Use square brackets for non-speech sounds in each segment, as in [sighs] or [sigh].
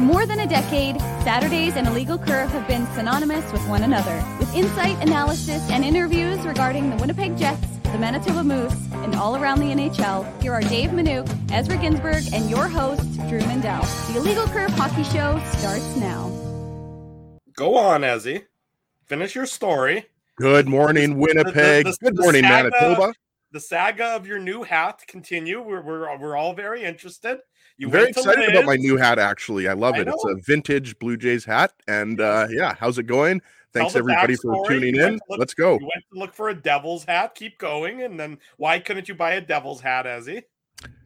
For more than a decade, Saturdays and Illegal Curve have been synonymous with one another. With insight, analysis, and interviews regarding the Winnipeg Jets, the Manitoba Moose, and all around the NHL, here are Dave Minuk, Ezra Ginsberg, and your host, Drew Mandel. The Illegal Curve Hockey Show starts now. Go on, Ezzy. Finish your story. Good morning, Winnipeg. The, the, the, Good morning, saga, Manitoba. The saga of your new hat continue. We're, we're, we're all very interested. You I'm very excited about my new hat. Actually, I love it. It's a vintage Blue Jays hat, and uh, yeah, how's it going? Thanks everybody for tuning in. Look, Let's go. You went to look for a Devil's hat. Keep going, and then why couldn't you buy a Devil's hat, Ezzy?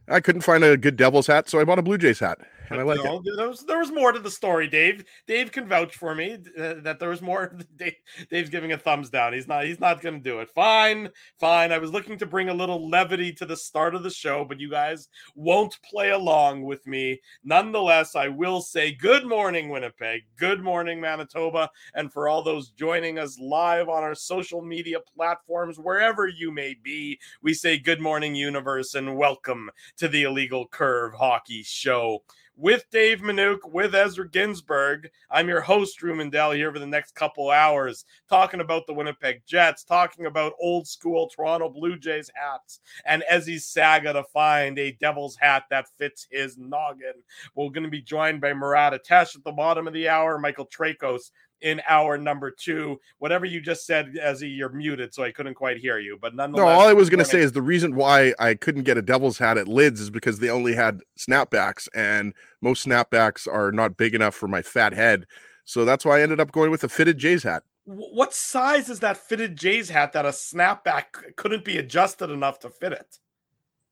I couldn't find a good Devil's hat, so I bought a Blue Jays hat and I like no, it. There was, there was more to the story, Dave. Dave can vouch for me uh, that there was more. [laughs] Dave, Dave's giving a thumbs down. He's not. He's not going to do it. Fine, fine. I was looking to bring a little levity to the start of the show, but you guys won't play along with me. Nonetheless, I will say good morning, Winnipeg. Good morning, Manitoba, and for all those joining us live on our social media platforms, wherever you may be, we say good morning, universe, and welcome to the Illegal Curve Hockey Show with Dave Minuk, with Ezra Ginsburg. I'm your host, Drew Mandel, here for the next couple hours, talking about the Winnipeg Jets, talking about old school Toronto Blue Jays hats, and Ezzy's saga to find a Devil's hat that fits his noggin. We're going to be joined by Murat Ates at the bottom of the hour, Michael Traikos in hour number two. Whatever you just said, as you're muted, so I couldn't quite hear you. But nonetheless, no. All I was going to say is the reason why I couldn't get a Devil's hat at Lids is because they only had snapbacks, and most snapbacks are not big enough for my fat head. So that's why I ended up going with a fitted Jays hat. What size is that fitted Jays hat that a snapback couldn't be adjusted enough to fit it?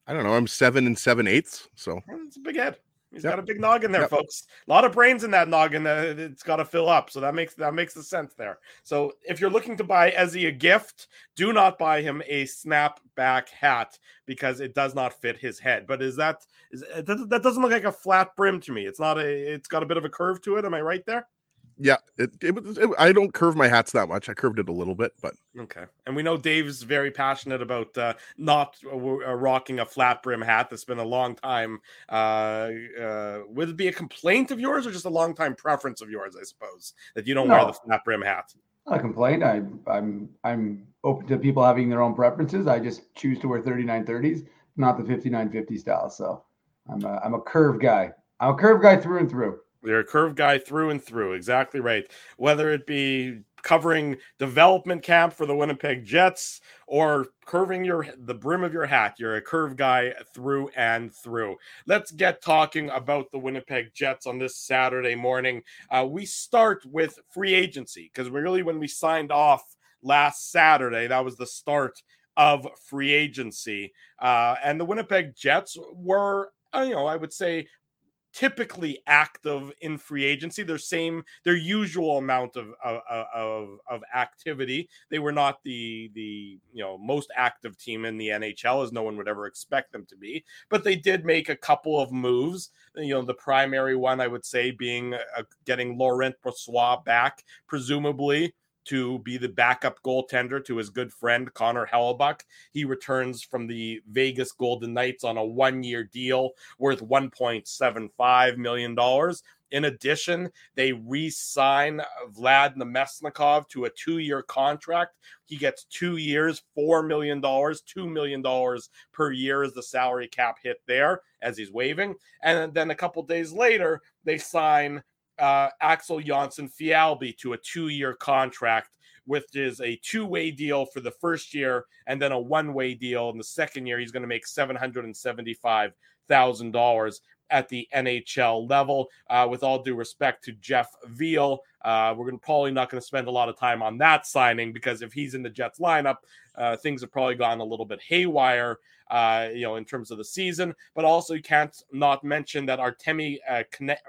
I don't know. I'm seven and seven eighths, so it's a big head. He's yep. got a big noggin there, yep. folks. A lot of brains in that noggin that it's got to fill up. So that makes that makes the sense there. So if you're looking to buy Ezzy a gift, do not buy him a snapback hat because it does not fit his head. But is that is that doesn't look like a flat brim to me? It's not a. It's got a bit of a curve to it. Am I right there? Yeah, it, it, it, I don't curve my hats that much. I curved it a little bit, but okay. And we know Dave's very passionate about uh, not uh, uh, rocking a flat brim hat. That's been a long time. Uh, uh, would it be a complaint of yours or just a long time preference of yours? I suppose that you don't no, wear the flat brim hat. Not a complaint. I, I'm I'm open to people having their own preferences. I just choose to wear 3930s, not the 5950 style. So I'm a, I'm a curve guy. I'm a curve guy through and through. You're a curve guy through and through. Exactly right. Whether it be covering development camp for the Winnipeg Jets or curving your the brim of your hat, you're a curve guy through and through. Let's get talking about the Winnipeg Jets on this Saturday morning. Uh, we start with free agency because really when we signed off last Saturday, that was the start of free agency, uh, and the Winnipeg Jets were uh, you know, I would say typically active in free agency their same their usual amount of of, of of activity. They were not the the you know most active team in the NHL as no one would ever expect them to be but they did make a couple of moves. You know the primary one i would say being uh, getting Laurent Brossoit back presumably to be the backup goaltender to his good friend Connor Hellebuyck. He returns from the Vegas Golden Knights on a one year deal worth $1.75 million. In addition, they re sign Vlad Namestnikov to a two year contract. He gets two years, $4 million, $2 million per year is the salary cap hit there as he's waving. And then a couple days later, they sign uh, Axel Jonsson Fjällby to a two year contract, which is a two way deal for the first year and then a one way deal. In the second year, he's going to make $775,000 at the NHL level. Uh, with all due respect to Jeff Veal, uh, we're to probably not going to spend a lot of time on that signing because if he's in the Jets lineup, uh, things have probably gone a little bit haywire. Uh, you know, in terms of the season, but also you can't not mention that Artemi uh,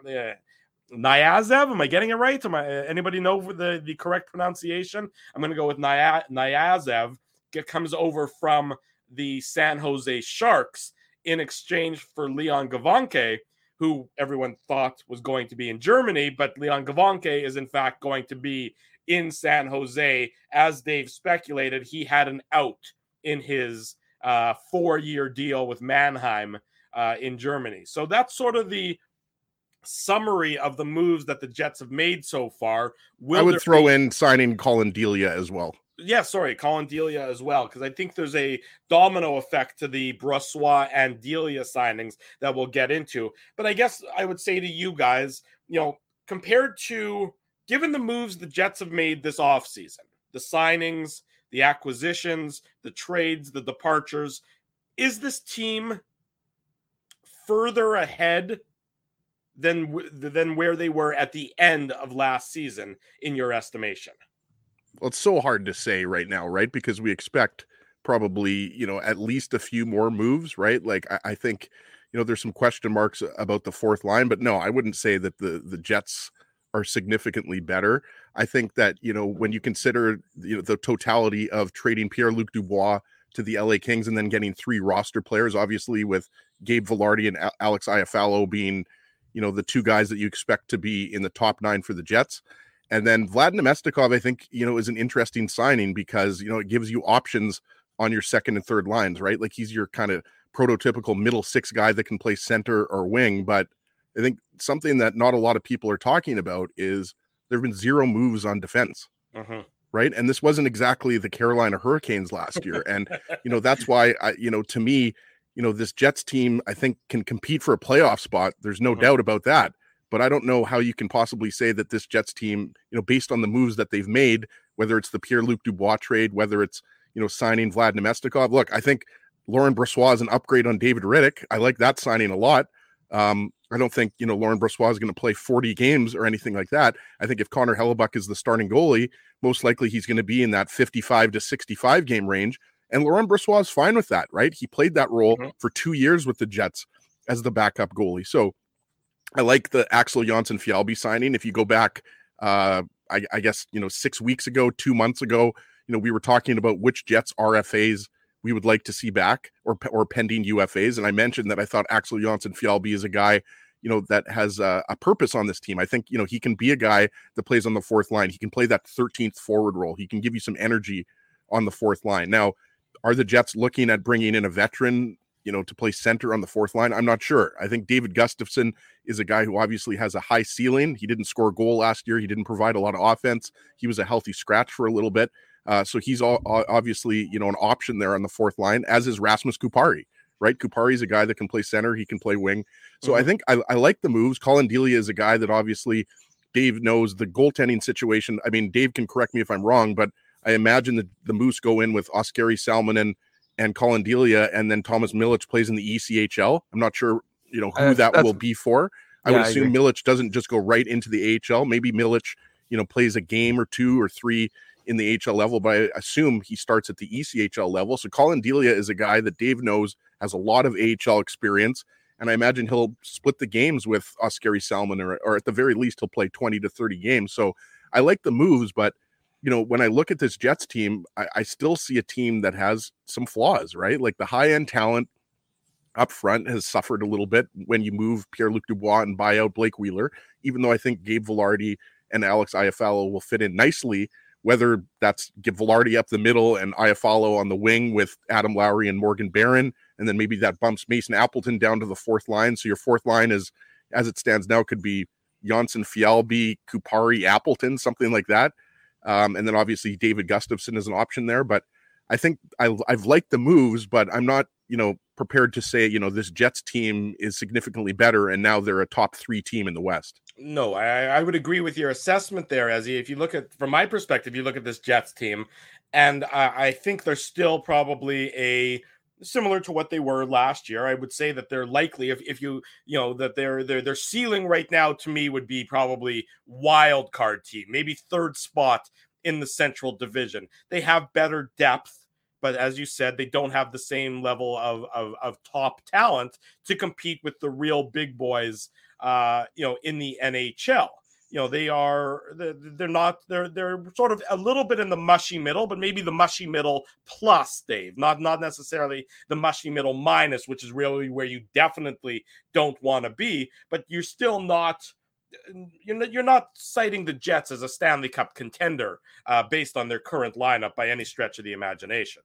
uh Nyazev. Am I getting it right? Am I anybody know the, the correct pronunciation? I'm going to go with Nya, Nyazev. It comes over from the San Jose Sharks in exchange for Leon Gawanke, who everyone thought was going to be in Germany, but Leon Gawanke is in fact going to be in San Jose. As Dave speculated, he had an out in his uh, four-year deal with Mannheim uh, in Germany. So that's sort of the summary of the moves that the Jets have made so far. I would throw be... in signing Colin Delia as well. Yeah, sorry, Colin Delia as well, because I think there's a domino effect to the Brossoit and Delia signings that we'll get into. But I guess I would say to you guys, you know, compared to given the moves the Jets have made this offseason, the signings, the acquisitions, the trades, the departures, is this team further ahead than than where they were at the end of last season in your estimation? Well, it's so hard to say right now, right? Because we expect probably, you know, at least a few more moves, right? Like I, I think, you know, there's some question marks about the fourth line, but no, I wouldn't say that the the Jets are significantly better. I think that, you know, when you consider you know the totality of trading Pierre-Luc Dubois to the LA Kings and then getting three roster players, obviously with Gabe Vilardi and Alex Iafallo being you know the two guys that you expect to be in the top nine for the Jets. And then Vlad Namestnikov, I think, you know, is an interesting signing because, you know, it gives you options on your second and third lines, right? Like he's your kind of prototypical middle six guy that can play center or wing. But I think something that not a lot of people are talking about is there have been zero moves on defense. Uh-huh. Right. And this wasn't exactly the Carolina Hurricanes last year. And, [laughs] you know, that's why I, you know, to me, you know, this Jets team, I think, can compete for a playoff spot. There's no mm-hmm. doubt about that. But I don't know how you can possibly say that this Jets team, you know, based on the moves that they've made, whether it's the Pierre Luc Dubois trade, whether it's, you know, signing Vlad Namestnikov. Look, I think Laurent Brossoit is an upgrade on David Rittich. I like that signing a lot. Um, I don't think, you know, Laurent Brossoit is going to play 40 games or anything like that. I think if Connor Hellebuyck is the starting goalie, most likely he's going to be in that 55 to 65 game range. And Laurent Brossoit is fine with that, right? He played that role mm-hmm. for two years with the Jets as the backup goalie. So I like the Axel Jonsson Fjallby signing. If you go back, uh, I, I, guess, you know, six weeks ago, two months ago, you know, we were talking about which Jets RFAs we would like to see back or, or pending UFAs. And I mentioned that I thought Axel Jonsson Fjallby is a guy, you know, that has a, a purpose on this team. I think, you know, he can be a guy that plays on the fourth line. He can play that 13th forward role. He can give you some energy on the fourth line. Now, are the Jets looking at bringing in a veteran, you know, to play center on the fourth line? I'm not sure. I think David Gustafson is a guy who obviously has a high ceiling. He didn't score a goal last year. He didn't provide a lot of offense. He was a healthy scratch for a little bit. Uh, so he's all, obviously, you know, an option there on the fourth line, as is Rasmus Kupari, right? Kupari is a guy that can play center. He can play wing. So mm-hmm. I think I, I, like the moves. Colin Delia is a guy that obviously Dave knows the goaltending situation. I mean, Dave can correct me if I'm wrong, but I imagine the, the Moose go in with Oskari Salminen and Colin Delia, and then Thomas Milic plays in the ECHL. I'm not sure, you know, who uh, that will be for. I yeah, would assume I Milic doesn't just go right into the AHL. Maybe Milic, you know, plays a game or two or three in the AHL level, but I assume he starts at the ECHL level. So Colin Delia is a guy that Dave knows has a lot of AHL experience. And I imagine he'll split the games with Oskari Salmon, or, or at the very least, he'll play 20 to 30 games. So I like the moves, but you know, when I look at this Jets team, I, I still see a team that has some flaws, right? Like the high end talent up front has suffered a little bit when you move Pierre Luc Dubois and buy out Blake Wheeler, even though I think Gabe Vilardi and Alex Iafallo will fit in nicely. Whether that's give Vilardi up the middle and Iafallo on the wing with Adam Lowry and Morgan Barron, and then maybe that bumps Mason Appleton down to the fourth line. So your fourth line is, as it stands now, could be Jonsson Fjallby, Kupari, Appleton, something like that. Um, and then obviously David Gustafson is an option there. But I think I, I've liked the moves, but I'm not, you know, prepared to say, you know, this Jets team is significantly better and now they're a top three team in the West. No, I, I would agree with your assessment there, Ezzy. If you look at, from my perspective, you look at this Jets team, and I, I think they're still probably a similar to what they were last year. I would say that they're likely if, if you you know that their their their ceiling right now to me would be probably wild card team, maybe third spot in the Central Division. They have better depth, but as you said, they don't have the same level of of, of top talent to compete with the real big boys. Uh, you know, in the NHL you know they are they're not they're they're sort of a little bit in the mushy middle but maybe the mushy middle plus dave not not necessarily the mushy middle minus which is really where you definitely don't want to be but you're still not you're not, you're not citing the Jets as a Stanley Cup contender uh, based on their current lineup by any stretch of the imagination.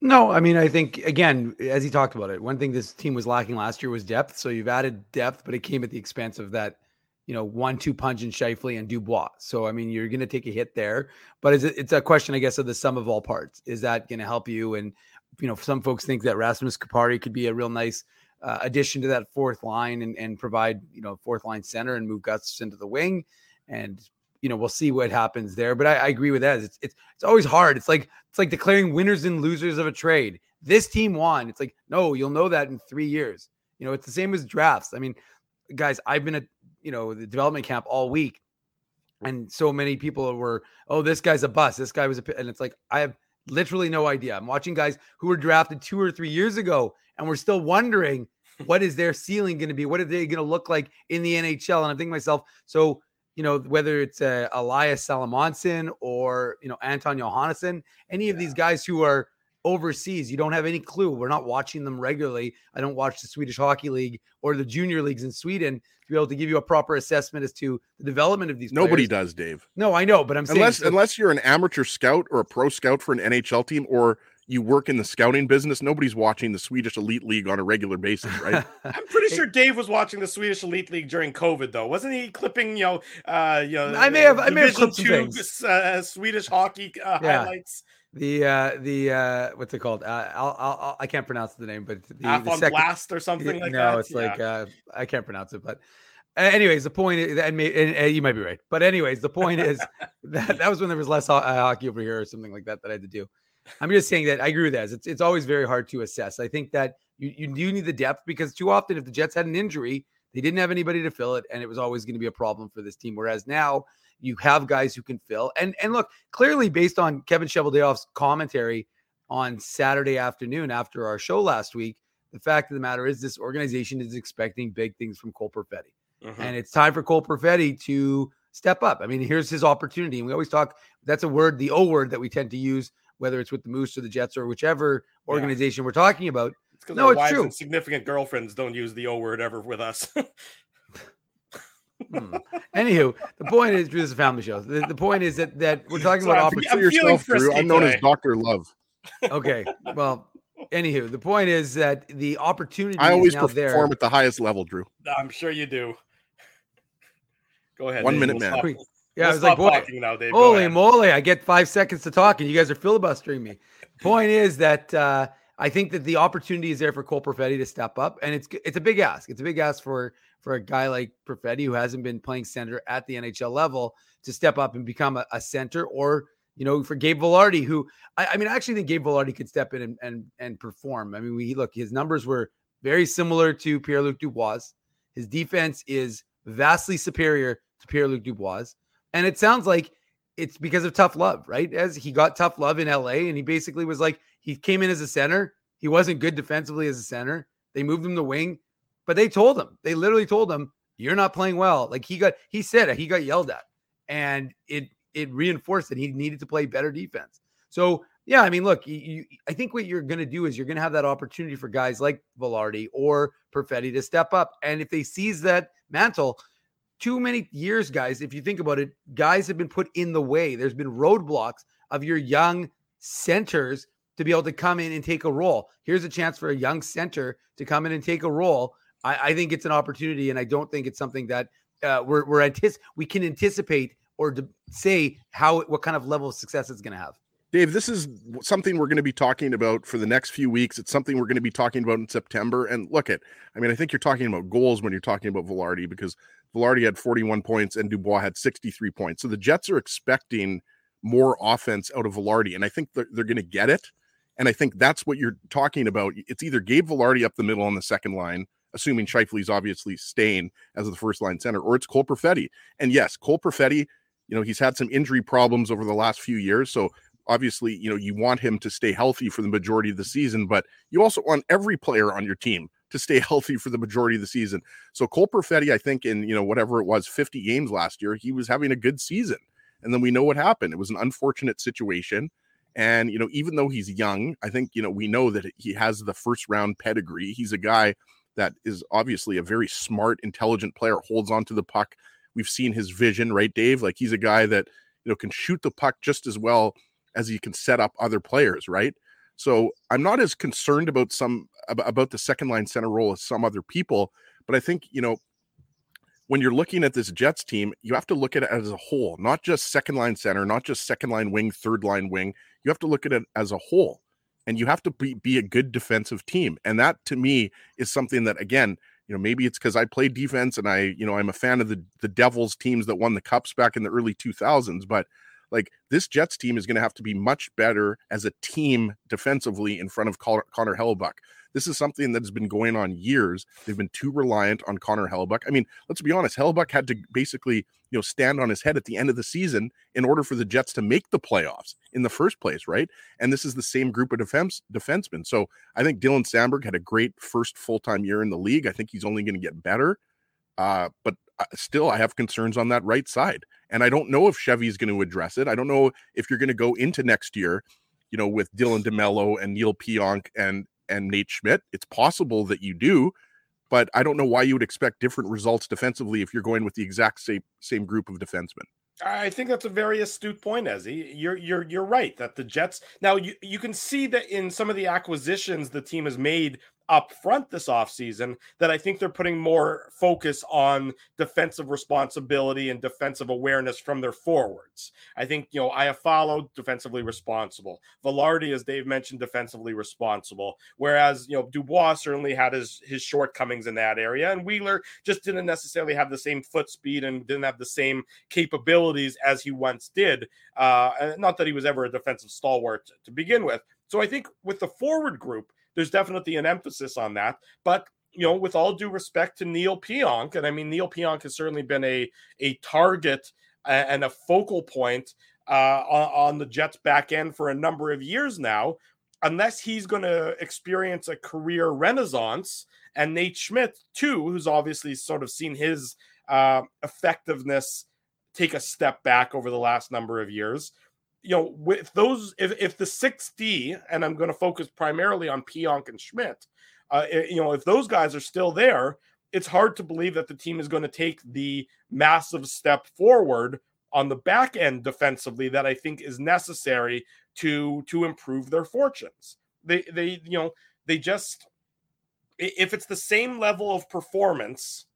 No, I mean, I think again, as he talked about it, one thing this team was lacking last year was depth. So you've added depth, but it came at the expense of that, you know, one-two punch in Scheifele and Dubois. So I mean, you're going to take a hit there, but it's a, it's a question, I guess, of the sum of all parts. Is that going to help you? And you know, some folks think that Rasmus Kupari could be a real nice uh, addition to that fourth line and, and provide you know fourth line center and move Gus into the wing. And you know, we'll see what happens there. But I, I agree with that. It's, it's it's always hard. It's like it's like declaring winners and losers of a trade. This team won. It's like no, you'll know that in three years. You know, it's the same as drafts. I mean, guys, I've been at you know the development camp all week, and so many people were, oh, this guy's a bust. This guy was a, and it's like I have literally no idea. I'm watching guys who were drafted two or three years ago, and we're still wondering what is their ceiling going to be? What are they going to look like in the NHL? And I'm thinking myself, so you know, whether it's uh, Elias Salomonsson or, you know, Anton Johannesson, any of these guys who are overseas, you don't have any clue. We're not watching them regularly. I don't watch the Swedish Hockey League or the junior leagues in Sweden to be able to give you a proper assessment as to the development of these Nobody players. does, Dave. No, I know, but I'm Unless so- unless you're an amateur scout or a pro scout for an NHL team or you work in the scouting business, nobody's watching the Swedish Elite League on a regular basis, right? [laughs] I'm pretty sure Dave was watching the Swedish Elite League during COVID, though, wasn't he? Clipping, you know, uh, you know, I may have- I may have Division clipped two. Uh, Swedish hockey uh, Yeah. highlights. The uh the uh what's it called? Uh, I'll, I'll, I'll can't pronounce the name, but the, the second, blast or something like no, that. No, it's like uh, I can't pronounce it, but uh, anyways, the point is, and, may, and, and you might be right, but anyways, the point is [laughs] that that was when there was less ho- uh, hockey over here or something like that that I had to do. I'm just saying that I agree with that. It's it's always very hard to assess. I think that you you do need the depth because too often if the Jets had an injury, they didn't have anybody to fill it, and it was always going to be a problem for this team. Whereas now you have guys who can fill, and and look clearly based on Kevin Cheveldayoff's commentary on Saturday afternoon after our show last week, the fact of the matter is this organization is expecting big things from Cole Perfetti. Mhm. And it's time for Cole Perfetti to step up. I mean, here's his opportunity. And we always talk, that's a word, the O word that we tend to use, whether it's with the Moose or the Jets or whichever Yeah. organization we're talking about. It's because No, our it's wives true. and significant girlfriends don't use the O word ever with us. [laughs] Hmm. Anywho, the point is, this is a family show. The, the point is that that we're talking So about I'm- opportunity. I'm feeling yourself, Drew. I'm known as. Doctor Love. [laughs] Okay. Well, anywho, the point is that the opportunity I always is now perform there. at the highest level, Drew. I'm sure you do. Go ahead. One Dave. minute We'll man. stop- Yeah, we'll I was like, boy, talking now, Dave. Holy moly! I get five seconds to talk, and you guys are filibustering me. Point is that uh, I think that the opportunity is there for Cole Perfetti to step up, and it's it's a big ask. It's a big ask for for a guy like Perfetti who hasn't been playing center at the NHL level to step up and become a, a center, or you know, for Gabe Vilardi, who I, I mean, I actually think Gabe Vilardi could step in and and, and perform. I mean, we look his numbers were very similar to Pierre Luc Dubois. His defense is vastly superior to Pierre Luc Dubois. And it sounds like it's because of tough love, right? As he got tough love in LA and he basically was like, he came in as a center. He wasn't good defensively as a center. They moved him to wing, but they told him, they literally told him, you're not playing well. Like he got, he said it, he got yelled at and it, it reinforced that he needed to play better defense. So, yeah, I mean, look, you, you, I think what you're going to do is you're going to have that opportunity for guys like Vilardi or Perfetti to step up. And if they seize that mantle, too many years, guys, if you think about it, guys have been put in the way. There's been roadblocks of your young centers to be able to come in and take a role. Here's a chance for a young center to come in and take a role. I, I think it's an opportunity, and I don't think it's something that uh, we're we're we can anticipate or to say how what kind of level of success it's going to have. Dave, this is something we're going to be talking about for the next few weeks. It's something we're going to be talking about in September. And look at, I mean, I think you're talking about goals when you're talking about Vilardi because Vilardi had 41 points and Dubois had 63 points. So the Jets are expecting more offense out of Vilardi, and I think they're, they're going to get it. And I think that's what you're talking about. It's either Gabe Vilardi up the middle on the second line, assuming Scheifele's obviously staying as the first line center, or it's Cole Perfetti. And yes, Cole Perfetti, you know, he's had some injury problems over the last few years. So obviously, you know, you want him to stay healthy for the majority of the season, but you also want every player on your team to stay [laughs] healthy for the majority of the season. So Cole Perfetti, I think in, you know, whatever it was, 50 games last year, he was having a good season. And then we know what happened. It was an unfortunate situation. And, you know, even though he's young, I think, you know, we know that he has the first round pedigree. He's a guy that is obviously a very smart, intelligent player, holds on to the puck. We've seen his vision, right, Dave? Like he's a guy that, you know, can shoot the puck just as well as he can set up other players, right? So I'm not as concerned about some about the second line center role as some other people, but I think you know when you're looking at this Jets team, you have to look at it as a whole, not just second line center, not just second line wing, third line wing. You have to look at it as a whole, and you have to be, be a good defensive team. And that to me is something that again, you know, maybe it's because I play defense and I, you know, I'm a fan of the the Devils teams that won the cups back in the early 2000s, but like this Jets team is going to have to be much better as a team defensively in front of Connor, Connor Hellebuyck. This is something that has been going on years. They've been too reliant on Connor Hellebuyck. I mean, let's be honest, Hellebuyck had to basically, you know, stand on his head at the end of the season in order for the Jets to make the playoffs in the first place, right? And this is the same group of defense defensemen. So I think Dylan Samberg had a great first full-time year in the league. I think he's only going to get better. Uh, but still, I have concerns on that right side. And I don't know if Chevy's going to address it. I don't know if you're going to go into next year, you know, with Dylan DeMello and Neil Pionk and and Nate Schmidt. It's possible that you do, but I don't know why you would expect different results defensively if you're going with the exact same same group of defensemen. I think that's a very astute point, Ezzy. You're you're you're right that the Jets now you, you can see that in some of the acquisitions the team has made up front this offseason that I think they're putting more focus on defensive responsibility and defensive awareness from their forwards. I think, you know, I have followed defensively responsible. Vilardi, as Dave mentioned, defensively responsible. Whereas, you know, Dubois certainly had his his shortcomings in that area. And Wheeler just didn't necessarily have the same foot speed and didn't have the same capabilities as he once did. Uh, not that he was ever a defensive stalwart to begin with. So I think with the forward group, there's definitely an emphasis on that. But you know, with all due respect to Neil Pionk, and I mean Neil Pionk has certainly been a a target and a focal point uh, on, the Jets back end for a number of years now. Unless he's going to experience a career renaissance, and Nate Schmidt too, who's obviously sort of seen his uh, effectiveness take a step back over the last number of years you know, with those, if, if the 6D, and I'm going to focus primarily on Pionk and Schmidt, uh, you know, if those guys are still there, it's hard to believe that the team is going to take the massive step forward on the back end defensively that I think is necessary to to improve their fortunes. They they you know they just if it's the same level of performance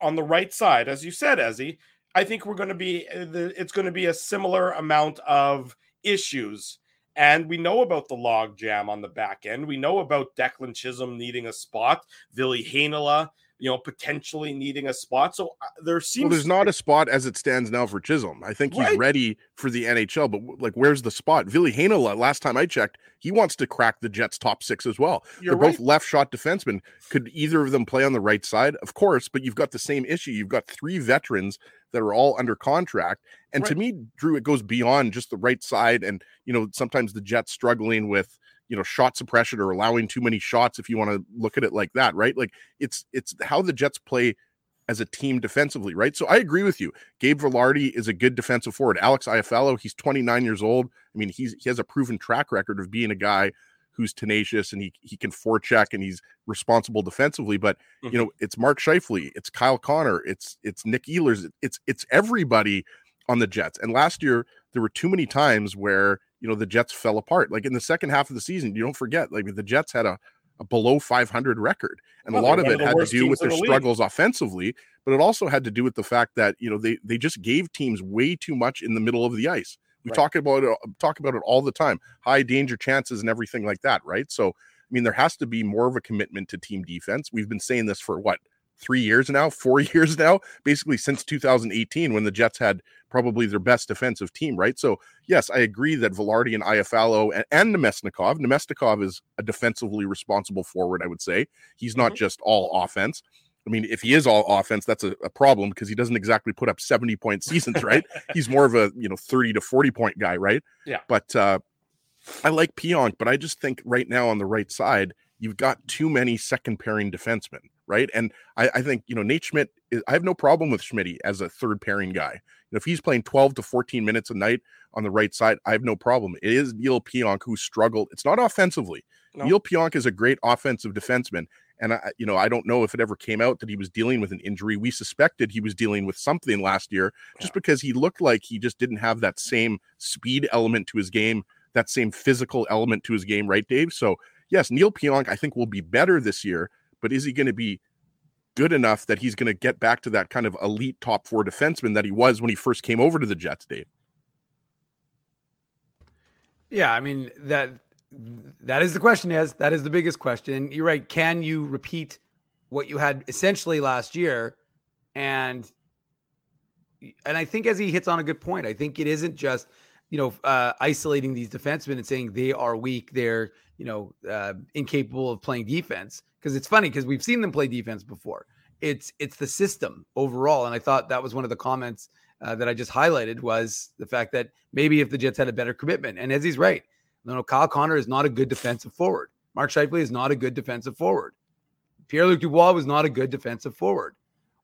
on the right side as you said, Ezzy, I think we're going to be uh, it's going to be a similar amount of issues. And we know about the log jam on the back end. We know about Declan Chisholm needing a spot, Ville Heinola, you know, potentially needing a spot. So uh, there seems well, there's not a spot as it stands now for Chisholm. I think he's right. ready for the NHL, but like, where's the spot? Ville Heinola, last time I checked, he wants to crack the Jets top six as well. You're They're right. both left shot defensemen. Could either of them play on the right side? Of course, but you've got the same issue. You've got three veterans that are all under contract. And right. to me, Drew, it goes beyond just the right side. And, you know, sometimes the Jets struggling with, you know, shot suppression or allowing too many shots, if you want to look at it like that, right? Like it's it's how the Jets play as a team defensively, right? So I agree with you. Gabe Vilardi is a good defensive forward. Alex Iafallo, he's 29 years old. I mean, he's he has a proven track record of being a guy who's tenacious and he he can forecheck and he's responsible defensively. But mm-hmm. you know, it's Mark Scheifele, it's Kyle Connor, it's it's Nick Ehlers, it's it's everybody on the Jets. And last year there were too many times where you know the Jets fell apart. Like in the second half of the season, you don't forget, like the Jets had a, a below 500 record, and well, a lot of it had to do with their the struggles offensively, but it also had to do with the fact that you know they they just gave teams way too much in the middle of the ice. We right. talk about it, talk about it all the time. High danger chances and everything like that, right? So, I mean, there has to be more of a commitment to team defense. We've been saying this for what three years now, four [laughs] years now, basically since 2018 when the Jets had probably their best defensive team, right? So, yes, I agree that Vilardi and Iafallo and, and Namestnikov, Namestnikov is a defensively responsible forward, I would say. He's not mm-hmm. just all offense. I mean, if he is all offense, that's a, a problem because he doesn't exactly put up 70 point seasons, right? [laughs] He's more of a, you know, 30 to 40 point guy, right? Yeah. But uh, I like Pionk, but I just think right now on the right side, you've got too many second pairing defensemen, right? And I, I think, you know, Nate Schmidt, is, I have no problem with Schmidt as a third pairing guy. You know, if he's playing 12 to 14 minutes a night on the right side, I have no problem. It is Neil Pionk who struggled. It's not offensively. No. Neil Pionk is a great offensive defenseman. And I, you know, I don't know if it ever came out that he was dealing with an injury. We suspected he was dealing with something last year, just because he looked like he just didn't have that same speed element to his game that same physical element to his game, right, Dave? So yes, Neil Pionk I think will be better this year, but is he going to be good enough that he's going to get back to that kind of elite top four defenseman that he was when he first came over to the Jets, Dave? Yeah, I mean that that is the question. Is that is the biggest question? You're right. Can you repeat what you had essentially last year? And and I think as he hits on a good point, I think it isn't just you know uh, isolating these defensemen and saying they are weak, they're you know uh, incapable of playing defense. Because it's funny because we've seen them play defense before. It's it's the system overall, and I thought that was one of the comments uh, that I just highlighted was the fact that maybe if the Jets had a better commitment, and as he's right, you know, Kyle Connor is not a good defensive forward. Mark Scheifele is not a good defensive forward. Pierre Luc Dubois was not a good defensive forward.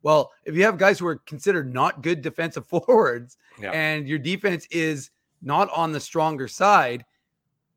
Well, if you have guys who are considered not good defensive [laughs] forwards yeah. and your defense is not on the stronger side,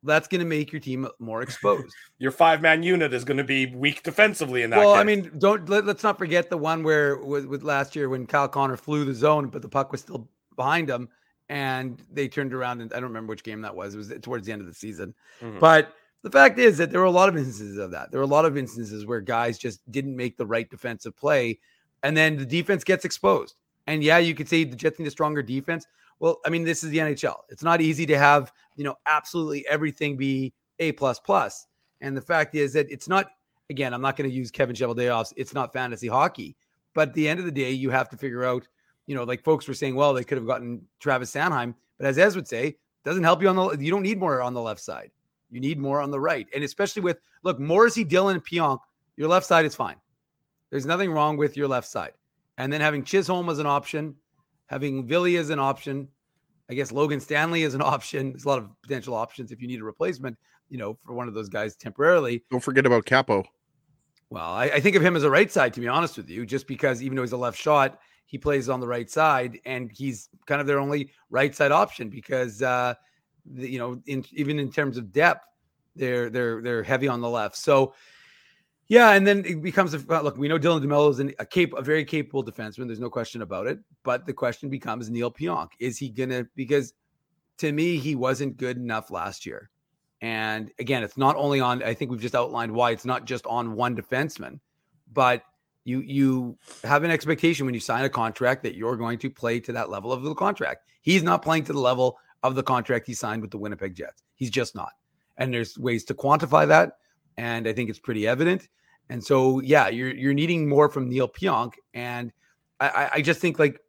that's going to make your team more exposed. [laughs] your five man unit is going to be weak defensively in that. Well, case. I mean, don't let, us not forget the one where with, with last year when Kyle Connor flew the zone, but the puck was still behind him, and they turned around and I don't remember which game that was. It was towards the end of the season, mm-hmm. but the fact is that there were a lot of instances of that. There were a lot of instances where guys just didn't make the right defensive play, and then the defense gets exposed. And yeah, you could say the Jets need a stronger defense. Well, I mean, this is the NHL. It's not easy to have you know absolutely everything be a plus plus. And the fact is that it's not. Again, I'm not going to use Kevin Cheveldayoff's. It's not fantasy hockey. But at the end of the day, you have to figure out. You know, like folks were saying, well, they could have gotten Travis Sanheim, but as Ez would say, doesn't help you on the. You don't need more on the left side. You need more on the right. And especially with, look, Morrissey, Dillon, and Pionk, your left side is fine. There's nothing wrong with your left side. And then having Chisholm as an option, having Villy as an option, I guess Logan Stanley is an [laughs] option. There's a lot of potential options if you need a replacement, you know, for one of those guys temporarily. Don't forget about Capo. Well, I, I think of him as a right side, to be honest with you, just because even though he's a left shot, he plays on the right side and he's kind of their only right side option because uh, the, you know, in, even in terms of depth, they're they're they're heavy on the left. So, yeah, and then it becomes a look. We know Dylan DeMello is an, a cap, a very capable defenseman. There's no question about it. But the question becomes Neil Pionk. Is he gonna? Because to me, he wasn't good enough last year. And again, it's not only on. I think we've just outlined why it's not just on one defenseman, but you you have an expectation when you sign a contract that you're going to play to that level of the contract. He's not playing to the level of the contract he signed with the Winnipeg Jets. He's just not. And there's ways to quantify that. And I think it's pretty evident. And so, yeah, you're you're needing more from Neil Pionk. And I, I just think like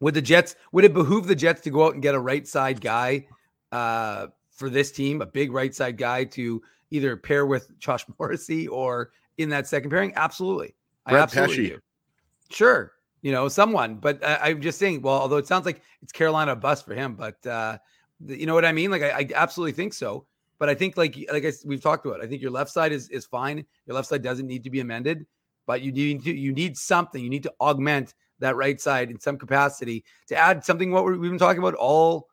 would the Jets would it behoove the Jets to go out and get a right side guy uh, for this team, a big right side guy to either pair with Josh [laughs] Morrissey or in that second pairing? Absolutely. Brett I absolutely Pesce. do. Sure you know, someone. But uh, I'm just saying, well, although it sounds like it's Carolina bust for him, but uh, you know what I mean? Like, I, I, absolutely think so. But I think, like, like I, we've talked about, I think your left side is is fine. Your left side doesn't need to be amended, but you need to you need something. You need to augment that right side in some capacity to add something. What we've been talking about all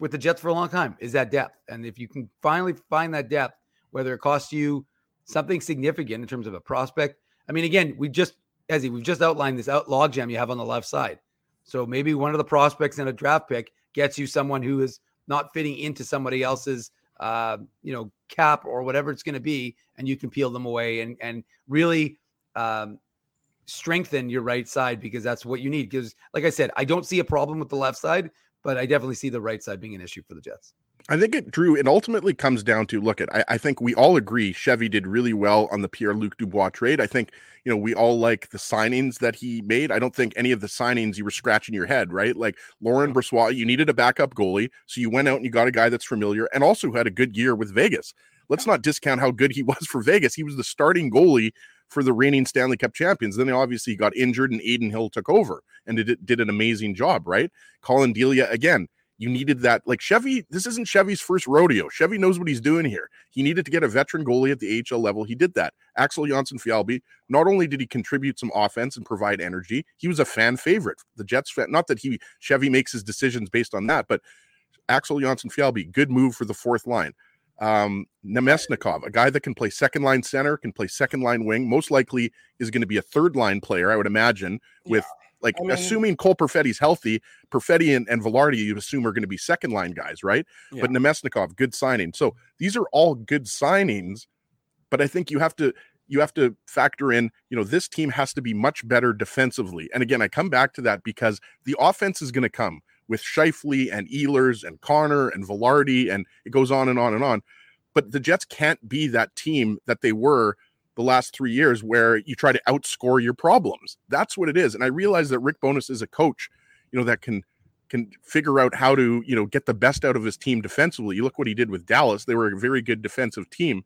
with the Jets for a long time is that depth. And if you can finally find that depth, whether it costs you something significant in terms of a prospect, I mean, again, we just Ezzy, we've just outlined this out log jam you have on the left side. So maybe one of the prospects in a draft pick gets you someone who is not fitting into somebody else's uh, you know cap or whatever it's going to be, and you can peel them away and and really um, strengthen your right side because that's what you need. Because like I said, I don't see a problem with the left side, but I definitely see the right side being an issue for the Jets. I think it, Drew, it ultimately comes down to look at, I, I think we all agree Chevy did really well on the Pierre Luc Dubois trade. I think, you know, we all like the signings that he made. I don't think any of the signings you were scratching your head, right? Like Laurent Brossoit, you needed a backup goalie. So you went out and you got a guy that's familiar and also had a good year with Vegas. Let's not discount how good he [laughs] was for Vegas. He was the starting goalie for the reigning Stanley Cup champions. Then they obviously got injured and Adin Hill took over and did, did an amazing job, right? Colin Delia, again, you needed that. Like Chevy, this isn't Chevy's first rodeo. Chevy knows what he's doing here. He needed to get a veteran goalie at the AHL level. He did that. Axel Jonsson-Fjallby, not only did he contribute some offense and provide energy, he was a fan favorite. The Jets not that he Chevy makes his decisions based on that, but Axel Jonsson-Fjallby, good move for the fourth line. Um, Namestnikov, a guy that can play second line center, can play second line wing, most likely is going to be a third line player, I would imagine, with Like I mean- assuming Cole Perfetti's healthy, Perfetti and, and Vilardi you assume are going to be second line guys, right? Yeah. But Namestnikov, good signing. So these are all good signings, but I think you have to you have to factor in, you know, this team has to be much better defensively. And again, I come back to that because the offense is going to come with Scheifele and Ehlers and Connor and Vilardi, and it goes on and on and on. But the Jets can't be that team that they were the last three years where you try to outscore your problems. That's what it is. And I realize that Rick Bowness is a coach, you know, that can can figure out how to, you know, get the best out of his team defensively. You look what he did with Dallas. They were a very good defensive team.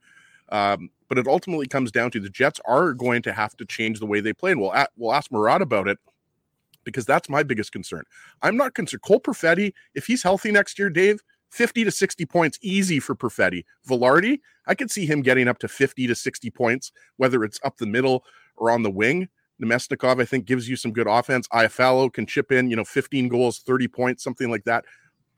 Um, but it ultimately comes down to the Jets are going to have to change the way they play. And we'll, a- we'll ask Murat about it because that's my biggest concern. I'm not concerned. Cole Perfetti, if he's healthy next year, Dave, 50 to 60 points easy for Perfetti. Vilardi, I could see him getting up to 50 to 60 points, whether it's up the middle or on the wing. Namestnikov, I think, gives you some good offense. Iafallo can chip in, you know, 15 goals, 30 points, something like that.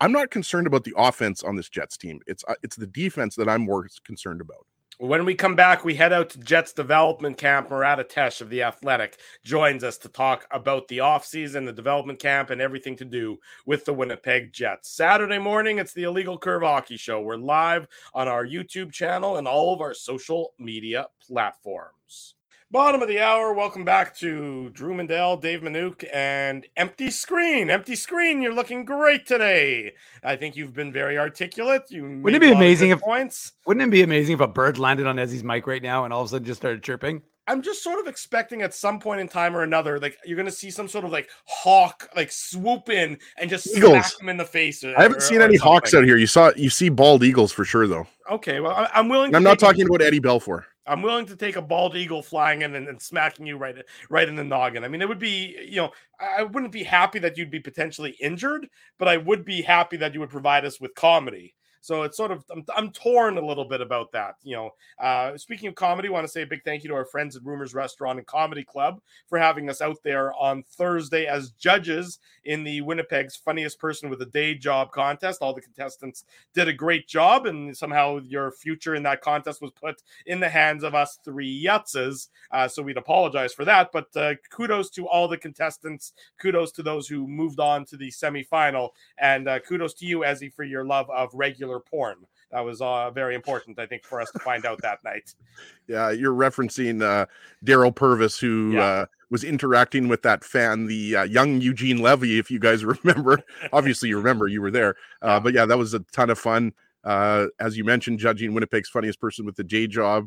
I'm not concerned about the offense on this Jets team. It's uh, it's the defense that I'm more concerned about. When we come back, we head out to Jets development camp. Murat Ates of The Athletic joins us to talk about the offseason, the development camp, and everything to do with the Winnipeg Jets. Saturday morning, it's the Illegal Curve Hockey Show. We're live on our YouTube channel and all of our social media platforms. Bottom of the hour. Welcome back to Drew Mandel, Dave Minuk, and Empty Screen. Empty Screen, you're looking great today. I think you've been very articulate. You made it be a lot of amazing if- points? Wouldn't it be amazing if a bird landed on Ezzy's mic right now and all of a sudden just started chirping? I'm just sort of expecting at some point in time or another, like you're gonna see some sort of like hawk like swoop in and just Eagles. smack him in the face. I haven't seen any hawks out here. You saw you see bald eagles for sure though. Okay, well I, I'm willing. To I'm not take a- talking about Eddie Belfour. I'm willing to take a bald eagle flying in and, and smacking you right right in the noggin. I mean, it would be you know I I wouldn't be happy that you'd be potentially injured, but I would be happy that you would provide us with comedy. So it's sort of I'm, I'm torn a little bit about that. You know, uh, speaking of comedy, want to say a big thank you to our friends at Rumors Restaurant and Comedy Club for having us out there on Thursday as judges in the Winnipeg's Funniest Person with a Day Job contest. All the contestants did a great job, and somehow your future in that contest was put in the hands of us three yutzes. Uh, so we'd apologize for that. But uh, kudos to all the contestants. Kudos to those who moved on to the semifinal. And uh, kudos to you, Ezzy, for your love of regular porn. That was uh, very important, I think, for us to find out that night. Yeah, you're referencing uh, Daryl Purvis, who Yeah. uh, was interacting with that fan, the uh, young Eugene Levy, if you guys [laughs] remember. Obviously, you remember you were there. Uh, Yeah. But yeah, that was a ton of fun. Uh, as you mentioned, judging Winnipeg's funniest person with the J job,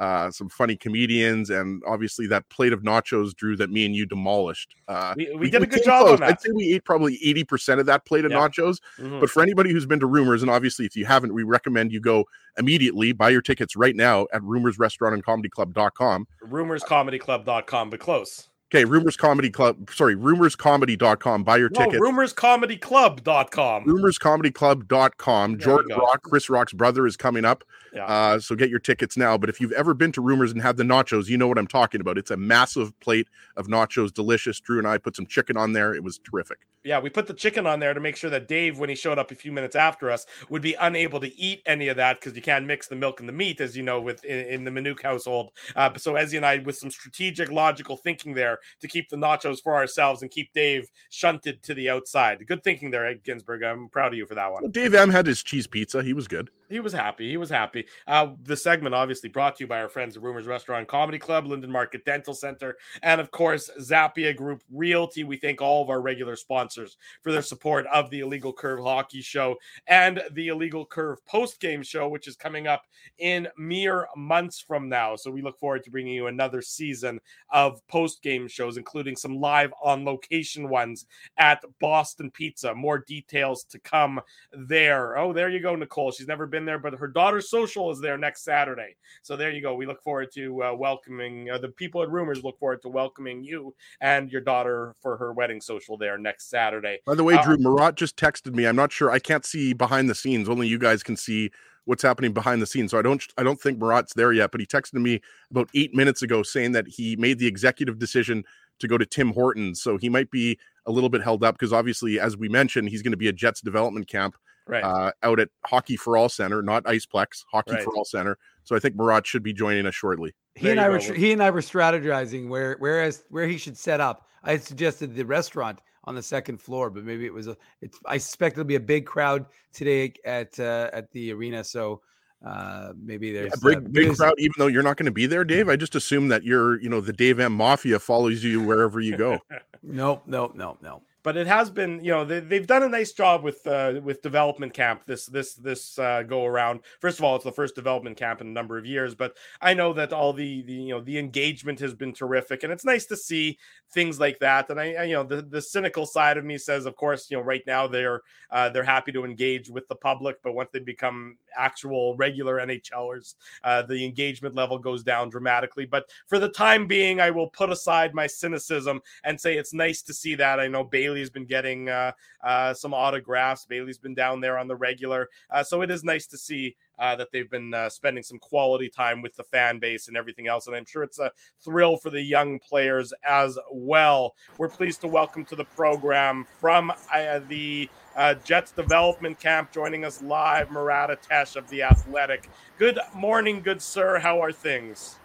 uh, some funny comedians, and obviously that plate of nachos, Drew, that me and you demolished. Uh, We, we did a good job close. on that. I'd say we ate probably 80% of that plate of Yeah. nachos. Mhm. But for anybody who's been to Rumors, and obviously if you haven't, we recommend you go immediately, buy your tickets right now at Rumors Restaurant and Comedy Club.com. rumorscomedyclub.com, but close. Okay, Rumors Comedy Club, sorry, rumorscomedy.com. Buy your No, tickets. rumorscomedyclub.com. rumorscomedyclub.com. There Jordan. Rock, Chris Rock's brother, is coming up. Yeah. Uh, so get your tickets now. But if you've ever been to Rumors and had the nachos, you know what I'm talking about. It's a massive plate of nachos, delicious. Drew and I put some chicken on there. It was terrific. Yeah, we put the chicken on there to make sure that Dave, when he showed up a few minutes after us, would be unable to eat any of that because you can't mix the milk and the meat, as you know, with in, in the Minuk household. Uh, so Ezzy and I, with some strategic, logical thinking there, to keep the nachos for ourselves and keep Dave shunted to the outside. Good thinking there, Ginsburg. I'm proud of you for that one. Dave M had his cheese pizza. He was good. He was happy. He was happy. Uh, the segment obviously brought to you by our friends at Rumors Restaurant Comedy Club, Linden Market Dental Center, and of course, Zappia Group Realty. We thank all of our regular sponsors for their support of the Illegal Curve Hockey Show and the Illegal Curve Post Game Show, which is coming up in mere months from now. So we look forward to bringing you another season of post game shows, including some live on location ones at Boston Pizza. More details to come there. Oh, there you go, Nicole. She's never been there, but her daughter's social is there next Saturday. So there you go. We look forward to uh, welcoming uh, the people at Rumors. Look forward to welcoming you and your daughter for her wedding social there next Saturday. By the way, Uh, Drew, Murat just texted me. I'm not sure. I can't see behind the scenes. Only you guys can see what's happening behind the scenes. So I don't I don't think Murat's there yet, but he texted me about eight minutes ago saying that he made the executive decision to go to Tim Hortons. So he might be a little bit held up because obviously, as we mentioned, he's going to be at Jets development camp Right. uh, out at Hockey for All Center, not Iceplex, Hockey Right. for All Center. So I think Murat should be joining us shortly. He There and I go. were tr- he and I were strategizing where whereas where he should set up. I suggested the restaurant on the second floor, but maybe it was a. It's. I suspect it'll be a big crowd today at uh, at the arena. So uh, maybe there's yeah, big, uh, big crowd. Even though you're not going to be there, Dave, I just assume that you're, you know, the Dave M Mafia follows you wherever you go. [laughs] nope, nope, nope, nope but it has been you know they, have done a nice job with uh, with development camp this this this uh, go around. First of all it's the first development camp in a number of years but i know that all the, the you know the engagement has been terrific and it's nice to see things like that and i, I you know the, the cynical side of me says of course you know right now they're uh, they're happy to engage with the public but once they become actual regular nhlers uh, the engagement level goes down dramatically but for the time being i will put aside my cynicism and say it's nice to see that. I know bailey Bailey's been getting uh, uh, some autographs. Bailey's been down there on the regular. Uh, so it is nice to see uh, that they've been uh, spending some quality time with the fan base and everything else. And I'm sure it's a thrill for the young players as well. We're pleased to welcome to the program from uh, the uh, Jets development camp joining us live, Murat Ates of The Athletic. Good morning, good sir. How are things?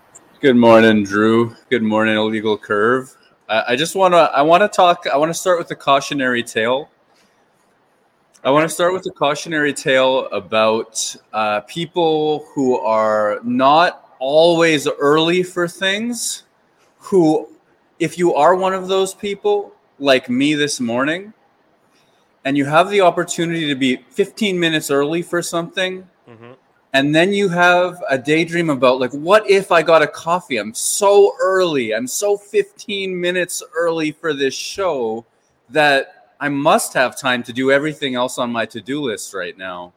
Good morning, Drew. Good morning, Illegal Curve. I, just want to I want to talk. I want to start with a cautionary tale. I want to start with a cautionary tale about uh, people who are not always early for things. Who, if you are one of those people, like me this morning, and you have the opportunity to be 15 minutes early for something, mm-hmm and then you have a daydream about like what if i got a coffee? I'm so early. I'm so 15 minutes early for this show that i must have time to do everything else on my to-do list right now.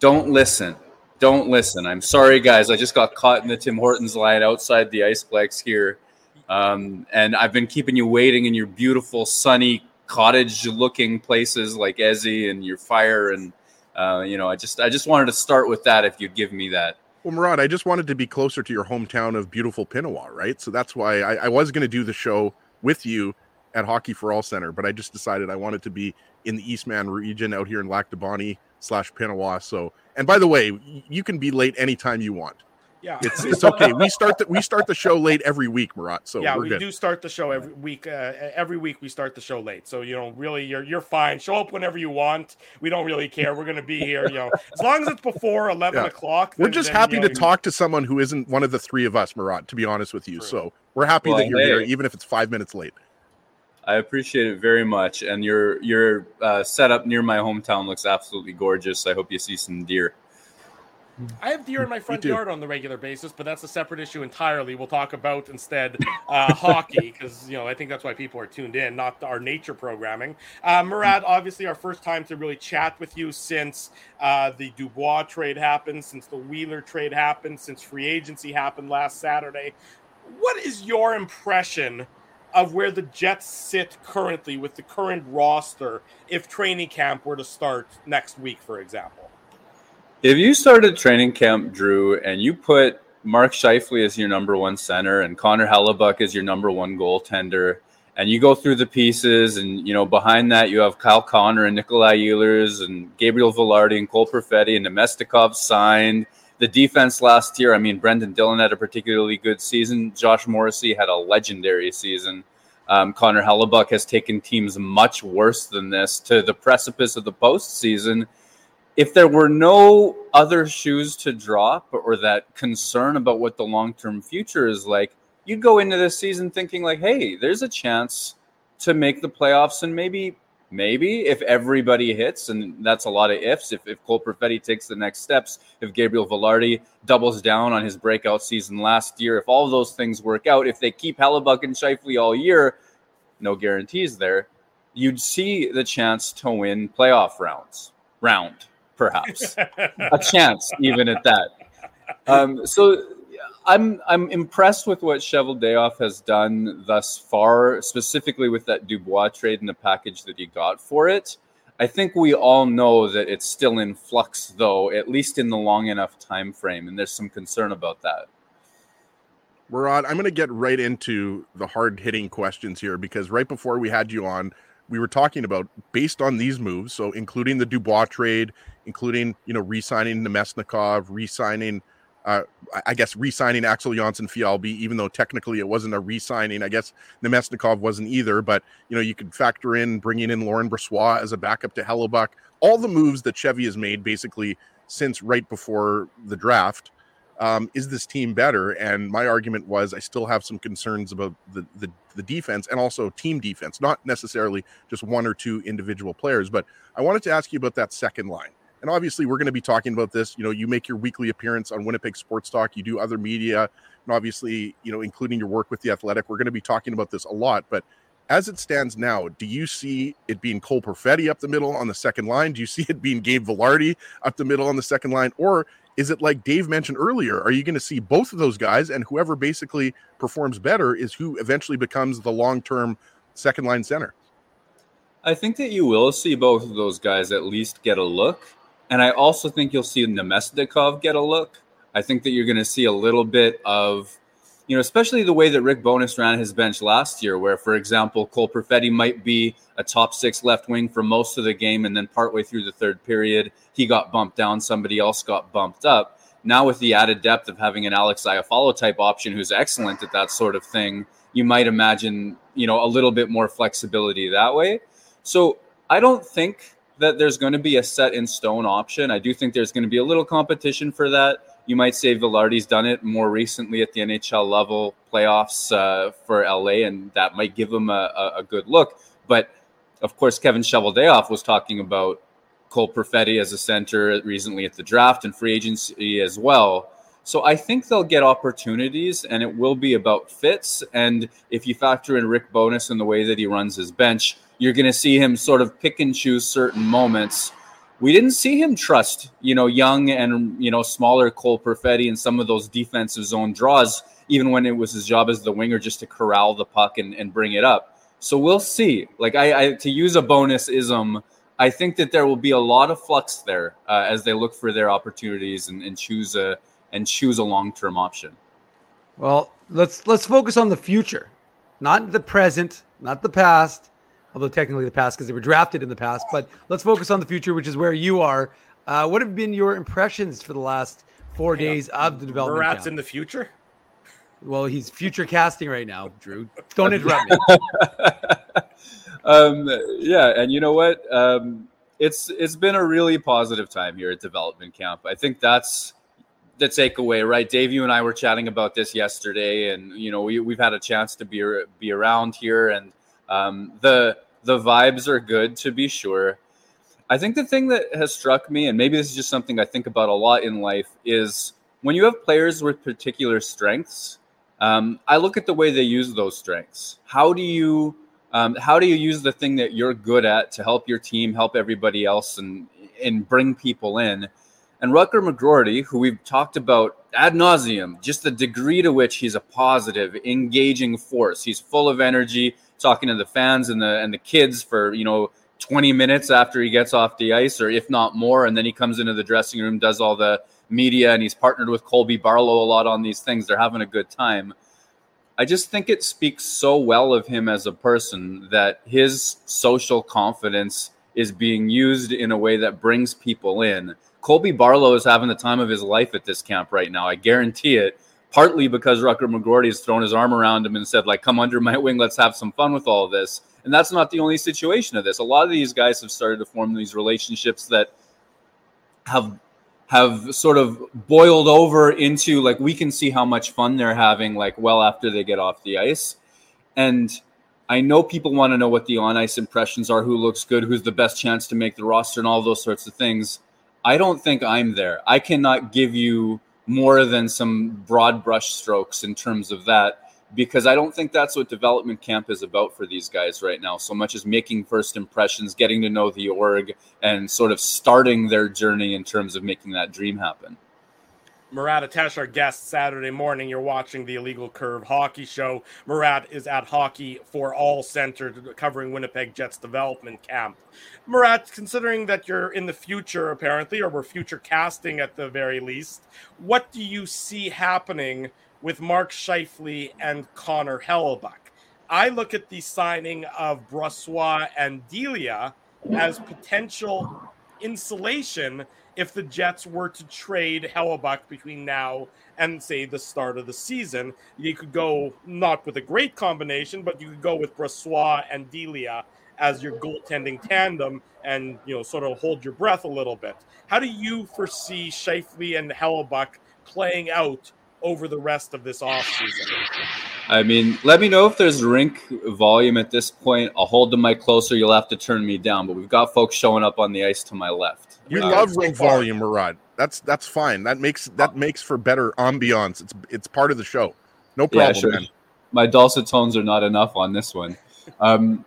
Don't listen. Don't listen. I'm sorry guys. I just got caught in the tim hortons line outside the iceplex here. Um, and i've been keeping you waiting in your beautiful sunny cottage looking places like Ezzy and your fire and uh, you know, I just I just wanted to start with that. If you'd give me that. Well, Murat, I just wanted to be closer to your hometown of beautiful Pinawa, right? So that's why I, I was going to do the show with you at Hockey for All Center, but I just decided I wanted to be in the Eastman region out here in Lac slash Pinawa. So, and by the way, you can be late anytime you want. Yeah, it's it's okay. We start the we start the show late every week, Murat. So yeah, we good. do start the show every week. Uh, every week we start the show late. So you know, really, you're you're fine. Show up whenever you want. We don't really care. We're gonna be here. You know, as long as it's before eleven yeah. o'clock. We're just then, happy you know, to talk to someone who isn't one of the three of us, Murat. To be honest with you, True. so we're happy well, that you're hey. here, even if it's five minutes late. I appreciate it very much, and your your uh, setup near my hometown looks absolutely gorgeous. I hope you see some deer. I have deer in my front yard on the regular basis, but that's a separate issue entirely. We'll talk about instead uh, [laughs] hockey because you know I think that's why people are tuned in, not our nature programming. Uh, Murat, obviously, our first time to really chat with you since uh, the Dubois trade happened, since the Wheeler trade happened, since free agency happened last Saturday. What is your impression? Of where the Jets sit currently with the current roster, if training camp were to start next week, for example. If you started training camp, Drew, and you put Mark Scheifele as your number one center and Connor Hellebuyck as your number one goaltender, and you go through the pieces, and you know behind that you have Kyle Connor and Nikolai Ehlers and Gabriel Vilardi and Cole Perfetti and Namestnikov signed. The defense last year, I mean, Brendan Dillon had a particularly good season. Josh Morrissey had a legendary season. Um, Connor Hellebuyck has taken teams much worse than this to the precipice of the postseason if there were no other shoes to drop or that concern about what the long term future is like, you'd go into this season thinking like, hey, there's a chance to make the playoffs and maybe maybe if everybody hits, and that's a lot of ifs, if, if Cole Perfetti takes the next steps, if Gabriel Vilardi doubles down on his breakout season last year, if all those things work out, if they keep Hellebuyck and Scheifele all year, no guarantees there, you'd see the chance to win playoff rounds round perhaps [laughs] a chance, even at that. Um, so I'm I'm impressed with what Cheveldayoff has done thus far, specifically with that Dubois trade and the package that he got for it. I think we all know that it's still in flux, though, at least in the long enough time frame, and there's some concern about that. Murat, I'm going to get right into the hard hitting questions here because right before we had you on, we were talking about based on these moves, so including the Dubois trade, including you know re-signing Namestnikov, re-signing uh, I guess re-signing Axel Jonsson Fjallby, even though technically it wasn't a re-signing. I guess Namestnikov wasn't either, but you know you could factor in bringing in Laurent Brossoit as a backup to Hellebuyck. All the moves that Chevy has made basically since right before the draft. Um, is this team better? And my argument was I still have some concerns about the, the the defense and also team defense, not necessarily just one or two individual players. But I wanted to ask you about that second line and obviously we're going to be talking about this you know you make your weekly appearance on winnipeg sports talk you do other media and obviously you know including your work with the athletic we're going to be talking about this a lot but as it stands now do you see it being cole perfetti up the middle on the second line do you see it being gabe vilardi up the middle on the second line or is it like dave mentioned earlier are you going to see both of those guys and whoever basically performs better is who eventually becomes the long-term second line center I think that you will see both of those guys at least get a look. And I also think you'll see Namestnikov get a look. I think that you're going to see a little bit of, you know, especially the way that Rick Bowness ran his bench last year, where, for example, Cole Perfetti might be a top six left wing for most of the game, and then partway through the third period, he got bumped down, somebody else got bumped up. Now, with the added depth of having an Alex Iafallo type option who's excellent at that sort of thing, you might imagine, you know, a little bit more flexibility that way. So I don't think that there's going to be a set in stone option. I do think there's going to be a little competition for that. You might say Vilardi's done it more recently at the NHL level playoffs uh, for LA, and that might give him a, a, good look. But of course, Kevin Cheveldayoff was talking about Cole Perfetti as a center recently at the draft and free agency as well. So I think they'll get opportunities, and it will be about fits. And if you factor in Rick Bowness and the way that he runs his bench, you're going to see him sort of pick and choose certain moments. We didn't see him trust, you know, young and you know smaller Cole Perfetti and some of those defensive zone draws, even when it was his job as the winger just to corral the puck and, and bring it up. So we'll see. Like I, I to use a Bowness ism, I think that there will be a lot of flux there uh, as they look for their opportunities and, and choose a and choose a long term option. Well, let's let's focus on the future, not the present, not the past although technically the past because they were drafted in the past. But let's focus on the future, which is where you are. Uh, what have been your impressions for the last four days of the development? Camp? in the future. Well, he's future casting right now, Drew. Don't interrupt me. [laughs] um, yeah, and you know what? Um, it's it's been a really positive time here at development camp. I think that's the takeaway, right? Dave, you and I were chatting about this yesterday, and you know we we've had a chance to be be around here, and um, the the vibes are good to be sure. I think the thing that has struck me, and maybe this is just something I think about a lot in life, is when you have players with particular strengths. Um, I look at the way they use those strengths. How do you um, how do you use the thing that you're good at to help your team, help everybody else, and and bring people in? And Rutger McGroarty, who we've talked about ad nauseum, just the degree to which he's a positive, engaging force. He's full of energy talking to the fans and the and the kids for you know 20 minutes after he gets off the ice, or if not more, and then he comes into the dressing room, does all the media, and he's partnered with Colby Barlow a lot on these things. They're having a good time. I just think it speaks so well of him as a person that his social confidence is being used in a way that brings people in. Colby Barlow is having the time of his life at this camp right now. I guarantee it partly because Rutger McGroarty has thrown his arm around him and said, like, come under my wing, let's have some fun with all this. And that's not the only situation of this. A lot of these guys have started to form these relationships that have have sort of boiled over into like we can see how much fun they're having like well after they get off the ice. And I know people want to know what the on ice impressions are, who looks good, who's the best chance to make the roster, and all those sorts of things. I don't think I'm there. I cannot give you more than some broad brush strokes in terms of that because I don't think that's what development camp is about for these guys right now. So much as making first impressions, getting to know the org, and sort of starting their journey in terms of making that dream happen. Murat Ates, our guest Saturday morning. You're watching the Illegal Curve Hockey Show. Murat is at Hockey for All Center covering Winnipeg Jets development camp. Murat, considering that you're in the future, apparently, or we're future casting at the very least, what do you see happening with Mark Scheifele and Connor Hellebuyck? I look at the signing of Brossoit and Delia as potential insulation if the Jets were to trade Hellebuyck between now and say the start of the season. You could go not with a great combination, but you could go with Brossoit and Delia as your goaltending tandem and you know sort of hold your breath a little bit. How do you foresee Scheifele and Hellebuyck playing out over the rest of this offseason? I mean, let me know if there's rink volume at this point. I'll hold the mic closer. You'll have to turn me down, but we've got folks showing up on the ice to my left. We Uh, love rink far- volume, Murat. That's that's fine. That makes that makes for better ambiance. It's it's part of the show. No problem. Yeah, problem, sure. man. My dulcet tones are not enough on this one. Um,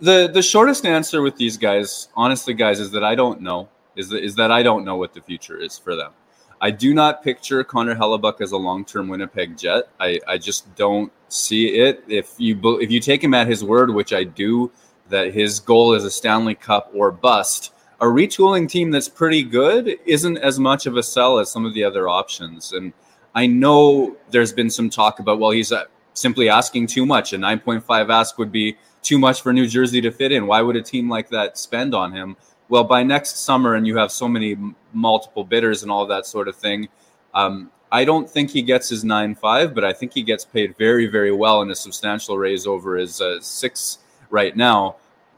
the the shortest answer with these guys, honestly, guys, is that I don't know. Is that is that I don't know what the future is for them. I do not picture Connor Hellebuyck as a long term Winnipeg Jet. I, I just don't see it. If you if you take him at his word, which I do, that his goal is a Stanley Cup or bust. A retooling team that's pretty good isn't as much of a sell as some of the other options. And I know there's been some talk about, well, he's uh, simply asking too much. A 9.5 ask would be too much for New Jersey to fit in. Why would a team like that spend on him? Well, by next summer, and you have so many m- multiple bidders and all that sort of thing, um, I don't think he gets his nine five, but I think he gets paid very, very well and a substantial raise over his uh, six right now.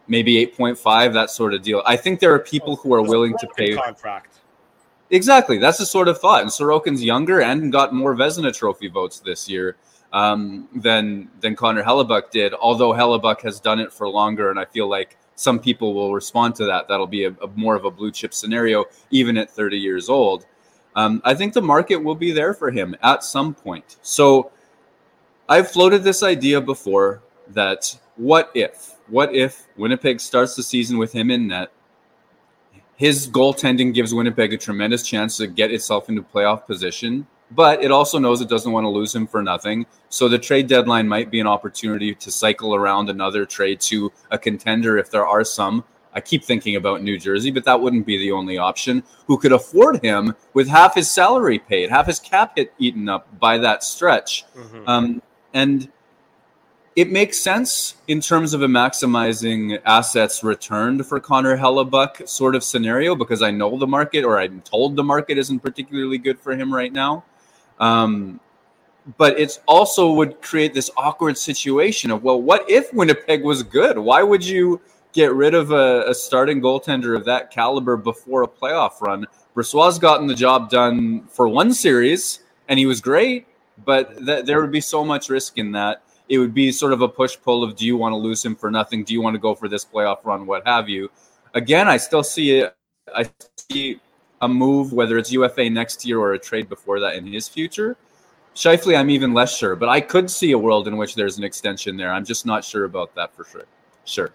Maybe 8.5, that sort of deal. I think there are people who are willing to pay. contract. Exactly. That's the sort of thought. And Sorokin's younger and got more Vezina Trophy votes this year um, than than Connor Hellebuyck did. Although Hellebuyck has done it for longer, and I feel like some people will respond to that. That'll be a, a more of a blue chip scenario, even at 30 years old. Um, I think the market will be there for him at some point. So I've floated this idea before that what if, what if Winnipeg starts the season with him in net? his goaltending gives Winnipeg a tremendous chance to get itself into playoff position, but it also knows it doesn't want to lose him for nothing. So the trade deadline might be an opportunity to cycle around another trade to a contender if there are some. I keep thinking about New Jersey, but that wouldn't be the only option. Who could afford him with half his salary paid, half his cap hit eaten up by that stretch? Mhm. Um, and it makes sense in terms of a maximizing assets returned for Connor Hellebuyck sort of scenario because I know the market or I'm told the market isn't particularly good for him right now. Um, but it's also would create this awkward situation of well, what if Winnipeg was good? Why would you get rid of a, a starting goaltender of that caliber before a playoff run? Brossoit's gotten the job done for one series, and he was great, but th- there would be so much risk in that. It would be sort of a push pull of do you want to lose him for nothing? Do you want to go for this playoff run? What have you? Again, I still see it. I see a move, whether it's UFA next year or a trade before that in his future. Scheifele, I'm even less sure, but I could see a world in which there's an extension there. I'm just not sure about that for sure. Sure.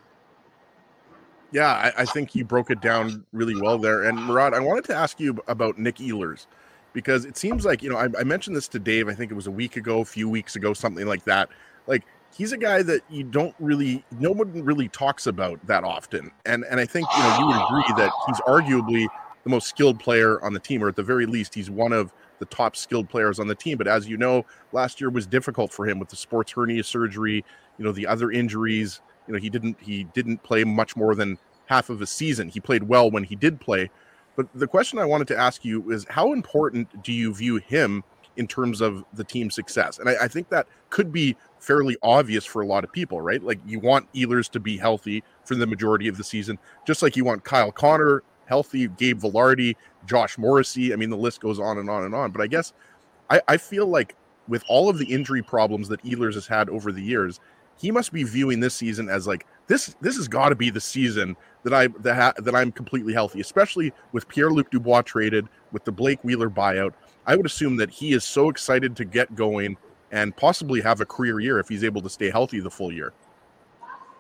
Yeah, I, I think you broke it down really well there. And Murat, I wanted to ask you about Nick Ehlers because it seems like you know I, I mentioned this to Dave. I think it was a week ago, a few weeks ago, something like that. Like he's a guy that you don't really, no one really talks about that often. And and I think you know you would agree that he's arguably the most skilled player on the team, or at the very least, he's one of the top skilled players on the team. But as you know, last year was difficult for him with the sports hernia surgery, you know, the other injuries. You know, he didn't he didn't play much more than half of a season. He played well when he did play. But the question I wanted to ask you is how important do you view him in terms of the team's success? And I, I think that could be fairly obvious for a lot of people, right? Like you want Ehlers to be healthy for the majority of the season, just like you want Kyle Connor healthy, Gabe Vilardi, Josh Morrissey. I mean, the list goes on and on and on. But I guess I, I feel like with all of the injury problems that Ehlers has had over the years, he must be viewing this season as like this. This has got to be the season that I that, ha, that I'm completely healthy, especially with Pierre Luc Dubois traded with the Blake Wheeler buyout. I would assume that he is so excited to get going and possibly have a career year if he's able to stay healthy the full year.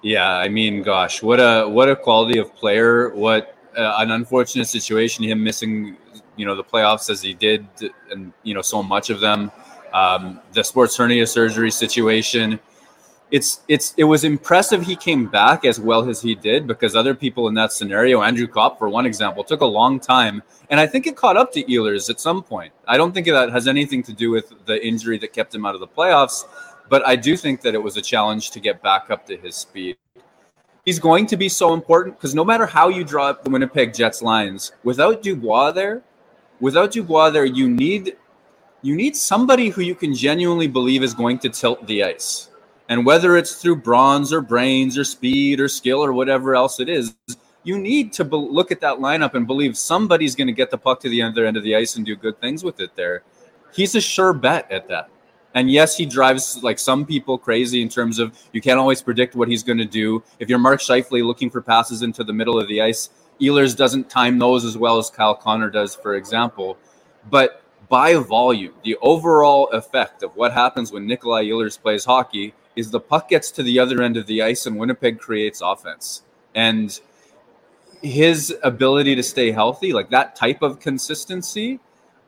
Yeah, I mean, gosh, what a what a quality of player. What uh, an unfortunate situation, him missing, you know, the playoffs as he did, and you know, so much of them. Um, the sports hernia surgery situation. It's it's it was impressive he came back as well as he did because other people in that scenario, Andrew Copp for one example, took a long time, and I think it caught up to Ehlers at some point. I don't think that has anything to do with the injury that kept him out of the playoffs, but I do think that it was a challenge to get back up to his speed he's going to be so important because no matter how you draw up the Winnipeg Jets lines, without Dubois there, without Dubois there, you need you need somebody who you can genuinely believe is going to tilt the ice. And whether it's through bronze or brains or speed or skill or whatever else it is, you need to be- look at that lineup and believe somebody's going to get the puck to the other end of the ice and do good things with it there. He's a sure bet at that. And yes, he drives like some people crazy in terms of you can't always predict what he's going to do. If you're Mark Scheifele looking for passes into the middle of the ice, Ehlers doesn't time those as well as Kyle Connor does, for example. But by volume, the overall effect of what happens when Nikolai Ehlers plays hockey is the puck gets to the other end of the ice and Winnipeg creates offense. And his ability to stay healthy, like that type of consistency,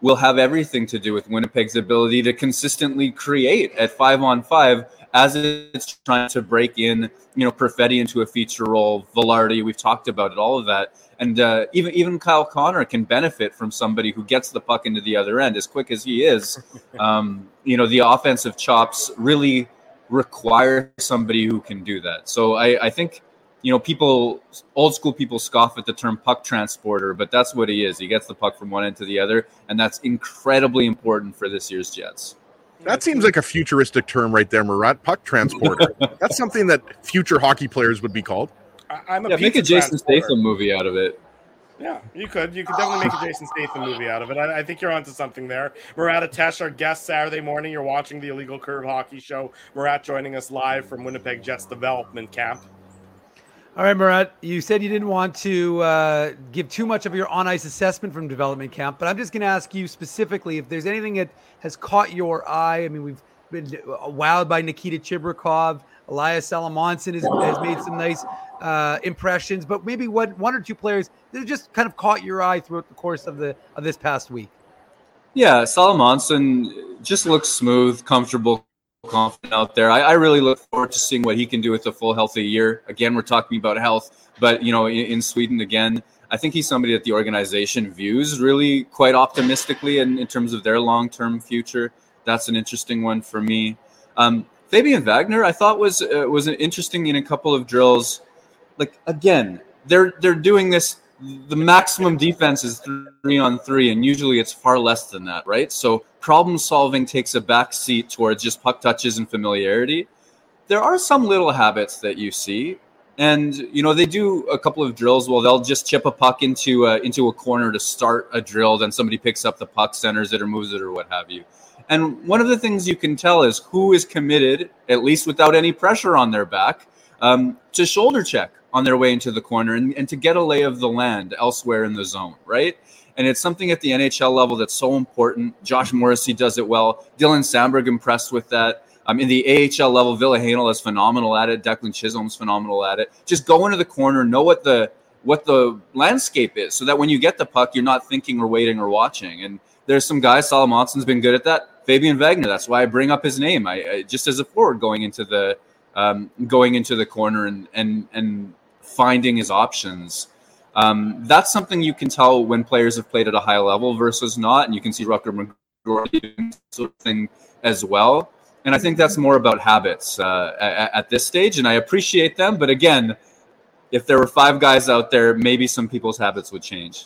will have everything to do with Winnipeg's ability to consistently create at five on five as it's trying to break in, you know, Perfetti into a feature role. Vilardi, we've talked about it, all of that, and uh, even even Kyle Connor can benefit from somebody who gets the puck into the other end as quick as he is. [laughs] Um, you know, the offensive chops really require somebody who can do that. So I, I think you know, people, old school people scoff at the term puck transporter, but that's what he is. He gets the puck from one end to the other, and that's incredibly important for this year's Jets. That seems like a futuristic term right there, Murat. Puck transporter. [laughs] that's something that future hockey players would be called. I, am a yeah, make a Jason. Statham movie out of it. Yeah, you could. You could definitely make a Jason Statham movie out of it. I, I think you're onto something there. Murat Ates, our guest Saturday morning. You're watching the Illegal Curve Hockey Show. Murat joining us live from Winnipeg Jets Development Camp. All right, Murat, you said you didn't want to uh, give too much of your on ice assessment from development camp, but I'm just going to ask you specifically if there's anything that has caught your eye. I mean, we've been wowed by Nikita Chibrikov. Elias Salomonsson has, has made some nice uh, impressions, but maybe what one or two players that just kind of caught your eye throughout the course of the of this past week. Yeah, Salamonson just looks smooth, comfortable, confident out there. I, I, really look forward to seeing what he can do with a full healthy year. Again, we're talking about health, but you know, in, in Sweden again, I think he's somebody that the organization views really quite optimistically in, in terms of their long-term future. That's an interesting one for me. Um, Fabian Wagner, I thought was uh, was interesting in a couple of drills. Like again, they're they're doing this the maximum defense is three on three, and usually it's far less than that, right? So problem solving takes a back seat towards just puck touches and familiarity. There are some little habits that you see, and you know they do a couple of drills. Well, they'll just chip a puck into a, into a corner to start a drill, then somebody picks up the puck, centers it, or moves it, or what have you. And one of the things you can tell is who is committed, at least without any pressure on their back, um, to shoulder check on their way into the corner and, and to get a lay of the land elsewhere in the zone, right? And it's something at the NHL level that's so important. Josh Morrissey does it well. Dylan Samberg impressed with that. Um, in the AHL level, Ville Heinola is phenomenal at it. Declan Chisholm's phenomenal at it. Just go into the corner, know what the what the landscape is, so that when you get the puck, you're not thinking or waiting or watching. And there's some guys. Salomonsson's been good at that. Fabian Wagner. That's why I bring up his name. I, I just as a forward going into the um, going into the corner and and and finding his options. Um, that's something you can tell when players have played at a high level versus not, and you can see Rutger McGroarty doing sort of thing as well. And I think that's more about habits uh, at, at this stage, and I appreciate them. But again, if there were five guys out there, maybe some people's habits would change.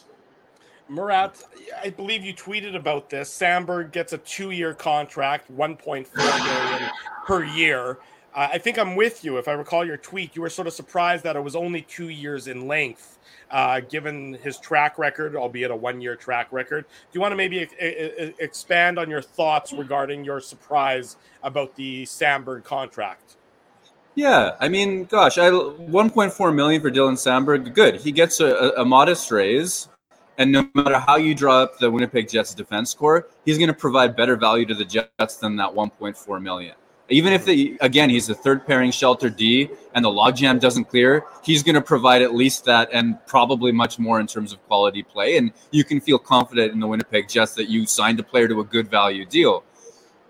Murat, I believe you tweeted about this. Samberg gets a two-year contract, 1.4 million per year. I think I'm with you. If I recall your tweet, you were sort of surprised that it was only two years in length, uh, given his track record, albeit a one year track record. Do you want to maybe e- expand on your thoughts regarding your surprise about the Samberg contract? Yeah, I mean, gosh, I 1.4 million for Dylan Samberg. Good. He gets a, a modest raise. And no matter how you draw up the Winnipeg Jets defense core, he's going to provide better value to the Jets than that 1.4 million even if the again he's a third pairing shelter D and the logjam doesn't clear, he's going to provide at least that and probably much more in terms of quality play. And you can feel confident in the Winnipeg Jets that you signed a player to a good value deal.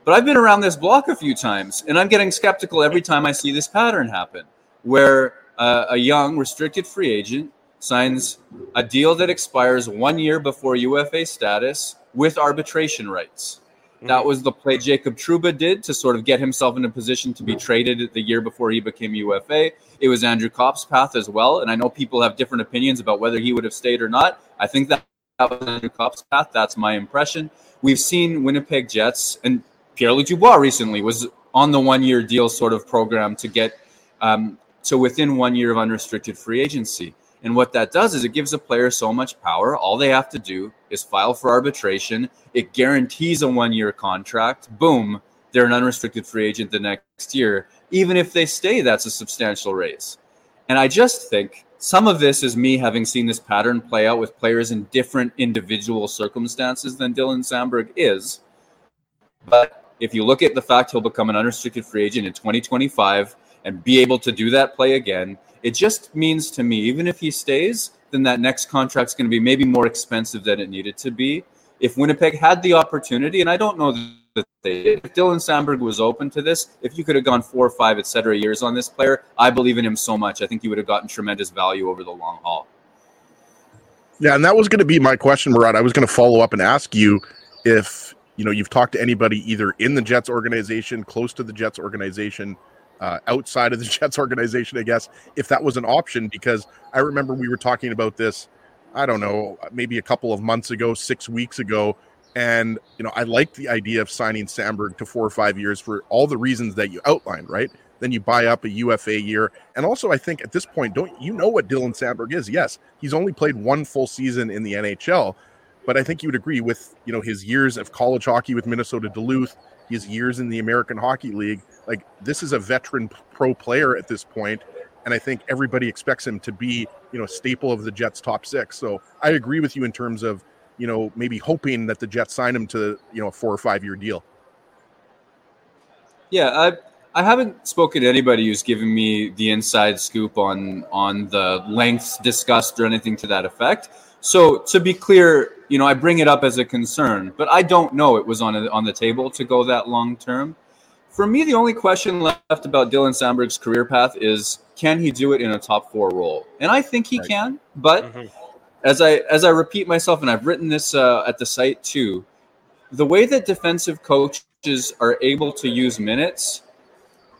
But I've been around this block a few times, and I'm getting skeptical every time I see this pattern happen, where uh, a young restricted free agent signs a deal that expires one year before UFA status with arbitration rights That Mhm. was the play Jacob Trouba did to sort of get himself in a position to be traded the year before he became UFA. It was Andrew Copp's path as well. And I know people have different opinions about whether he would have stayed or not. I think that, that was Andrew Copp's path. That's my impression. We've seen Winnipeg Jets and Pierre-Luc Dubois recently was on the one-year deal sort of program to get um, to within one year of unrestricted free agency. And what that does is it gives a player so much power. All they have to do is file for arbitration. It guarantees a one year contract. Boom, they're an unrestricted free agent the next year. Even if they stay, that's a substantial raise. And I just think some of this is me having seen this pattern play out with players in different individual circumstances than Dylan Samberg is. But if you look at the fact he'll become an unrestricted free agent in 2025 and be able to do that play again, it just means to me, even if he stays, then that next contract's going to be maybe more expensive than it needed to be. If Winnipeg had the opportunity, and I don't know that they did, if Dylan Samberg was open to this, if you could have gone four or five, et cetera, years on this player, I believe in him so much. I think you would have gotten tremendous value over the long haul. Yeah, and that was going to be my question, Murat. I was going to follow up and ask you if you know you've talked to anybody either in the Jets organization, close to the Jets organization, uh, outside of the [laughs] Jets organization, I guess, if that was an option. Because I remember we were talking about this, I don't know, maybe a couple of months ago, six weeks ago, and you know I like the idea of signing Samberg to four or five years for all the reasons that you outlined, right? Then you buy up a UFA year. And also, I think at this point, don't you know what Dylan Samberg is? Yes, he's only played one full season in the NHL, but I think you would agree with you know his years of college hockey with Minnesota Duluth, his years in the American Hockey League. Like this is a veteran pro player at this point, and I think everybody expects him to be you know a staple of the Jets top six. So I agree with you in terms of you know maybe hoping that the Jets sign him to you know a four or five year deal. Yeah, I I haven't spoken to anybody who's given me the inside scoop on on the lengths discussed or anything to that effect. So to be clear, you know, I bring it up as a concern, but I don't know it was on a, on the table to go that long term. For me, the only question left about Dylan Samberg's career path is can he do it in a top four role? And I think he Right. can, but Mhm. as I as I repeat myself, and I've written this uh, at the site too, the way that defensive coaches are able to use minutes,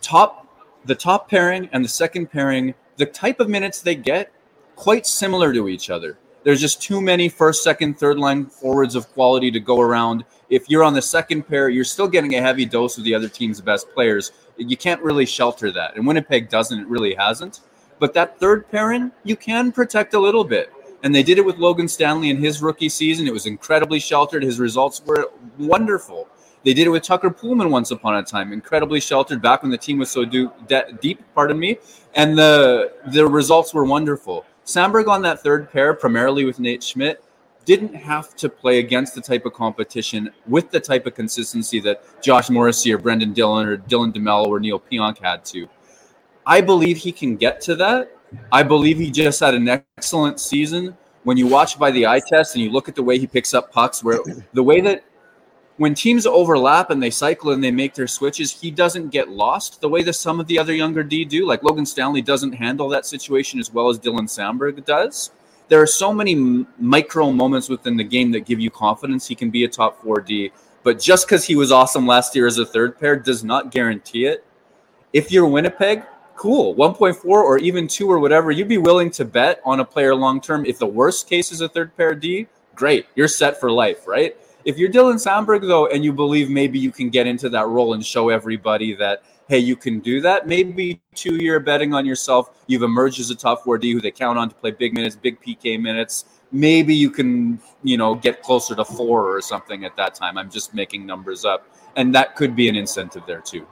top the top pairing and the second pairing, the type of minutes they get, quite similar to each other. There's just too many first, second, third line forwards of quality to go around. If you're on the second pair, you're still getting a heavy dose of the other team's best players. You can't really shelter that. And Winnipeg doesn't, it really hasn't. But that third pairing, you can protect a little bit. And they did it with Logan Stanley in his rookie season. It was incredibly sheltered. His results were wonderful. They did it with Tucker Poolman once upon a time, incredibly sheltered back when the team was so do, de- deep, pardon me, and the the results were wonderful. Samberg on that third pair, primarily with Nate Schmidt, didn't have to play against the type of competition with the type of consistency that Josh Morrissey or Brendan Dillon or Dylan DeMello or Neal Pionk had to. I believe he can get to that. I believe he just had an excellent season. When you watch by the eye test and you look at the way he picks up pucks, where the way that when teams overlap and they cycle and they make their switches, he doesn't get lost the way that some of the other younger D do. Like Logan Stanley doesn't handle that situation as well as Dylan Samberg does. There are so many micro moments within the game that give you confidence he can be a top four D. But just because he was awesome last year as a third pair does not guarantee it. If you're Winnipeg, cool, 1.4 or even two or whatever, you'd be willing to bet on a player long term. If the worst case is a third pair D, great, you're set for life, right? If you're Dylan Samberg though, and you believe maybe you can get into that role and show everybody that hey, you can do that. Maybe two year betting on yourself, you've emerged as a top four D who they count on to play big minutes, big PK minutes. Maybe you can, you know, get closer to four or something at that time. I'm just making numbers up, and that could be an incentive there too.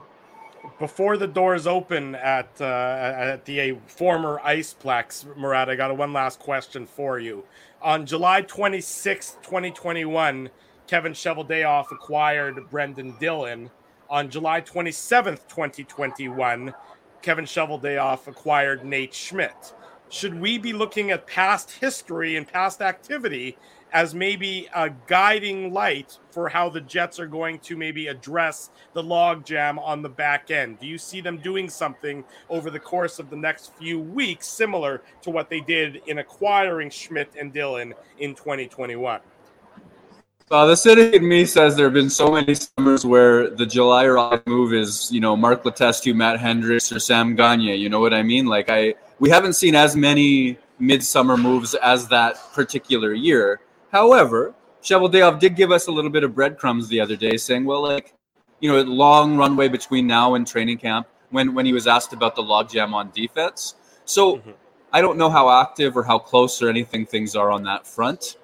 before the doors open at uh, at the former Iceplex, Murat, I got one last question for you. On July 26th, 2021, Kevin Cheveldayoff acquired Brendan Dillon. On July 27th, 2021, Kevin Cheveldayoff acquired Nate Schmidt. Should we be looking at past history and past activity as maybe a guiding light for how the Jets are going to maybe address the logjam on the back end? Do you see them doing something over the course of the next few weeks similar to what they did in acquiring Schmidt and Dillon in 2021? Uh, the city in me says there have been so many summers where the July or August move is, you know, Mark Letestu, Matt Hendricks, or Sam Gagne. You know what I mean? Like I, we haven't seen as many midsummer moves as that particular year. However, Cheveldayoff did give us a little bit of breadcrumbs the other day, saying, "Well, like, you know, a long runway between now and training camp." When when he was asked about the logjam on defense, so Mhm. I don't know how active or how close or anything things are on that front.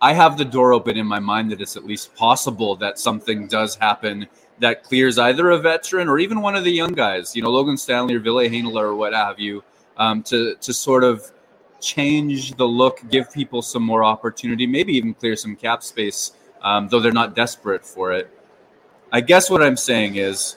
I have the door open in my mind that it's at least possible that something does happen that clears either a veteran or even one of the young guys, you know, Logan Stanley or Ville Heinola or what have you, um, to to sort of change the look, give people some more opportunity, maybe even clear some cap space, um, though they're not desperate for it. I guess what I'm saying is,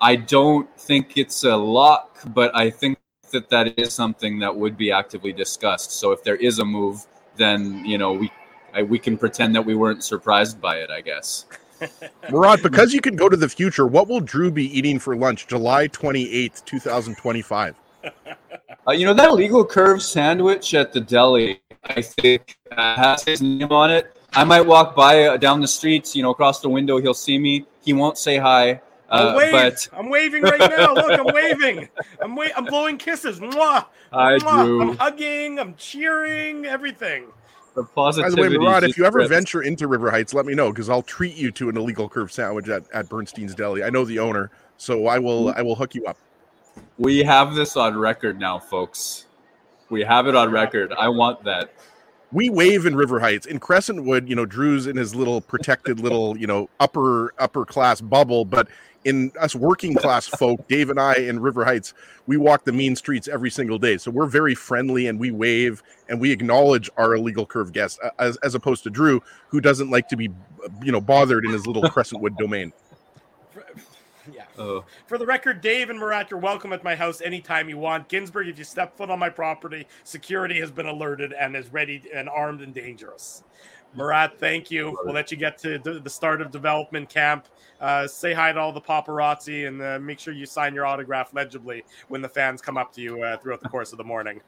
I don't think it's a lock, but I think that that is something that would be actively discussed. So if there is a move, then you know we I, we can pretend that we weren't surprised by it. I guess. [laughs] Murat, because you can go to the future, what will Drew be eating for lunch July 28th, 2025? Uh, you know that illegal curve sandwich at the deli. I think uh, has his name on it. I might walk by uh, down the streets, you know, across the window. He'll see me. He won't say hi. I'll Uh, wave. but I'm waving right now. Look, I'm [laughs] waving. I'm wa- I'm blowing kisses. Mwah. Hi, Mwah. Drew. I'm hugging. I'm cheering. Everything. The By the way, Murat, if you ever venture into River Heights, let me know because I'll treat you to an illegal curve sandwich at, at Bernstein's Deli. I know the owner, so I will mm. I will hook you up. we have this on record now, folks. We have it on record. I want that. we wave in River Heights. In Crescentwood, you know, Drew's in his little protected little, you know, upper upper class bubble, but in us working class folk, Dave and I in River Heights, we walk the mean streets every single day. So we're very friendly and we wave and we acknowledge our illegal curve guests as, as opposed to Drew, who doesn't like to be, you know, bothered in his little Crescentwood domain. [laughs] Yeah. Oh, For the record, Dave and Murat, you're welcome at my house anytime you want. Ginsburg, if you step foot on my property, security has been alerted and is ready and armed and dangerous. Murat, thank you. We'll let you get to the the start of development camp. Uh, say hi to all the paparazzi and uh, make sure you sign your autograph legibly when the fans come up to you uh, throughout the course of the morning.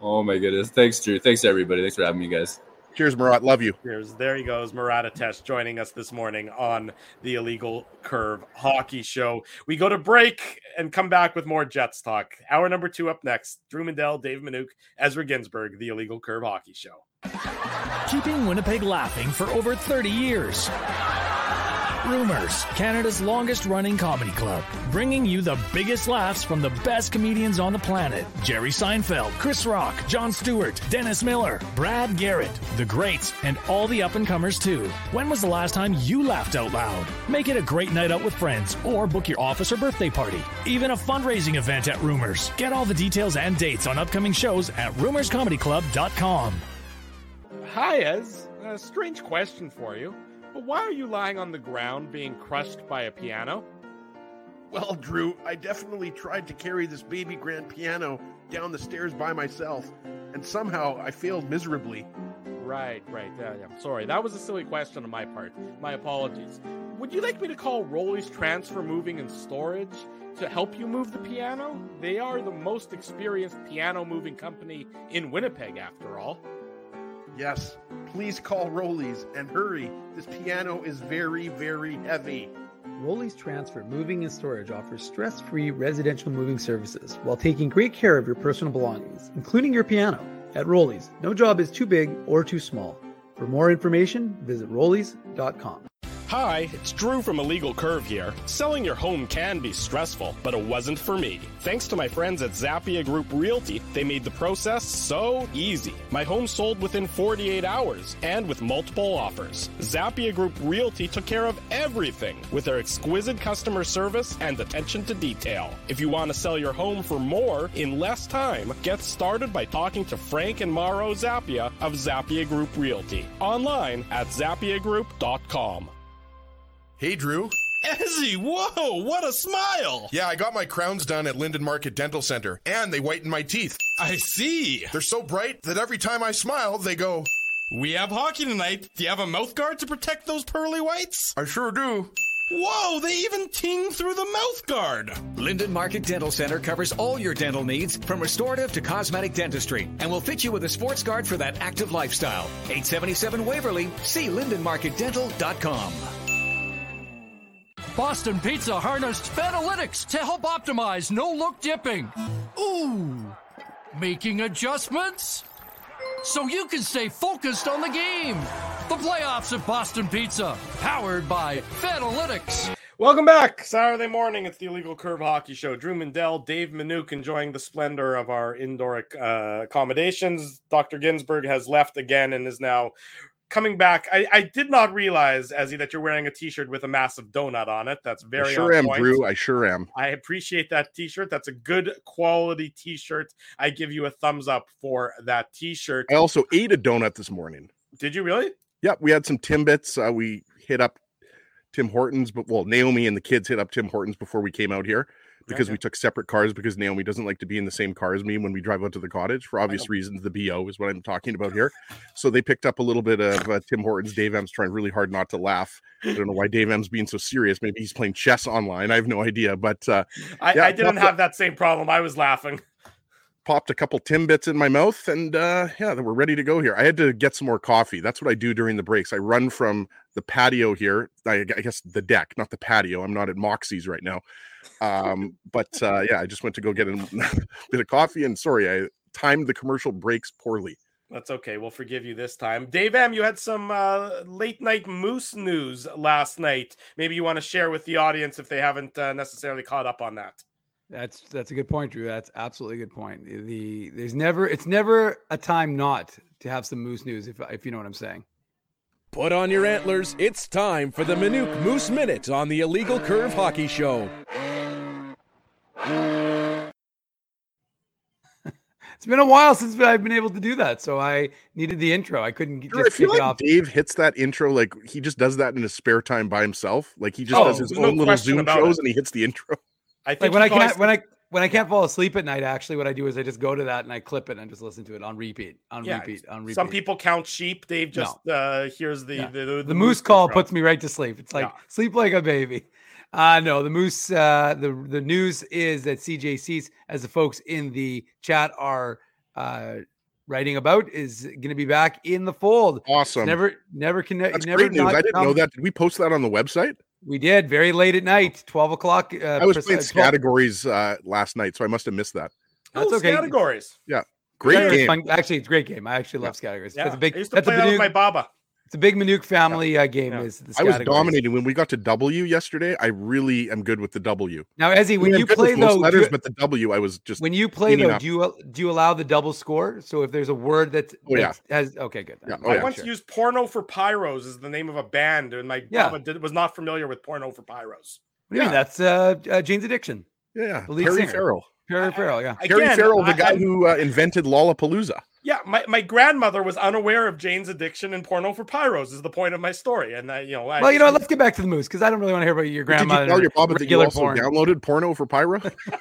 oh my goodness. Thanks, Drew. Thanks everybody. Thanks for having me, guys. Cheers, Murat. Love you. Cheers. there he goes, Murat Ates joining us this morning on the Illegal Curve Hockey Show. We go to break and come back with more Jets talk. Hour number two up next. Drew Mindell, Dave Minuk, Ezra Ginsburg, the Illegal Curve Hockey Show. keeping Winnipeg laughing for over 30 years. Rumors, Canada's longest running comedy club, bringing you the biggest laughs from the best comedians on the planet. Jerry Seinfeld, Chris Rock, Jon Stewart, Dennis Miller, Brad Garrett, the greats, and all the up and comers too. When was the last time you laughed out loud? Make it a great night out with friends or book your office or birthday party. Even a fundraising event at Rumors. Get all the details and dates on upcoming shows at rumorscomedyclub.com. Hi, Ez. A strange question for you. But why are you lying on the ground being crushed by a piano? Well, Drew, I definitely tried to carry this baby grand piano down the stairs by myself, and somehow I failed miserably. Right, right. Yeah, yeah. Sorry, that was a silly question on my part. My apologies. Would you like me to call Rolly's Transfer Moving and Storage to help you move the piano? They are the most experienced piano moving company in Winnipeg, after all. Yes, please call Rollies and hurry. This piano is very, very heavy. Rolly's Transfer Moving and Storage offers stress free residential moving services while taking great care of your personal belongings, including your piano. At Rolly's, no job is too big or too small. For more information, visit rollies.com. Hi, it's Drew from Illegal Curve here. Selling your home can be stressful, but it wasn't for me. Thanks to my friends at Zappia Group Realty, they made the process so easy. My home sold within 48 hours and with multiple offers. Zappia Group Realty took care of everything with their exquisite customer service and attention to detail. If you want to sell your home for more in less time, get started by talking to Frank and Mauro Zappia of Zappia Group Realty. Online at zappiagroup.com. Hey, Drew. Ezzy, whoa, what a smile! Yeah, I got my crowns done at Linden Market Dental Center, and they whiten my teeth. I see. They're so bright that every time I smile, they go. We have hockey tonight. Do you have a mouth guard to protect those pearly whites? I sure do. Whoa, they even ting through the mouth guard. Linden Market Dental Center covers all your dental needs from restorative to cosmetic dentistry and will fit you with a sports guard for that active lifestyle. 877 Waverly, see lindenmarketdental.com. Boston Pizza harnessed Fanalytics to help optimize no look dipping. Ooh, making adjustments so you can stay focused on the game. The playoffs of Boston Pizza, powered by Fanalytics. Welcome back. Saturday morning, it's the Illegal Curve Hockey Show. Drew Mindell, Dave Minuk enjoying the splendor of our indoor uh, accommodations. Dr. Ginsburg has left again and is now coming back. I, I did not realize, Ezzy, that you're wearing a T-shirt with a massive donut on it. That's very I sure am, point. Drew. I sure am. I appreciate that T-shirt. That's a good quality T-shirt. I give you a thumbs up for that T-shirt. I also ate a donut this morning. Did you really? Yeah, we had some Timbits. Uh, we hit up Tim Hortons, but well, Naomi and the kids hit up Tim Hortons before we came out here because we took separate cars because Naomi doesn't like to be in the same car as me when we drive out to the cottage for obvious reasons. The BO is what I'm talking about here. So they picked up a little bit of uh, Tim Hortons. Dave M's trying really hard not to laugh. I don't know why Dave M's being so serious. Maybe he's playing chess online. I have no idea, but uh, I, Yeah, I didn't have that same problem. I was laughing. popped a couple Timbits in my mouth, and uh, yeah, we're ready to go here. I had to get some more coffee. That's what I do during the breaks. I run from the patio here. I, I guess the deck, not the patio. I'm not at Moxie's right now. Um, but uh, yeah, I just went to go get [laughs] a bit of coffee, and sorry, I timed the commercial breaks poorly. That's okay. We'll forgive you this time. Dave M, you had some uh, late night moose news last night. Maybe you want to share with the audience if they haven't uh, necessarily caught up on that. That's that's a good point, Drew. That's absolutely a good point. The there's never it's never a time not to have some moose news if if you know what I'm saying. Put on your antlers. It's time for the Minute Moose Minute on the Illegal Curve Hockey Show. [laughs] It's been a while since I've been able to do that, so I needed the intro. I couldn't Drew, I just feel kick it like off. Dave hits that intro like he just does that in his spare time by himself. Like he just Oh, does his there's no own little Zoom shows it. and he hits the intro. I Like think when I can't when I when I can't fall asleep at night, actually, what I do is I just go to that and I clip it and just listen to it on repeat, on Yeah, repeat, on repeat. Some people count sheep. Dave just uh, hears the, Yeah. the, the, the moose call intro. puts me right to sleep. It's like Yeah. sleep like a baby. Uh no, the moose uh the the news is that CJ Suess, as the folks in the chat are uh writing about, is gonna be back in the fold. Awesome. Never never connect That's never great news. not I didn't know that. Did we post that on the website? We did very late at night, 12 o'clock. Uh, I was preci- playing 12 categories uh, last night, so I must have missed that. That's Ooh, okay. Categories. Yeah, great Scattergories game. fun- Actually, it's a great game. I actually love Scattergories. Yeah. That's a big I used to that's play that with my Baba. It's a big Minuk family uh, game. Yeah. Is the I was Scattergories. dominating when we got to W yesterday. I really am good with the W. Now, Ezzy, when I'm you play most though, letters, you- but the W, I was just when you play cleaning though, up. do you do you allow the double score? So if there's a word that, Oh, yeah. has okay, good. Yeah. Oh, I yeah. once Sure. used Porno for Pyros as the name of a band, and my Yeah. Baba did, was not familiar with Porno for Pyros. What do you mean? Yeah. That's uh, uh, Jane's Addiction. yeah, yeah. the lead Perry singer. Farrell. Perry Farrell, yeah. Perry Again, Farrell, the I- guy I- who uh, invented Lollapalooza. Yeah, my, my grandmother was unaware of Jane's addiction and porno for pyros is the point of my story. And I, you know, I, Well, you know, let's get back to the moose because I don't really want to hear about your Did you grandmother. tell your Baba that you also porn. downloaded porno for Pyro? [laughs]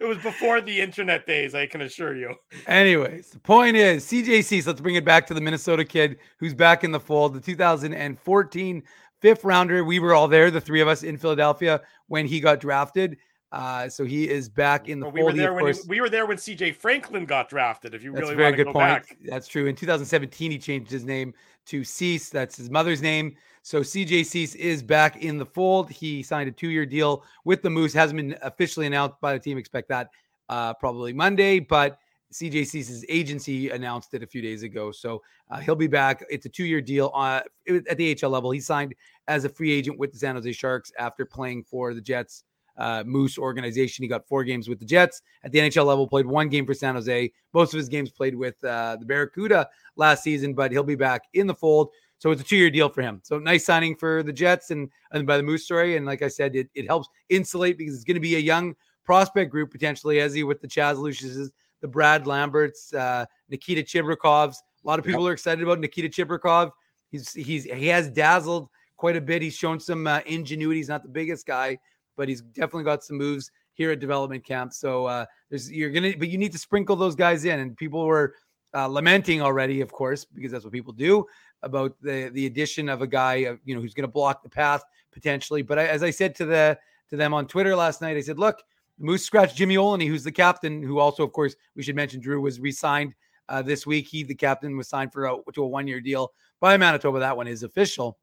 it was before the internet days, I can assure you. Anyways, the point is CJ Suess. Let's bring it back to the Minnesota kid who's back in the fold. The 2014 fifth rounder. We were all there, the three of us in Philadelphia when he got drafted. Uh, so he is back in the fold. we were there of when he, we were there when CJ Franklin got drafted. If you That's really a very want to good go point. back, That's true. In 2017, he changed his name to Suess. That's his mother's name. So CJ Suess is back in the fold. He signed a two-year deal with the Moose. Hasn't been officially announced by the team. Expect that uh, probably Monday, but CJ Suess's agency announced it a few days ago. So uh, he'll be back. It's a two-year deal uh, at the HL level. He signed as a free agent with the San Jose Sharks after playing for the Jets uh, Moose organization. He got four games with the Jets at the NHL level, played one game for San Jose. Most of his games played with uh, the Barracuda last season, but he'll be back in the fold. So it's a two-year deal for him. So nice signing for the Jets and, and by the Moose story. And like I said, it, it helps insulate because it's going to be a young prospect group potentially, as he with the Chaz Lucius's, the Brad Lamberts, uh, Nikita Chibrikovs. A lot of people are excited about Nikita Chibrikov. He's he's he has dazzled quite a bit. He's shown some uh, ingenuity. He's not the biggest guy, but he's definitely got some moves here at development camp. So uh, there's you're gonna, but you need to sprinkle those guys in. And people were uh, lamenting already, of course, because that's what people do. about the the addition of a guy, uh, you know, who's to block the path potentially. But I, as I said to the to them on Twitter last night, I said, look, Moose scratched Jimmy Oligny, who's the captain, who also, of course, we should mention Drew was re-signed uh, this week. He, the captain, was signed for a, to a one-year deal by Manitoba. That one is official.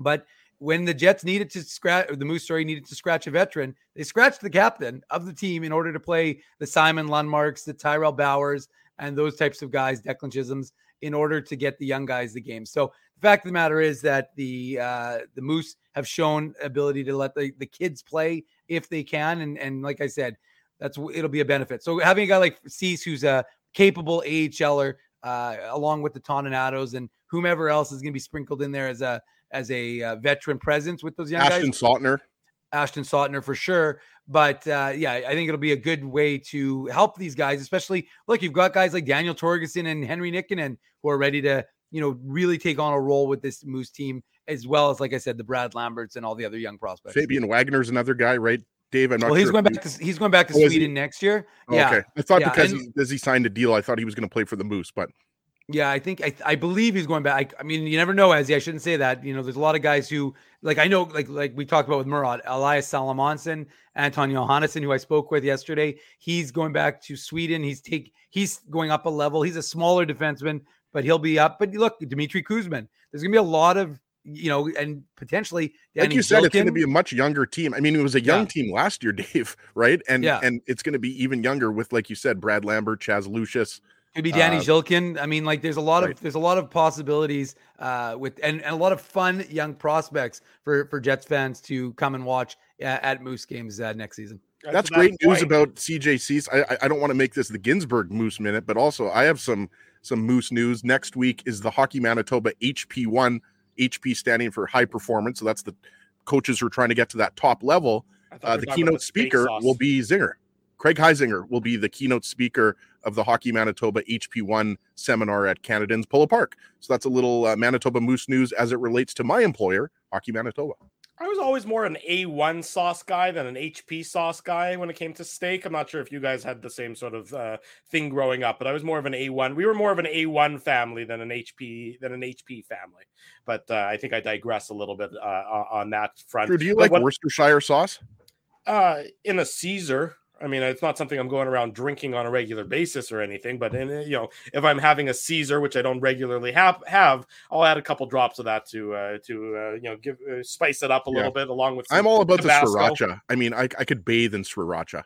But when the Jets needed to scratch, the Moose story needed to scratch a veteran, they scratched the captain of the team in order to play the Simon Lundmarks, the Tyrel Bauers, and those types of guys, Declan Chisholms, in order to get the young guys the game. So the fact of the matter is that the uh, the Moose have shown ability to let the, the kids play if they can, and and like I said, that's it'll be a benefit. So having a guy like Suess, who's a capable AHLer, uh, along with the Toninatos and whomever else is going to be sprinkled in there as a as a uh, veteran presence with those young Ashton guys. Sautner. Ashton Sautner for sure. But uh, yeah, I think it'll be a good way to help these guys, especially look, you've got guys like Daniel Torgerson and Henri Nikkanen who are ready to, you know, really take on a role with this Moose team, as well as, like I said, the Brad Lamberts and all the other young prospects. Fabian Wagner's another guy, right? Dave, I'm not well, he's if going back to he's going back to Oh. Sweden next year. Oh, yeah. Okay. I thought Yeah, because and- he, because he signed a deal, I thought he was going to play for the Moose, but Yeah, I think I, I believe he's going back. I, I mean, you never know, Ezzy. I shouldn't say that. You know, there's a lot of guys who like I know, like like we talked about with Murat, Elias Salomonsson, Anton Johannesson, who I spoke with yesterday. He's going back to Sweden. He's take he's going up a level. He's a smaller defenseman, but he'll be up. But look, Dmitry Kuzmin. There's gonna be a lot of you know, and potentially like you said, it's going to be a much younger team. I mean, it was a young Yeah. team last year, [laughs] Dave, right? And Yeah. and it's going to be even younger with, like you said, Brad Lambert, Chaz Lucius. Could be Danny Uh, Zhilkin. I mean, like there's a lot right. of there's a lot of possibilities uh, with and, and a lot of fun young prospects for for Jets fans to come and watch uh, at Moose games uh, next season. That's to great that news point- about CJ Suess. I, I- I don't want to make this the Ginsburg Moose minute, but also I have some some Moose news. Next week is the Hockey Manitoba HP1, HP standing for high performance. So that's the coaches who are trying to get to that top level. Uh, the were talking about keynote the speaker sauce. will be Zinger. Craig Heisinger will be the keynote speaker of the Hockey Manitoba HP1 seminar at Canad Inns Polo Park. So that's a little uh, Manitoba Moose news as it relates to my employer, Hockey Manitoba. I was always more an A1 sauce guy than an HP sauce guy when it came to steak. I'm not sure if you guys had the same sort of uh, thing growing up, but I was more of an A1. We were more of an A1 family than an HP than an HP family. But uh, I think I digress a little bit uh, on on that front. Drew, do you But like what- Worcestershire sauce? uh, in a Caesar. I mean, it's not something I'm going around drinking on a regular basis or anything. But in you know, if I'm having a Caesar, which I don't regularly have, have I'll add a couple drops of that to uh, to uh, you know give uh, spice it up a Yeah. little bit, along with. I'm all about Tabasco. the sriracha. I mean, I, I could bathe in sriracha.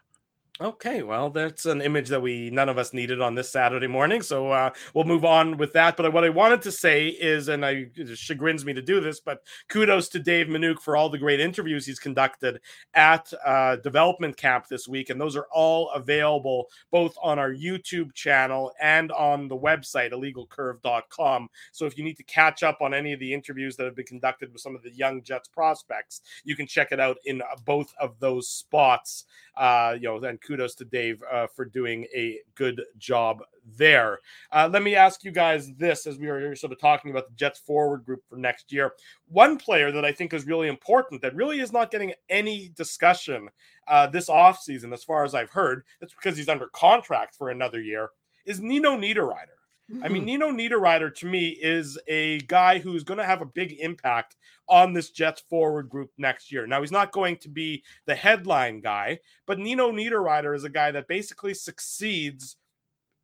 Okay, well, that's an image that we none of us needed on this Saturday morning, so uh, we'll move on with that. But what I wanted to say is, and I it chagrins me to do this, but kudos to Dave Minuk for all the great interviews he's conducted at uh, development camp this week, and those are all available both on our YouTube channel and on the website illegalcurve.com. So if you need to catch up on any of the interviews that have been conducted with some of the young Jets prospects, you can check it out in uh, both of those spots uh, you know, then kudos to Dave uh, for doing a good job there. Uh, let me ask you guys this as we were sort of talking about the Jets forward group for next year. One player that I think is really important that really is not getting any discussion uh, this offseason, as far as I've heard, that's because he's under contract for another year, is Nino Niederreiter. I mean, Nino Niederreiter to me is a guy who's going to have a big impact on this Jets forward group next year. Now, he's not going to be the headline guy, but Nino Niederreiter is a guy that basically succeeds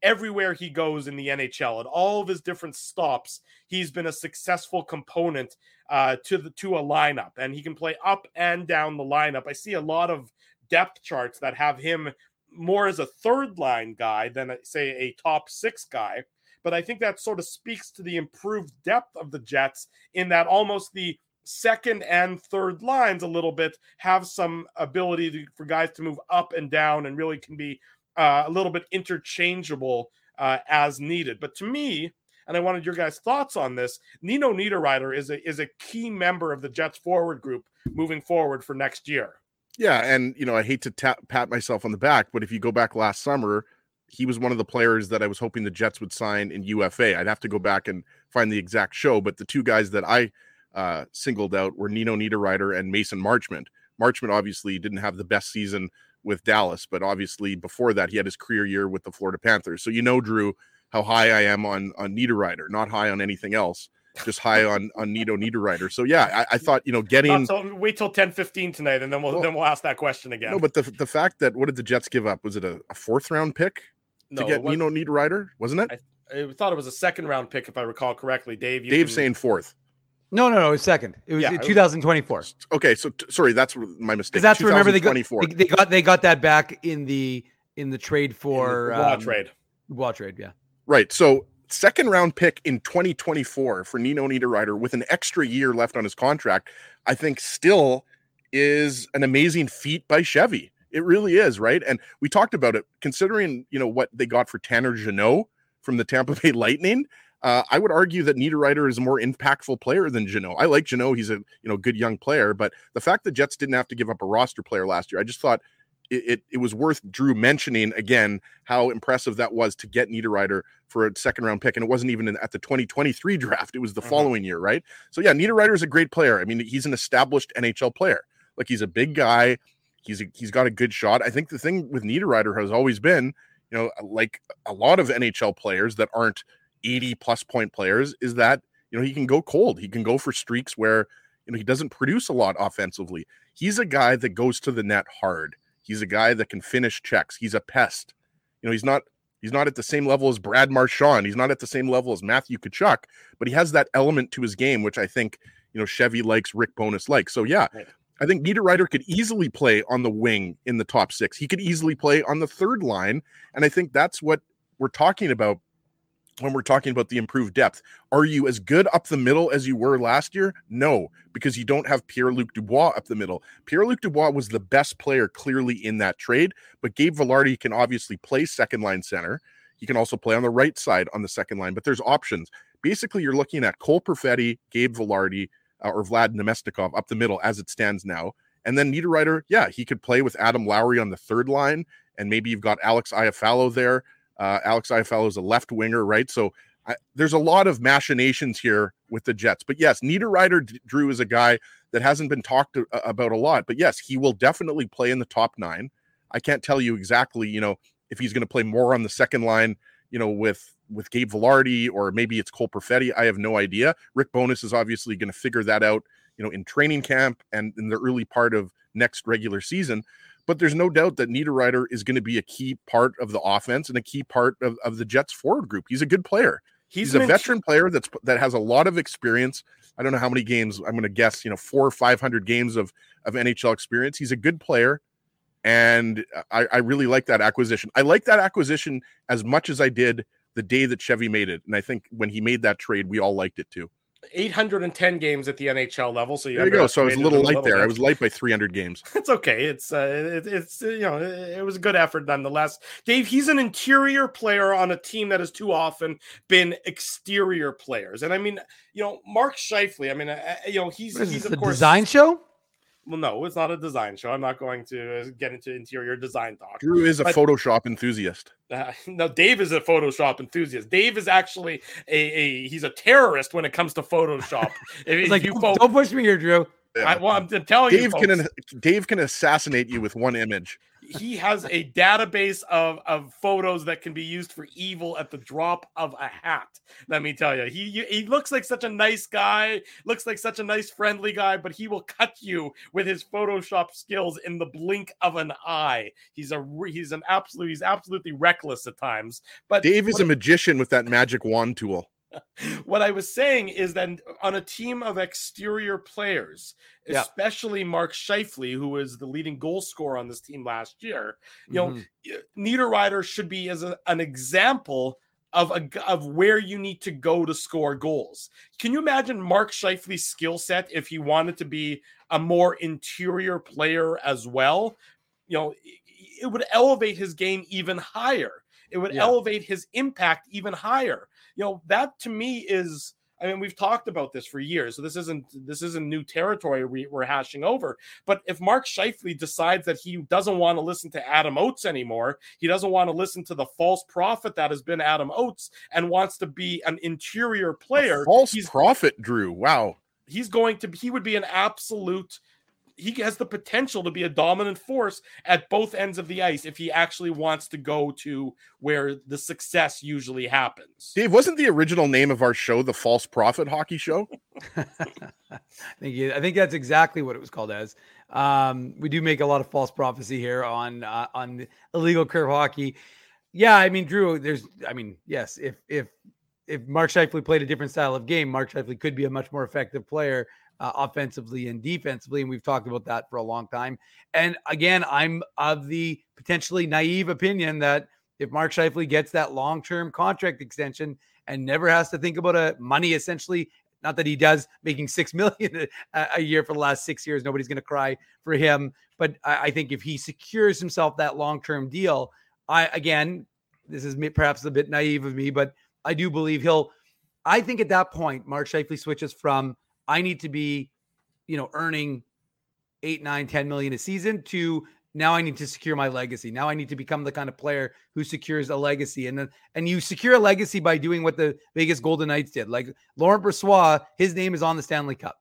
everywhere he goes in the NHL. At all of his different stops, he's been a successful component uh, to the to a lineup, and he can play up and down the lineup. I see a lot of depth charts that have him more as a third line guy than say a top six guy. But I think that sort of speaks to the improved depth of the Jets in that almost the second and third lines a little bit have some ability to, for guys to move up and down and really can be uh, a little bit interchangeable uh, as needed. But to me, and I wanted your guys' thoughts on this. Nino Niederreiter is a is a key member of the Jets forward group moving forward for next year. Yeah, and you know, I hate to tap, pat myself on the back, but if you go back last summer, he was one of the players that I was hoping the Jets would sign in UFA. I'd have to go back and find the exact show, but the two guys that I uh, singled out were Nino Niederreiter and Mason Marchment. Marchment obviously didn't have the best season with Dallas, but obviously before that he had his career year with the Florida Panthers. So you know, Drew, how high I am on on Niederreiter, not high on anything else. just high on on Nino Niederreiter. So yeah, I, I thought you know getting So wait till 10 15 tonight, and then we'll Well, then we'll ask that question again. no, but the the fact that what did the Jets give up? Was it a, a fourth round pick to get it was- Nino Niederreiter? Wasn't it? I thought it was a second round pick, if I recall correctly. Dave, you Dave can- saying fourth. No, no, no. It was second. It was Yeah, in it was- 2024. Okay, so t- sorry, that's my mistake. That's remember they got 2024. they, they got they got that back in the in the trade for Dubois um, trade. Dubois trade. Yeah. Right. So second round pick in 2024 for Nino Niederreiter with an extra year left on his contract, I think still is an amazing feat by Chevy. It really is, right? And we talked about it considering, you know, what they got for Tanner Jeannot from the Tampa Bay Lightning. Uh, I would argue that Niederreiter is a more impactful player than Jeannot. I like Jeannot; he's a you know good young player, but the fact that Jets didn't have to give up a roster player last year, I just thought it, it, it was worth Drew mentioning again how impressive that was to get Niederreiter for a second round pick. And it wasn't even in, at the 2023 draft, it was the Mhm. following year, right? So, yeah, Niederreiter is a great player. I mean, he's an established NHL player. Like, he's a big guy, he's, a, he's got a good shot. I think the thing with Niederreiter has always been, you know, uh, like a lot of NHL players that aren't 80 plus point players, is that, you know, he can go cold. He can go for streaks where, you know, he doesn't produce a lot offensively. He's a guy that goes to the net hard. He's a guy that can finish checks. He's a pest. You know, he's not he's not at the same level as Brad Marchand. He's not at the same level as Matthew Tkachuk, but he has that element to his game, which I think you know Chevy likes, Rick Bowness likes. So yeah, Right. I think Niederreiter could easily play on the wing in the top six. He could easily play on the third line, and I think that's what we're talking about when we're talking about the improved depth. Are you as good up the middle as you were last year? No, because you don't have Pierre Luc Dubois up the middle. Pierre Luc Dubois was the best player clearly in that trade, but Gabe Vilardi can obviously play second line center. He can also play on the right side on the second line, but there's options. Basically, you're looking at Cole Perfetti, Gabe Vilardi, uh, or Vlad Namestnikov up the middle as it stands now. And then Niederreiter, yeah, he could play with Adam Lowry on the third line, and maybe you've got Alex Iafallo there. Uh, Alex Iafallo is a left winger, right? So I, there's a lot of machinations here with the Jets. But yes, Niederreiter Drew is a guy that hasn't been talked about a lot. But yes, he will definitely play in the top nine. I can't tell you exactly, you know, if he's going to play more on the second line, you know, with with Gabe Vilardi or maybe it's Cole Perfetti. I have no idea. Rick Bowness is obviously going to figure that out, you know, in training camp and in the early part of next regular season. But there's no doubt that Niederreiter is going to be a key part of the offense and a key part of, of the Jets forward group. He's a good player. He's, a been- veteran player that's that has a lot of experience. I don't know how many games. I'm going to guess, you know, four or five hundred games of of NHL experience. He's a good player, and I, I really like that acquisition. I like that acquisition as much as I did the day that Chevy made it, and I think when he made that trade, we all liked it too. 810 games at the NHL level. So you There you go. So I was a underestimated little it light there. I was light by 300 games. [laughs] It's okay. It's uh, it, it's you know, it, it was a good effort nonetheless. Dave, he's an interior player on a team that has too often been exterior players, and I mean, you know, Mark Scheifele. I mean, uh, uh, you know, he's What is he's this, of a course design show? Well, no, it's not a design show. I'm not going to uh, get into interior design talk. Drew is a But- Photoshop enthusiast. Uh, no, Dave is a Photoshop enthusiast. Dave is actually a, a he's a terrorist when it comes to Photoshop. [laughs] If- like, you don't, push me here, Drew. I, well, I'm telling Dave you, can Dave can assassinate you with one image. He has a database of of photos that can be used for evil at the drop of a hat. Let me tell you, he he looks like such a nice guy, looks like such a nice friendly guy, but he will cut you with his Photoshop skills in the blink of an eye. He's a he's an absolute he's absolutely reckless at times. But Dave is a magician with that magic wand tool. [laughs] what I was saying is that on a team of exterior players, Yeah. especially Mark Scheifele, who was the leading goal scorer on this team last year, you know, Mhm. Niederreiter should be as a, an example of a of where you need to go to score goals. Can you imagine Mark Scheifele's skill set if he wanted to be a more interior player as well? You know, it- it would elevate his game even higher. It would Yeah. elevate his impact even higher. You know, that to me is I mean, we've talked about this for years, so this isn't this isn't new territory we, we're hashing over. But if Mark Scheifele decides that he doesn't want to listen to Adam Oates anymore, he doesn't want to listen to the false prophet that has been Adam Oates, and wants to be an interior player, False he's prophet, Drew. Wow. he's going to he would be an absolute he has the potential to be a dominant force at both ends of the ice if he actually wants to go to where the success usually happens. Dave, wasn't the original name of our show the False Prophet Hockey Show? [laughs] I think you- I think that's exactly what it was called as. Um, we do make a lot of false prophecy here on uh, on illegal curve hockey. Yeah, I mean, Drew. There's, I mean, yes. If if if Mark Scheifele played a different style of game, Mark Scheifele could be a much more effective player uh, offensively and defensively, and we've talked about that for a long time. And again, I'm of the potentially naive opinion that if Mark Scheifele gets that long term contract extension and never has to think about a money essentially not that he does making six [laughs] million a, a year for the last six years. Nobody's going to cry for him. But I, I think if he secures himself that long term deal, I again, this is perhaps a bit naive of me, but I do believe he'll. I think at that point, Mark Scheifele switches from I need to be, you know, earning eight, nine, 10 million a season to now I need to secure my legacy. Now I need to become the kind of player who secures a legacy. And then and you secure a legacy by doing what the Vegas Golden Knights did. Like Laurent Brossoit, his name is on the Stanley Cup.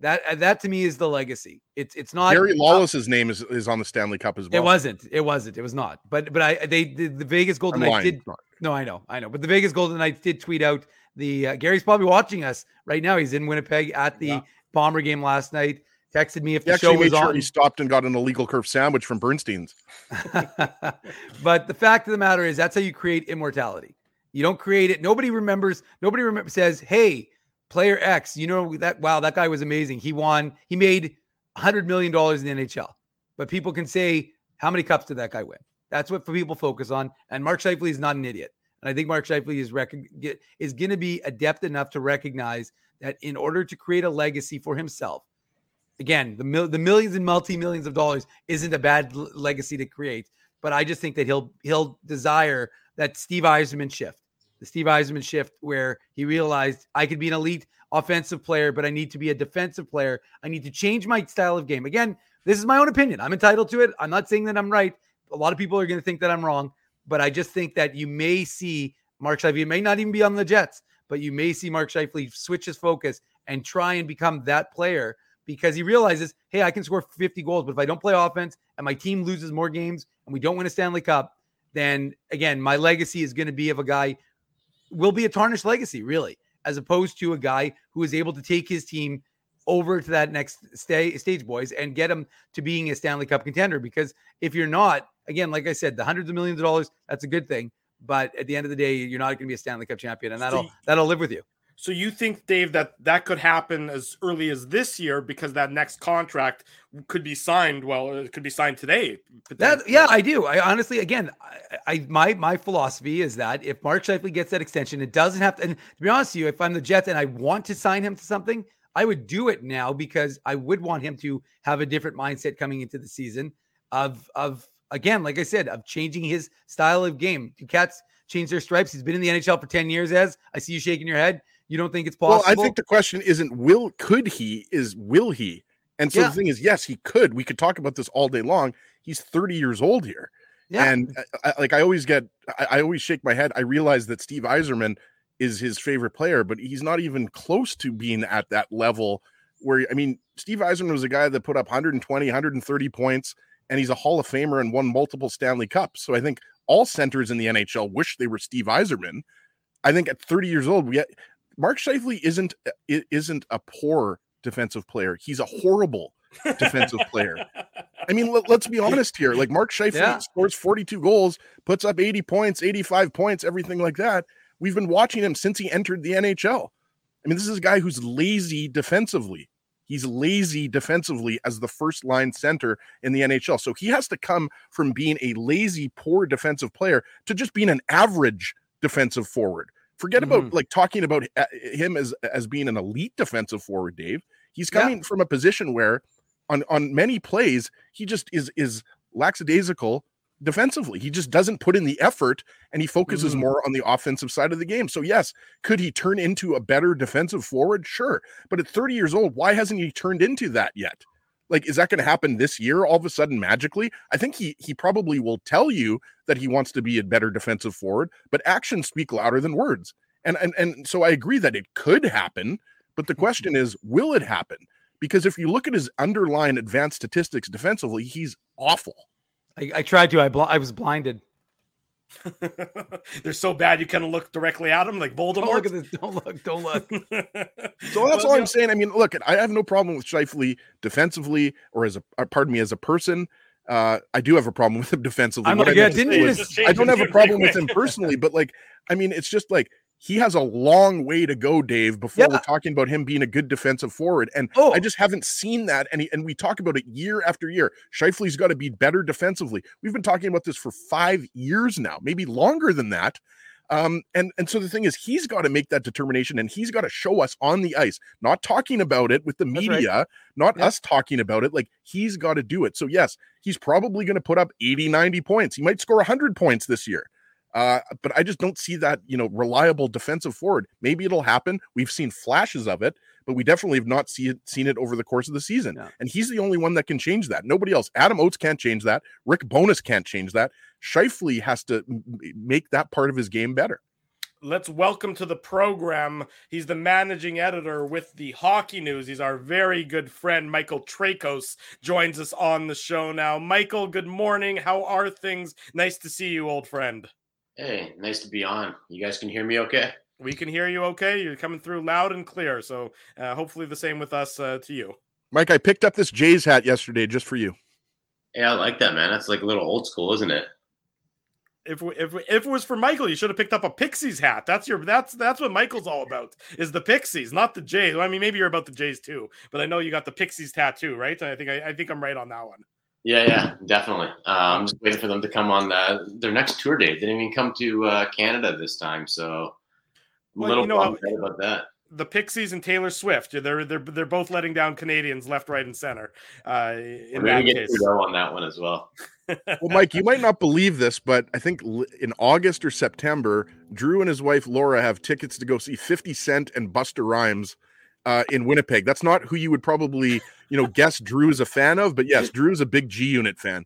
That uh, that to me is the legacy. It's it's not Gary Lawless's name is, is on the Stanley Cup as well. It wasn't. It wasn't. It was not. But but I they the, the Vegas Golden I'm Knights lying. did. No, I know, I know. But the Vegas Golden Knights did tweet out the uh, Gary's probably watching us right now. He's in Winnipeg at the Bomber game last night. Texted me if He the show was sure on. he stopped and got an illegal curve sandwich from Bernstein's. [laughs] but the fact of the matter is that's how you create immortality. You don't create it. Nobody remembers. Nobody remember says, "Hey, player X, you know that wow, that guy was amazing. He won. He made 100 million dollars in the NHL." But people can say, "How many cups did that guy win?" That's what people focus on. And Mark Scheifele is not an idiot. And I think Mark Scheifele is rec- get, is going to be adept enough to recognize that in order to create a legacy for himself, again, the mil- the millions and multi millions of dollars isn't a bad l- legacy to create. But I just think that he'll he'll desire that Steve Yzerman shift, the Steve Yzerman shift, where he realized I could be an elite offensive player, but I need to be a defensive player. I need to change my style of game. Again, this is my own opinion. I'm entitled to it. I'm not saying that I'm right. A lot of people are going to think that I'm wrong, but I just think that you may see Mark Scheifele. It may not even be on the Jets, but you may see Mark Scheifele switch his focus and try and become that player because he realizes, hey, I can score 50 goals, but if I don't play offense and my team loses more games and we don't win a Stanley Cup, then again, my legacy is going to be of a guy will be a tarnished legacy, really, as opposed to a guy who is able to take his team over to that next stay, stage, boys, and get them to being a Stanley Cup contender. Because if you're not, again, like I said, the hundreds of millions of dollars, that's a good thing. But at the end of the day, you're not going to be a Stanley Cup champion, and that'll See- that'll live with you. So you think, Dave, that that could happen as early as this year because that next contract could be signed? Well, it could be signed today. That yeah, I do. I honestly, again, I, I my my philosophy is that if Mark Scheifele gets that extension, it doesn't have to. And to be honest with you, if I'm the Jets and I want to sign him to something, I would do it now because I would want him to have a different mindset coming into the season. Of of again, like I said, of changing his style of game. Do cats change their stripes? He's been in the NHL for ten years. As I see you shaking your head, you don't think it's possible? Well, I think the question isn't will could he is will he? And so Yeah. the thing is, yes, he could. We could talk about this all day long. He's 30 years old here. Yeah. And uh, I, I- like I always get I, I always shake my head. I realize that Steve Yzerman is his favorite player, but he's not even close to being at that level where I mean, Steve Yzerman was a guy that put up 120, 130 points, and he's a Hall of Famer and won multiple Stanley Cups. So I think all centers in the NHL wish they were Steve Yzerman. I think at 30 years old, we Mark Scheifele isn't isn't a poor defensive player. He's a horrible defensive player. [laughs] I mean, let, us be honest here. Like Mark Scheifele Yeah. scores 42 goals, puts up 80 points, 85 points, everything like that. We've been watching him since he entered the NHL. I mean, this is a guy who's lazy defensively. He's lazy defensively as the first line center in the NHL. So he has to come from being a lazy, poor defensive player to just being an average defensive forward. Forget about like talking about uh, him as as being an elite defensive forward, Dave. He's Yeah. coming from a position where on on many plays he just is is lackadaisical defensively. He just doesn't put in the effort and he focuses Mhm. more on the offensive side of the game. So yes, could he turn into a better defensive forward? Sure. But at 30 years old, why hasn't he turned into that yet? Like is that going to happen this year all of a sudden magically? I think he he probably will tell you that he wants to be a better defensive forward, but actions speak louder than words. And and and so I agree that it could happen, but the question is will it happen? because if you look at his underlying advanced statistics defensively, he's awful. I, I tried to. I bl- I was blinded. [laughs] They're so bad you kind of look directly at them like Voldemort. Don't look at this. Don't look. Don't look. [laughs] So that's all I'm saying. I mean, look, I have no problem with Scheifele defensively or as a uh, pardon me as a person. Uh, I do have a problem with him defensively. I'm What like, I yeah, meant didn't you was, just I don't have a problem with him personally, but like, I mean, it's just like he has a long way to go, Dave, before we're talking about him being a good defensive forward. And Oh. I just haven't seen that. And, he, and we talk about it year after year. Scheifele's got to be better defensively. We've been talking about this for five years now, maybe longer than that. Um, and and so the thing is, he's got to make that determination, and he's got to show us on the ice, not talking about it with the That's right. media, not Yeah. us talking about it. Like he's got to do it. So yes, he's probably going to put up 80, 90 points. He might score 100 points this year. Uh, but I just don't see that, you know, reliable defensive forward. Maybe it'll happen. We've seen flashes of it, but we definitely have not see it, seen it over the course of the season. Yeah. And he's the only one that can change that. Nobody else. Adam Oates can't change that. Rick Bowness can't change that. Scheifele has to m- m- make that part of his game better. Let's welcome to the program. He's the managing editor with the Hockey News. He's our very good friend, Michael Traikos, joins us on the show now. Michael, good morning. How are things? Nice to see you, old friend. Hey, nice to be on. You guys can hear me okay? We can hear you okay. You're coming through loud and clear. So uh, hopefully the same with us uh, to you. Mike, I picked up this Jays hat yesterday just for you. Yeah, I like that, man. That's like a little old school, isn't it? If, if if it was for Michael, you should have picked up a Pixies hat. That's your that's that's what Michael's all about is the Pixies, not the Jays. Well, I mean, maybe you're about the Jays too, but I know you got the Pixies tattoo, right? I think I, I think I'm right on that one. Yeah, yeah, definitely. Uh, I'm just waiting for them to come on uh, their next tour date. They didn't even come to uh, Canada this time, so I'm a Well, little you know bummed about that. the Pixies and Taylor Swift. They're they're they're both letting down Canadians left, right, and center. Uh, in We're that gonna get case, Trudeau on that one as well. Well, Mike, you might not believe this, but I think in August or September, Drew and his wife Laura have tickets to go see 50 Cent and Busta Rhymes uh, in Winnipeg. That's not who you would probably, you know, guess Drew is a fan of, but yes, Drew's a big G Unit fan.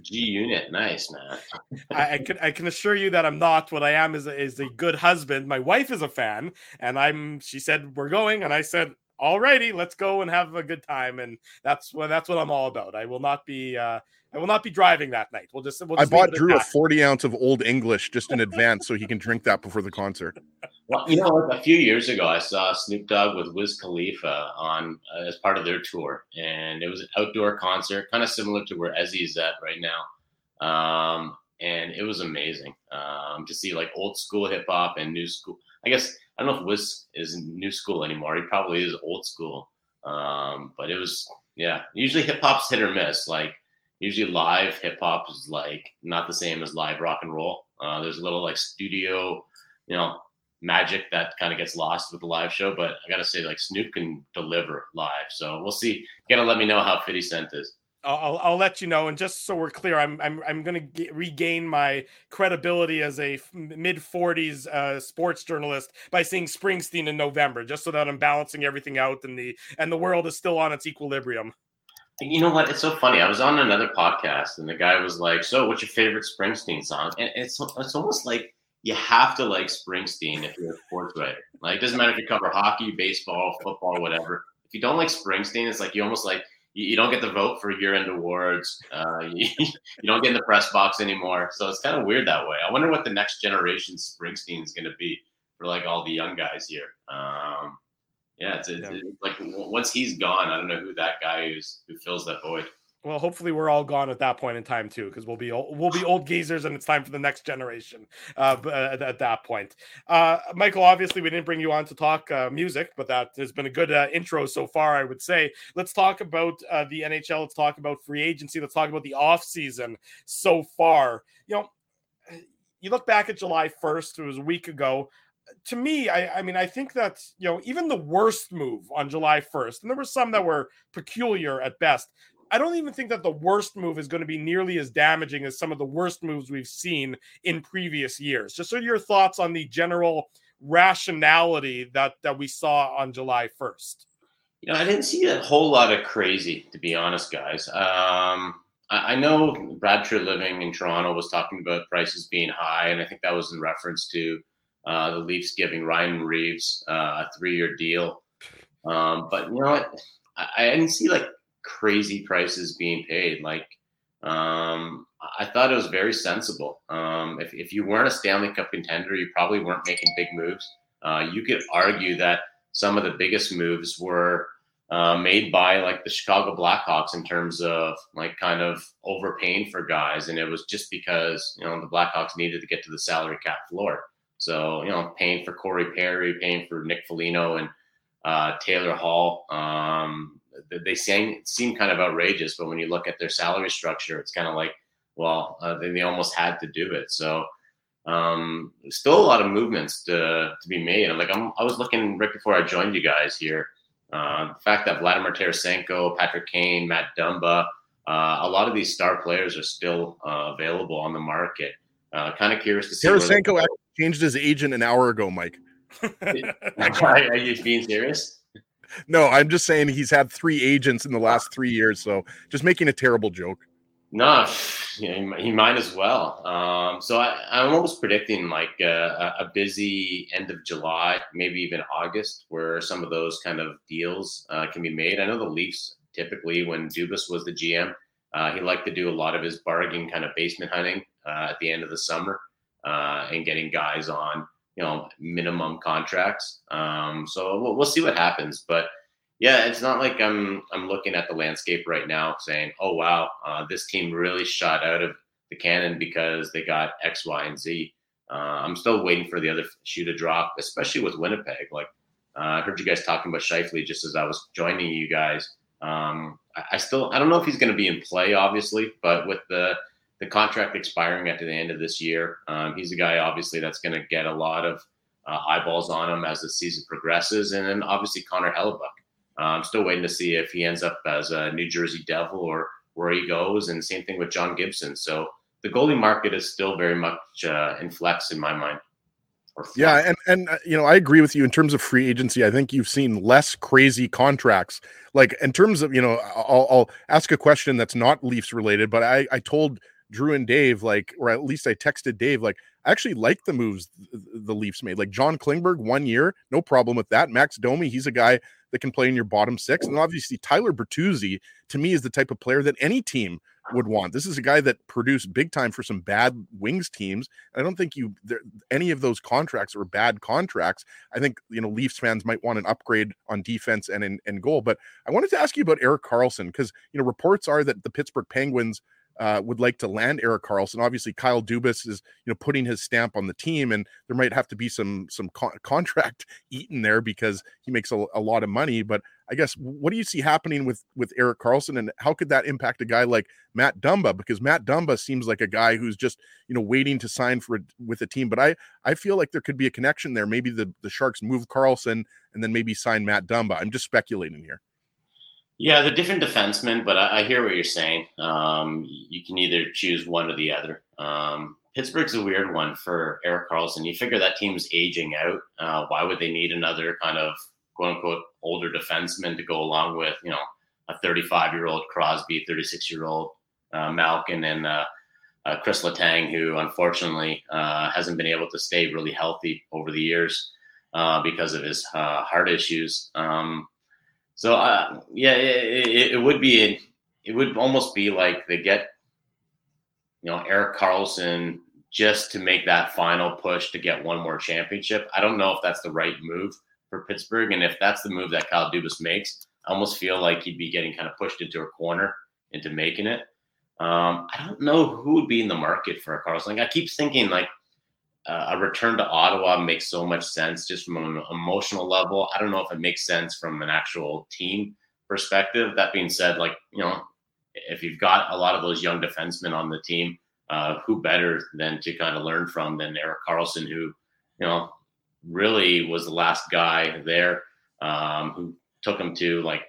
G Unit, nice man. [laughs] I, I can I can assure you that I'm not. What I am is a, is a good husband. My wife is a fan, and I'm. She said we're going, and I said, "Alrighty, let's go and have a good time." And that's what that's what I'm all about. I will not be. Uh, I will not be driving that night. We'll just. We'll I just leave bought Drew a 40 ounce of Old English just in advance so he can drink that before the concert. [laughs] Well, you know, what? a few years ago, I saw Snoop Dogg with Wiz Khalifa on uh, as part of their tour, and it was an outdoor concert, kind of similar to where Ezzy is at right now. Um, and it was amazing um, to see like old school hip hop and new school. I guess I don't know if Wiz is new school anymore. He probably is old school. Um, but it was, yeah. Usually hip hop's hit or miss. Like usually live hip hop is like not the same as live rock and roll. Uh, there's a little like studio, you know, magic that kind of gets lost with the live show. But I gotta say, like Snoop can deliver live. So we'll see. You gotta let me know how 50 Cent is. I'll, I'll, I'll let you know. And just so we're clear, I'm I'm I'm going to regain my credibility as a mid 40s uh, sports journalist by seeing Springsteen in November, just so that I'm balancing everything out and the and the world is still on its equilibrium. You know what? It's so funny. I was on another podcast, and the guy was like, "So, what's your favorite Springsteen song?" And it's it's almost like you have to like Springsteen if you're a sports writer. Like, it doesn't matter if you cover hockey, baseball, football, whatever. If you don't like Springsteen, it's like you almost like you, you don't get the vote for year-end awards. Uh, [laughs] you, you don't get in the press box anymore. So it's kind of weird that way. I wonder what the next generation Springsteen is going to be for like all the young guys here. Um, yeah, it's, it's, it's like once he's gone, I don't know who that guy is who fills that void. Well, hopefully we're all gone at that point in time too, because we'll be old, we'll be old geezers, and it's time for the next generation. Uh, at, at that point, uh, Michael. Obviously, we didn't bring you on to talk uh, music, but that has been a good uh, intro so far. I would say. Let's talk about uh, the NHL. Let's talk about free agency. Let's talk about the off season so far. You know, you look back at July first. It was a week ago to me, I, I mean, I think that you know, even the worst move on July 1st, and there were some that were peculiar at best. I don't even think that the worst move is going to be nearly as damaging as some of the worst moves we've seen in previous years. Just sort of your thoughts on the general rationality that that we saw on July 1st. You know, I didn't see a whole lot of crazy, to be honest, guys. Um, I, I know Brad Treliving in Toronto was talking about prices being high, and I think that was in reference to uh, the Leafs giving Ryan Reaves uh, a three-year deal. Um, but you know what? I, I didn't see like crazy prices being paid. Like, um, I thought it was very sensible. Um, if, if you weren't a Stanley Cup contender, you probably weren't making big moves. Uh, you could argue that some of the biggest moves were uh, made by like the Chicago Blackhawks in terms of like kind of overpaying for guys, and it was just because you know the Blackhawks needed to get to the salary cap floor. So you know, paying for Corey Perry, paying for Nick Foligno and uh, Taylor Hall, um, they seem seem kind of outrageous. But when you look at their salary structure, it's kind of like, well, uh, they, they almost had to do it. So um, still a lot of movements to, to be made. I'm like, I'm, I was looking right before I joined you guys here. Uh, the fact that Vladimir Tarasenko, Patrick Kane, Matt Dumba, uh, a lot of these star players are still uh, available on the market. Uh, kind of curious to see. Tarasenko actually changed his agent an hour ago, Mike. [laughs] are you being serious? No, I'm just saying he's had three agents in the last three years. So just making a terrible joke. No, [laughs] he might as well. Um, so I, am almost predicting like a, a, busy end of July, maybe even August, where some of those kind of deals uh, can be made. I know the Leafs typically, when Dubas was the GM, uh, he liked to do a lot of his bargain kind of basement hunting uh, at the end of the summer uh, and getting guys on you know minimum contracts. Um, so we'll, we'll see what happens, but yeah, it's not like I'm I'm looking at the landscape right now saying, "Oh wow, uh, this team really shot out of the cannon because they got X, Y, and Z." Uh, I'm still waiting for the other shoe to drop, especially with Winnipeg. Like uh, I heard you guys talking about Scheifele just as I was joining you guys. Um, I, I, still I don't know if he's going to be in play, obviously, but with the the contract expiring at the end of this year, um, he's a guy obviously that's going to get a lot of uh, eyeballs on him as the season progresses, and then obviously Connor Hellebuyck. Uh, I'm still waiting to see if he ends up as a New Jersey Devil or where he goes. And same thing with John Gibson. So the goalie market is still very much uh, in flex in my mind. Yeah, and and uh, you know I agree with you in terms of free agency. I think you've seen less crazy contracts. Like in terms of you know, I'll, I'll ask a question that's not Leafs related, but I I told Drew and Dave like, or at least I texted Dave like, I actually like the moves the Leafs made. Like John Klingberg, one year, no problem with that. Max Domi, he's a guy that can play in your bottom six. And obviously, Tyler Bertuzzi, to me, is the type of player that any team would want. This is a guy that produced big time for some bad wings teams. I don't think you there, any of those contracts are bad contracts. I think you know Leafs fans might want an upgrade on defense and in, in goal. But I wanted to ask you about Erik Karlsson because you know reports are that the Pittsburgh Penguins uh, would like to land Erik Karlsson. Obviously, Kyle Dubas is you know putting his stamp on the team, and there might have to be some some co- [laughs] contract eaten there because he makes a, a, lot of money. But I guess what do you see happening with with Erik Karlsson, and how could that impact a guy like Matt Dumba? Because Matt Dumba seems like a guy who's just you know waiting to sign for with a team. But I I feel like there could be a connection there. Maybe the the Sharks move Karlsson and then maybe sign Matt Dumba. I'm just speculating here. Yeah, the different defensemen, but I, I hear what you're saying. Um, you can either choose one or the other. Um, Pittsburgh's a weird one for Erik Karlsson. You figure that team's aging out. Uh, why would they need another kind of quote unquote older defenseman to go along with, you know, a 35 year old Crosby, 36 year old uh, Malkin, and uh, uh, Chris Letang, who unfortunately uh, hasn't been able to stay really healthy over the years uh, because of his uh, heart issues. Um, so uh, yeah, it, it, would be it would almost be like they get you know Erik Karlsson just to make that final push to get one more championship. I don't know if that's the right move for Pittsburgh, and if that's the move that Kyle Dubas makes, I almost feel like he'd be getting kind of pushed into a corner into making it. Um, I don't know who would be in the market for a Karlsson. Like I keep thinking like uh, a return to Ottawa makes so much sense just from an emotional level. I don't know if it makes sense from an actual team perspective. That being said, like, you know, if you've got a lot of those young defensemen on the team, uh, who better than to kind of learn from than Erik Karlsson, who, you know, really was the last guy there um, who took him to like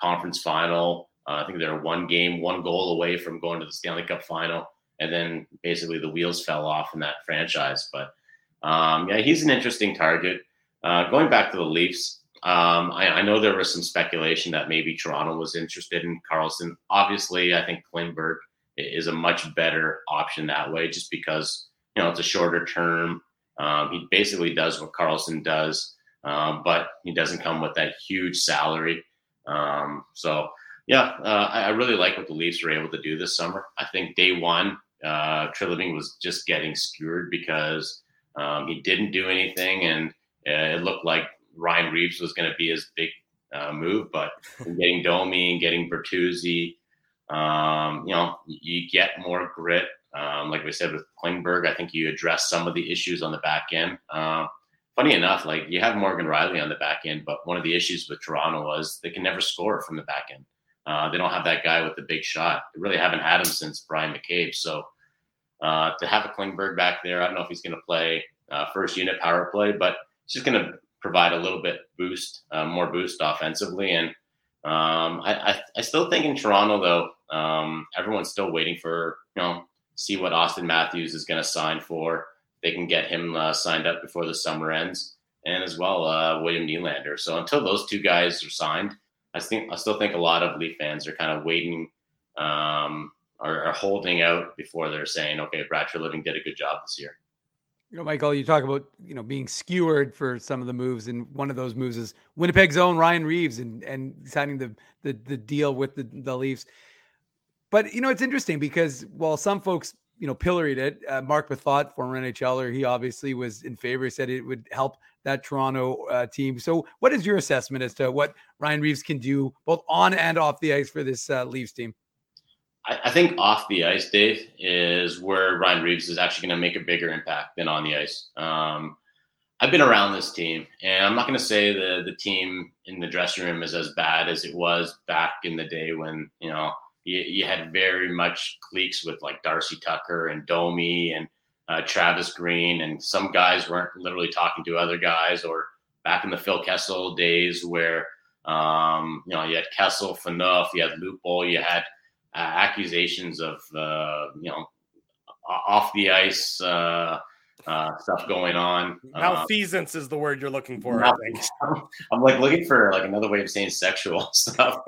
conference final. Uh, I think they're one game, one goal away from going to the Stanley Cup final and then basically the wheels fell off in that franchise. But um, yeah, he's an interesting target. Uh, going back to the Leafs, um, I, I, know there was some speculation that maybe Toronto was interested in Karlsson. Obviously, I think Klingberg is a much better option that way, just because you know it's a shorter term. Um, he basically does what Karlsson does, um, but he doesn't come with that huge salary. Um, so yeah, uh, I, I, really like what the Leafs were able to do this summer. I think day one, uh, Treliving was just getting skewered because um, he didn't do anything, and uh, it looked like Ryan Reaves was going to be his big uh, move. But [laughs] getting Domi and getting Bertuzzi, um, you know, you get more grit. Um, like we said with Klingberg, I think you address some of the issues on the back end. Uh, funny enough, like you have Morgan Rielly on the back end, but one of the issues with Toronto was they can never score from the back end. Uh, they don't have that guy with the big shot. They really haven't had him since Bryan McCabe. So uh, to have a Klingberg back there, I don't know if he's going to play uh, first unit power play, but it's just going to provide a little bit boost, uh, more boost offensively. And um, I, I, I, still think in Toronto though, um, everyone's still waiting for you know see what Auston Matthews is going to sign for. They can get him uh, signed up before the summer ends, and as well uh, William Nylander. So until those two guys are signed, I think I still think a lot of Leaf fans are kind of waiting um, holding out before they're saying, okay, Brad Treliving did a good job this year. You know, Michael, you talk about you know being skewered for some of the moves, and one of those moves is Winnipeg's own Ryan Reaves and and signing the the, the deal with the, the Leafs. But you know, it's interesting because while some folks you know pilloried it, uh, Marc Methot, former NHLer, he obviously was in favor. He said it would help that Toronto uh, team. So, what is your assessment as to what Ryan Reaves can do both on and off the ice for this uh, Leafs team? I, I think off the ice, Dave, is where Ryan Reaves is actually going to make a bigger impact than on the ice. Um, I've been around this team, and I'm not going to say the the team in the dressing room is as bad as it was back in the day when you know you, you had very much cliques with like Darcy Tucker and Domi and uh, Travis Green, and some guys weren't literally talking to other guys, or back in the Phil Kessel days where um, you know you had Kessel, Phaneuf, you had Lupul, you had uh, accusations of uh, you know off the ice uh, uh, stuff going on. Malfeasance is the word you're looking for. I think. [laughs] I'm like looking for like another way of saying sexual [laughs] stuff.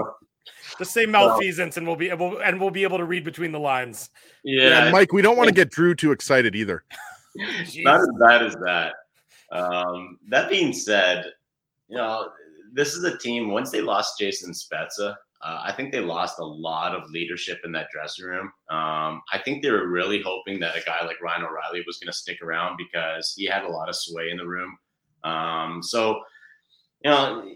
Just say malfeasance, and we'll be able and we'll be able to read between the lines. Yeah, yeah Mike, we don't want to get Drew too excited either. Not as bad as that. Um, that being said, you know this is a team. Once they lost Jason Spezza, uh, I think they lost a lot of leadership in that dressing room. Um, I think they were really hoping that a guy like Ryan O'Reilly was going to stick around because he had a lot of sway in the room. Um, so, you know,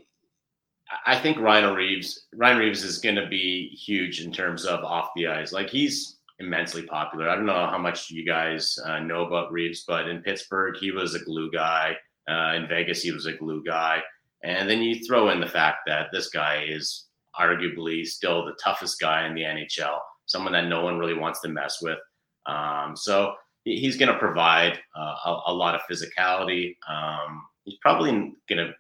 I think Ryan Reaves, Ryan Reaves is going to be huge in terms of off the ice. Like he's immensely popular. I don't know how much you guys uh, know about Reaves, but in Pittsburgh, he was a glue guy. Uh, in Vegas, he was a glue guy. And then you throw in the fact that this guy is arguably still the toughest guy in the NHL, someone that no one really wants to mess with. Um, so he's going to provide uh, a, a, lot of physicality. Um, he's probably going to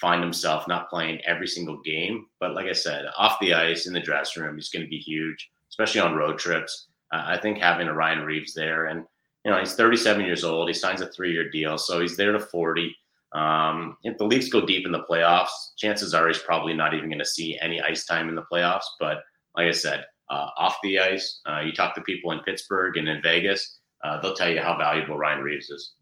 find himself not playing every single game. But like I said, off the ice in the dressing room, he's going to be huge, especially on road trips. Uh, I think having a Ryan Reaves there, and you know he's 37 years old. He signs a three-year deal, so he's there to 40. Um, if the Leafs go deep in the playoffs, chances are he's probably not even going to see any ice time in the playoffs. But like I said, uh, off the ice, uh, you talk to people in Pittsburgh and in Vegas, uh, they'll tell you how valuable Ryan Reaves is.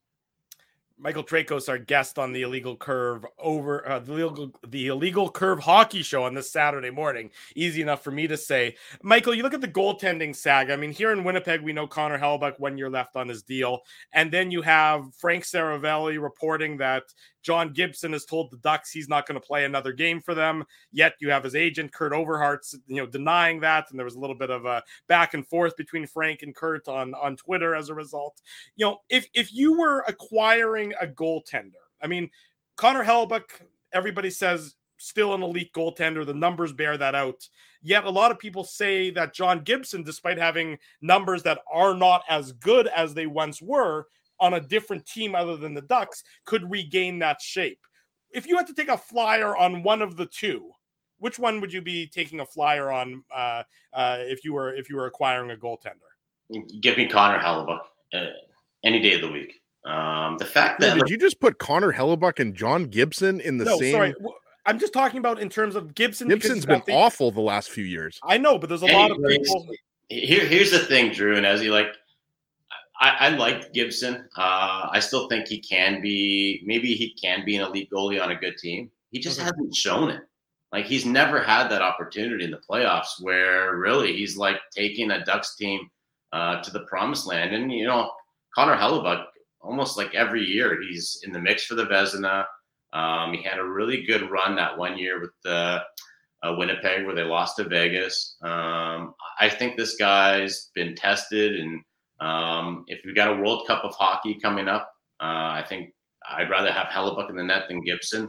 Michael Traikos, our guest on the Illegal Curve over uh, the illegal the Illegal Curve Hockey Show on this Saturday morning. Easy enough for me to say, Michael. You look at the goaltending saga. I mean, here in Winnipeg, we know Connor Hellebuyck one year left on his deal, and then you have Frank Seravalli reporting that John Gibson has told the Ducks he's not going to play another game for them. Yet you have his agent Kurt Overhardt's, you know, denying that, and there was a little bit of a back and forth between Frank and Kurt on on Twitter as a result. You know, if if you were acquiring a goaltender, I mean, Connor Hellebuyck, everybody says still an elite goaltender. The numbers bear that out. Yet a lot of people say that John Gibson, despite having numbers that are not as good as they once were, on a different team other than the Ducks could regain that shape. If you had to take a flyer on one of the two, which one would you be taking a flyer on uh, uh, if you were if you were acquiring a goaltender? Give me Connor Hellebuyck uh, any day of the week. Um, the fact that did like, you just put Connor Hellebuyck and John Gibson in the no, same? Sorry. I'm just talking about in terms of Gibson. Gibson's been the... awful the last few years. I know, but there's a lot of people. Here, here's the thing, Drew, and as you like, I, I liked Gibson. Uh, I still think he can be. Maybe he can be an elite goalie on a good team. He just hasn't shown it. Like he's never had that opportunity in the playoffs where really he's like taking a Ducks team uh, to the promised land. And you know, Connor Hellebuyck, almost like every year, he's in the mix for the Vezina. Um, he had a really good run that one year with the uh, Winnipeg where they lost to Vegas. Um, I think this guy's been tested, and um, if we've got a World Cup of hockey coming up, uh, I think I'd rather have Hellebuyck in the net than Gibson.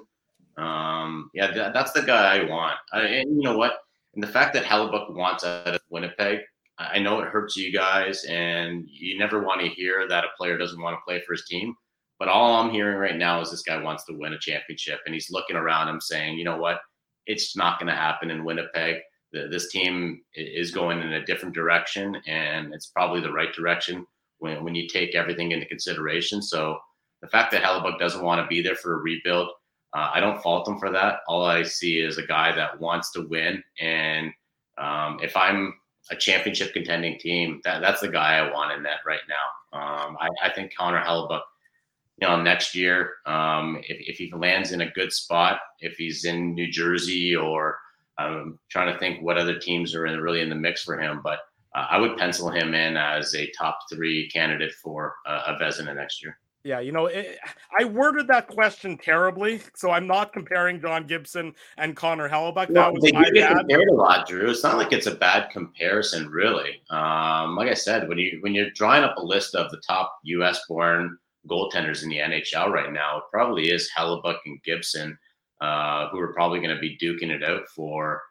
Um, yeah, that, that's the guy I want. I, and you know what? And the fact that Hellebuyck wants out of Winnipeg, I know it hurts you guys, and you never want to hear that a player doesn't want to play for his team. But all I'm hearing right now is this guy wants to win a championship, and he's looking around him saying, you know what? It's not going to happen in Winnipeg. This team is going in a different direction, and it's probably the right direction when, when you take everything into consideration. So the fact that Hellebuyck doesn't want to be there for a rebuild, uh, I don't fault him for that. All I see is a guy that wants to win, and um, if I'm a championship contending team, that, that's the guy I want in that right now. Um, I, I, think Connor Hellebuyck, you know, next year, um, if, if, he lands in a good spot, if he's in New Jersey or I'm trying to think what other teams are in, really in the mix for him, but uh, I would pencil him in as a top three candidate for uh, a Vezina next year. Yeah, you know, it, I worded that question terribly, so I'm not comparing John Gibson and Connor Hellebuyck. That was they my get bad. compared a lot, Drew. It's not like it's a bad comparison, really. Um, like I said, when you when you're drawing up a list of the top U.S. born goaltenders in the NHL right now, it probably is Hellebuyck and Gibson, uh, who are probably going to be duking it out for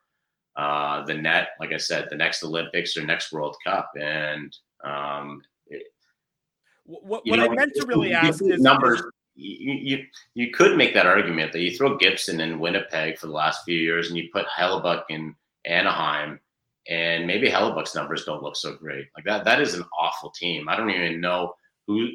uh, the net. Like I said, the next Olympics or next World Cup, and um, what, what I meant to really ask is numbers. You, you you could make that argument that you throw Gibson in Winnipeg for the last few years, and you put Hellebuyck in Anaheim, and maybe Hellebuyck's numbers don't look so great. Like that, that is an awful team. I don't even know who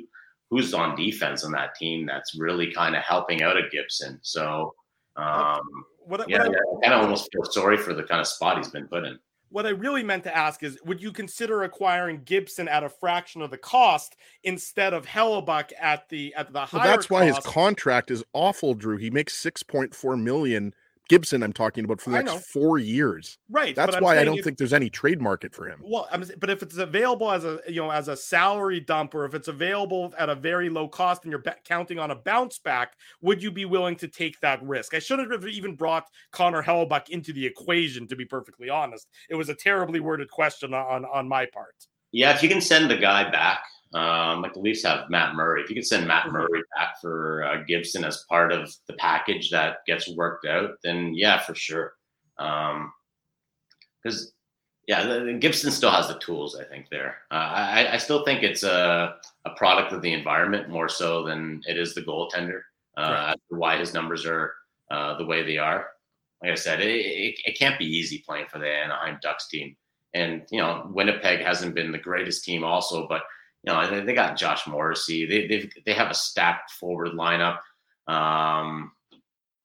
who's on defense on that team that's really kind of helping out a Gibson. So, um, what, yeah, what I, yeah, I kind of almost feel sorry for the kind of spot he's been put in what I really meant to ask is would you consider acquiring Gibson at a fraction of the cost instead of Hellebuyck at the at the well, higher that's why cost? his contract is awful, Drew. He makes 6.4 million Gibson, I'm talking about for the next four years. Right, That's why I don't if- think there's any trade market for him. Well, I'm, but if it's available as a you know as a salary dump, or if it's available at a very low cost, and you're counting on a bounce back, would you be willing to take that risk? I shouldn't have even brought Connor Hellebuyck into the equation. To be perfectly honest, it was a terribly worded question on on my part. Yeah, if you can send the guy back, um, like the Leafs have Matt Murray. If you can send Matt Murray back for uh, Gibson as part of the package that gets worked out, then yeah, for sure. Because yeah, the, the Gibson still has the tools. I think there. Uh, I, I still think it's a a product of the environment more so than it is the goaltender. Uh, Right. why his numbers are uh, the way they are. Like I said, it, it, it can't be easy playing for the Anaheim Ducks team. And you know, Winnipeg hasn't been the greatest team, also, but you know, they, got Josh Morrissey. They they they have a stacked forward lineup. Um,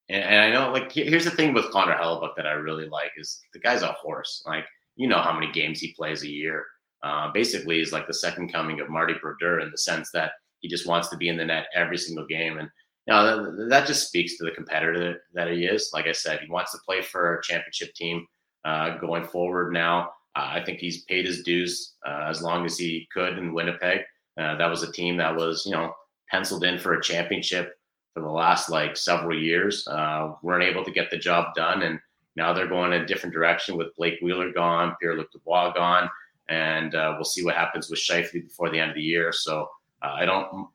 and, and I know, like, here's the thing with Connor Hellebuyck that I really like is the guy's a horse. Like, you know how many games he plays a year. Uh, basically, he's like the second coming of Marty Brodeur in the sense that he just wants to be in the net every single game. And you know, that, that just speaks to the competitor that he is. Like I said, he wants to play for a championship team uh, going forward now. Uh, I think he's paid his dues uh, as long as he could in Winnipeg. Uh, that was a team that was, you know, penciled in for a championship for the last like several years. Uh, weren't able to get the job done, and now they're going in a different direction with Blake Wheeler gone, Pierre Luc Dubois gone, and uh, we'll see what happens with Scheifele before the end of the year. So uh, I don't,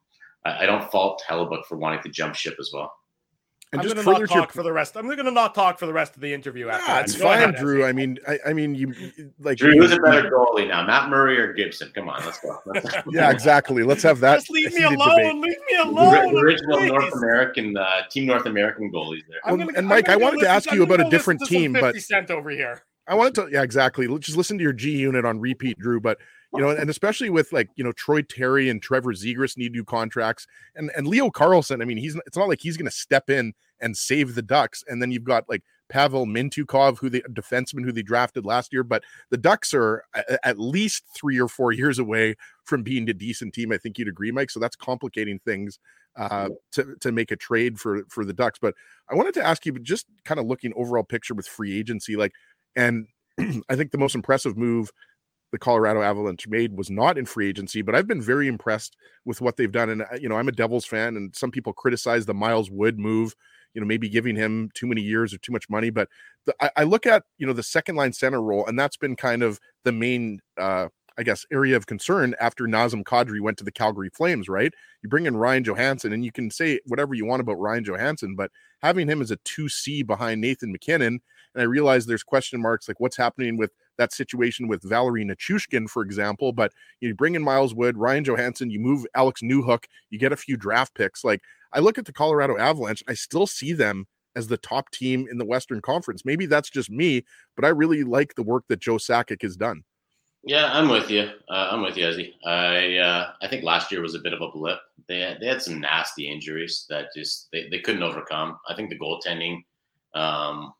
I don't fault Hellebuyck for wanting to jump ship as well. And I'm just going to not further to your talk for the rest. I'm going to not talk for the rest of the interview. After Yeah, that. it's Go fine, ahead, Drew. I mean, I, I mean, you like Drew, who's a better goalie now, Matt Murray or Gibson? Come on, let's go. [laughs] Yeah, exactly. Let's have that. Just leave me alone. debate. Leave me The alone. original please. North American uh, team, North American goalies there. Well, gonna- and Mike, I wanted to ask you about a different team, 50 but Cent over here. I wanted to, yeah, exactly. Let's just listen to your G unit on repeat, Drew. But you know, and especially with like you know Troy Terry and Trevor Zegras need new contracts, and and Leo Carlsson. I mean, he's it's not like he's going to step in and save the Ducks, and then you've got like Pavel Mintyukov, who the defenseman who they drafted last year. But the Ducks are at least three or four years away from being a decent team. I think you'd agree, Mike. So that's complicating things uh, to to make a trade for for the Ducks. But I wanted to ask you, but just kind of looking overall picture with free agency, like, and [clears throat] I think the most impressive move the Colorado Avalanche made was not in free agency, but I've been very impressed with what they've done. And uh, you know, I'm a Devils fan, and some people criticize the Miles Wood move. You know, maybe giving him too many years or too much money. But the, I, I, look at you know the second line center role, and that's been kind of the main, uh, I guess, area of concern after Nazem Kadri went to the Calgary Flames. Right? You bring in Ryan Johansen, and you can say whatever you want about Ryan Johansen, but having him as a two C behind Nathan MacKinnon, and I realize there's question marks like what's happening with that situation with Valeri Nichushkin, for example. But you bring in Miles Wood, Ryan Johansen, you move Alex Newhook, you get a few draft picks. Like I look at the Colorado Avalanche, I still see them as the top team in the Western Conference. Maybe that's just me, but I really like the work that Joe Sakic has done. Yeah, I'm with you. Uh, I'm with you, Ezzy. I uh, I think last year was a bit of a blip. They had, they had some nasty injuries that just they, they couldn't overcome. I think the goaltending um,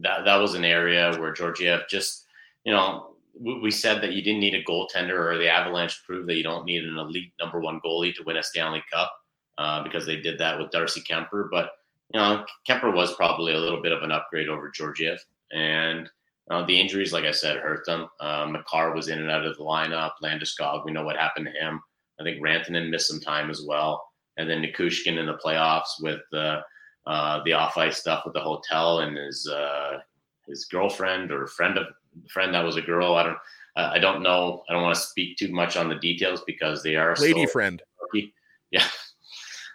that that was an area where Georgiev just, you know, we, we said that you didn't need a goaltender, or the Avalanche proved that you don't need an elite number one goalie to win a Stanley Cup uh, because they did that with Darcy Kuemper. But you know, Kuemper was probably a little bit of an upgrade over Georgiev, and uh, the injuries, like I said, hurt them. Uh, Makar was in and out of the lineup. Landeskog, we know what happened to him. I think Rantanen missed some time as well. And then Nichushkin in the playoffs with uh, uh, the off ice stuff with the hotel and his uh, his girlfriend or friend of friend that was a girl. I don't I don't know. I don't want to speak too much on the details because they are lady friend. Rookie. [laughs] Yeah,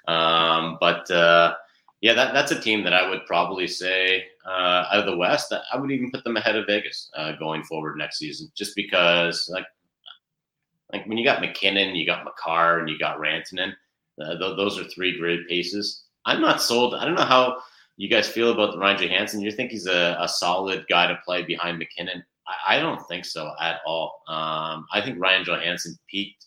um, but uh, yeah, that that's a team that I would probably say uh, out of the West. I would even put them ahead of Vegas uh, going forward next season, just because like like when you got MacKinnon, you got Makar, and you got Rantanen. Uh, th- those are three great paces. I'm not sold. I don't know how you guys feel about Ryan Johansen. You think he's a, a solid guy to play behind MacKinnon? I, I don't think so at all. Um, I think Ryan Johansen peaked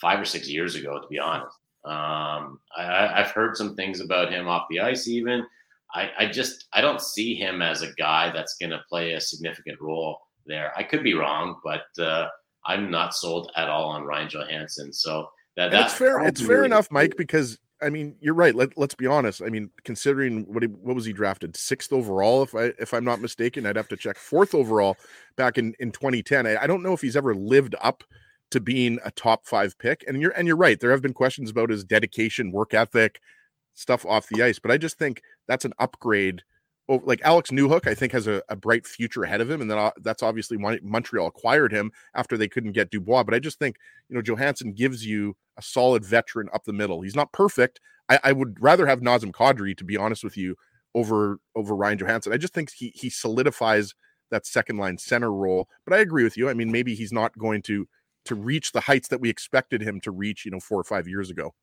five or six years ago, to be honest. Um, I, have heard some things about him off the ice, even. I, I just I don't see him as a guy that's going to play a significant role there. I could be wrong, but uh, I'm not sold at all on Ryan Johansen. So that, that's fair. It's fair enough, Mike, because I mean, you're right. Let, let's be honest. I mean, considering what he, what was he drafted sixth overall, if I if I'm not mistaken, I'd have to check fourth overall back in in 2010. I, I don't know if he's ever lived up to being a top five pick. And you're and you're right. There have been questions about his dedication, work ethic, stuff off the ice, but I just think that's an upgrade. Like Alex Newhook, I think has a, a bright future ahead of him, and then uh, that's obviously why Montreal acquired him after they couldn't get Dubois. But I just think you know Johansen gives you a solid veteran up the middle. He's not perfect. I, I would rather have Nazem Kadri, to be honest with you, over over Ryan Johansen. I just think he he solidifies that second line center role. But I agree with you. I mean, maybe he's not going to to reach the heights that we expected him to reach, you know, four or five years ago.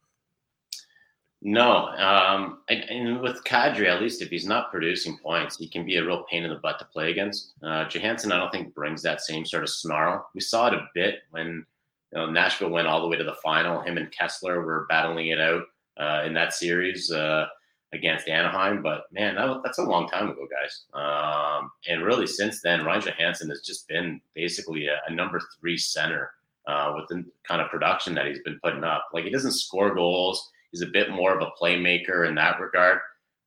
No, um, and, and, with Kadri, at least if he's not producing points, he can be a real pain in the butt to play against. Uh, Johansen, I don't think brings that same sort of snarl. We saw it a bit when you know, Nashville went all the way to the final. Him and Kesler were battling it out uh, in that series uh, against Anaheim. But man, that, that's a long time ago, guys. Um, and really, since then, Ryan Johansen has just been basically a, a number three center uh, with the kind of production that he's been putting up. Like he doesn't score goals. He's a bit more of a playmaker in that regard.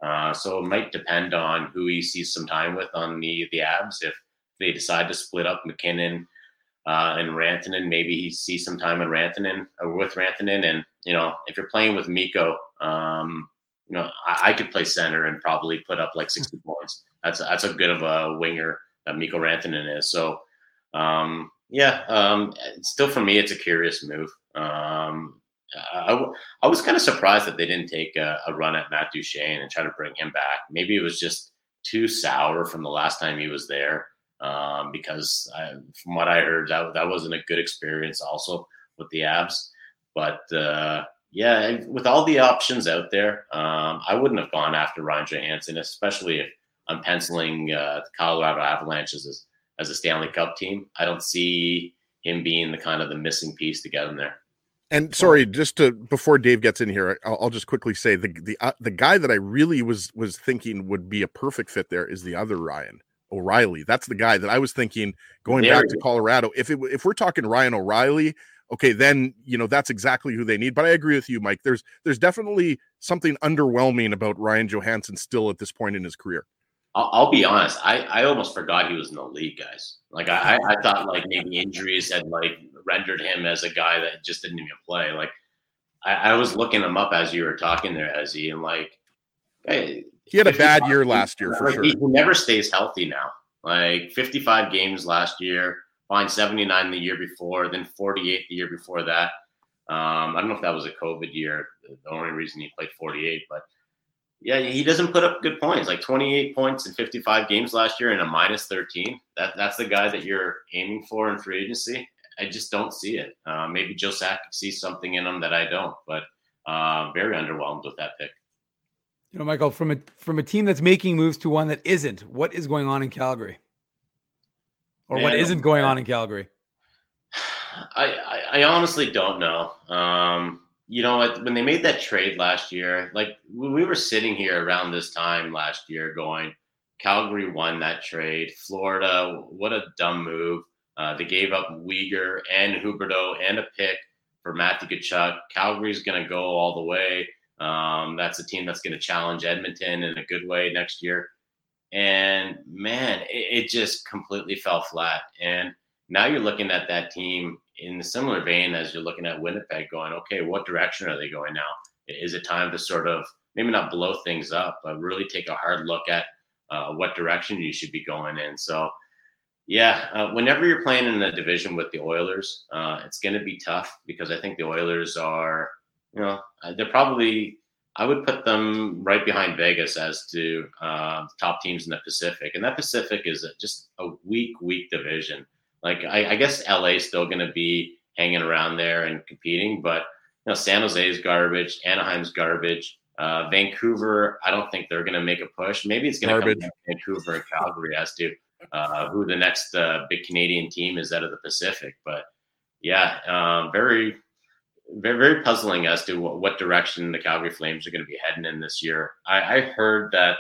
Uh, so it might depend on who he sees some time with on the the Abs. If they decide to split up MacKinnon uh, and Rantanen. Maybe he sees some time in Rantanen or with Rantanen. And, you know, if you're playing with Mikko, um, you know, I, I, could play center and probably put up like 60 points. That's, that's a good of a winger that Mikko Rantanen is. So, um, yeah, um, still for me, it's a curious move. Um, I, I was kind of surprised that they didn't take a, a run at Matt Duchene and try to bring him back. Maybe it was just too sour from the last time he was there um, because I, from what I heard, that that wasn't a good experience also with the Abs. But uh, yeah, with all the options out there, um, I wouldn't have gone after Ryan Johansen, especially if I'm penciling uh, the Colorado Avalanche as as a Stanley Cup team. I don't see him being the kind of the missing piece to get him there. And sorry, just to before Dave gets in here, I'll, I'll just quickly say the the uh, the guy that I really was was thinking would be a perfect fit there is the other Ryan O'Reilly. That's the guy that I was thinking going back to. Colorado. If it if we're talking Ryan O'Reilly, okay, then you know that's exactly who they need. But I agree with you, Mike. There's there's definitely something underwhelming about Ryan Johansen still at this point in his career. I'll, I'll be honest. I, I almost forgot he was in the league, guys. Like I, I thought like maybe injuries had like rendered him as a guy that just didn't even play. Like I, I was looking him up as you were talking there, Ezzy, and like hey, He had a bad year last year for sure. He, he never stays healthy now. Like 55 games last year, fine 79 the year before, then 48 the year before that. Um, I don't know if that was a COVID year, the only reason he played 48, but yeah, he doesn't put up good points. Like 28 points in 55 games last year and a minus 13. That that's the guy that you're aiming for in free agency. I just don't see it. Uh, maybe Joe Sakic sees something in him that I don't, but uh, very underwhelmed with that pick. You know, Michael, from a from a team that's making moves to one that isn't, what is going on in Calgary? Or what Man, isn't going on in Calgary? [sighs] I, I, I honestly don't know. Um, you know? When they made that trade last year, like we we were sitting here around this time last year going, Calgary won that trade. Florida, what a dumb move. Uh, they gave up Weegar and Huberdeau and a pick for Matthew Tkachuk. Calgary's going to go all the way. Um, that's a team that's going to challenge Edmonton in a good way next year. And man, it, it just completely fell flat. And now you're looking at that team in a similar vein as you're looking at Winnipeg going, okay, what direction are they going now? Is it time to sort of maybe not blow things up, but really take a hard look at uh, what direction you should be going in? So, yeah, uh, whenever you're playing in a division with the Oilers, uh, it's going to be tough because I think the Oilers are, you know, uh, they're probably, I would put them right behind Vegas as to uh, top teams in the Pacific. And that Pacific is just a weak, weak division. Like, I, I guess LA is still going to be hanging around there and competing, but, you know, San Jose is garbage, Anaheim's garbage. Uh, Vancouver, I don't think they're going to make a push. Maybe it's going to come to Vancouver and Calgary as to uh, who the next uh, big Canadian team is out of the Pacific. But yeah, um, very, very, very puzzling as to what, what direction the Calgary Flames are going to be heading in this year. I, I heard that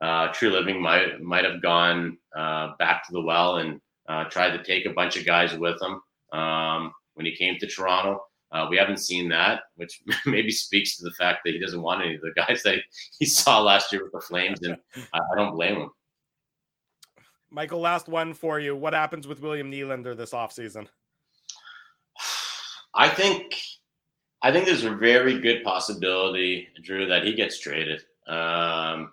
uh, Treliving might might have gone uh, back to the well and uh, tried to take a bunch of guys with him um, when he came to Toronto. Uh, we haven't seen that, which [laughs] maybe speaks to the fact that he doesn't want any of the guys that [laughs] he saw last year with the Flames, and I, I don't blame him. Michael, last one for you. What happens with William Nylander this offseason? I think I think there's a very good possibility, Drew, that he gets traded. Um,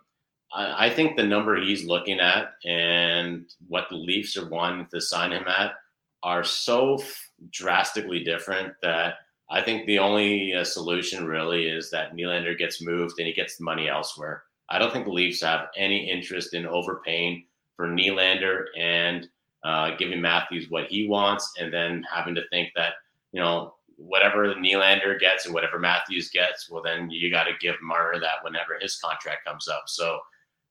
I, I think the number he's looking at and what the Leafs are wanting to sign him at are so f- drastically different that I think the only uh, solution really is that Nylander gets moved and he gets the money elsewhere. I don't think the Leafs have any interest in overpaying for Nylander and uh, giving Matthews what he wants, and then having to think that you know whatever Nylander gets and whatever Matthews gets, well then you got to give Marner that whenever his contract comes up. So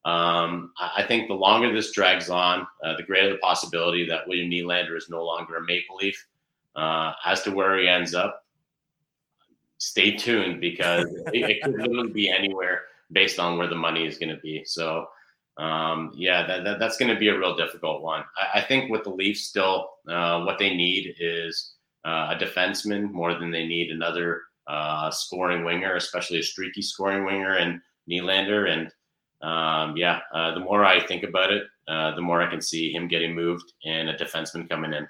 um, I think the longer this drags on, uh, the greater the possibility that William Nylander is no longer a Maple Leaf. Uh, as to where he ends up, stay tuned because it, it could literally be anywhere based on where the money is going to be. So, um, yeah, that, that, that's going to be a real difficult one. I, I think with the Leafs, still, uh, what they need is uh, a defenseman more than they need another uh, scoring winger, especially a streaky scoring winger and Nylander. And um, yeah, uh, the more I think about it, uh, the more I can see him getting moved and a defenseman coming in.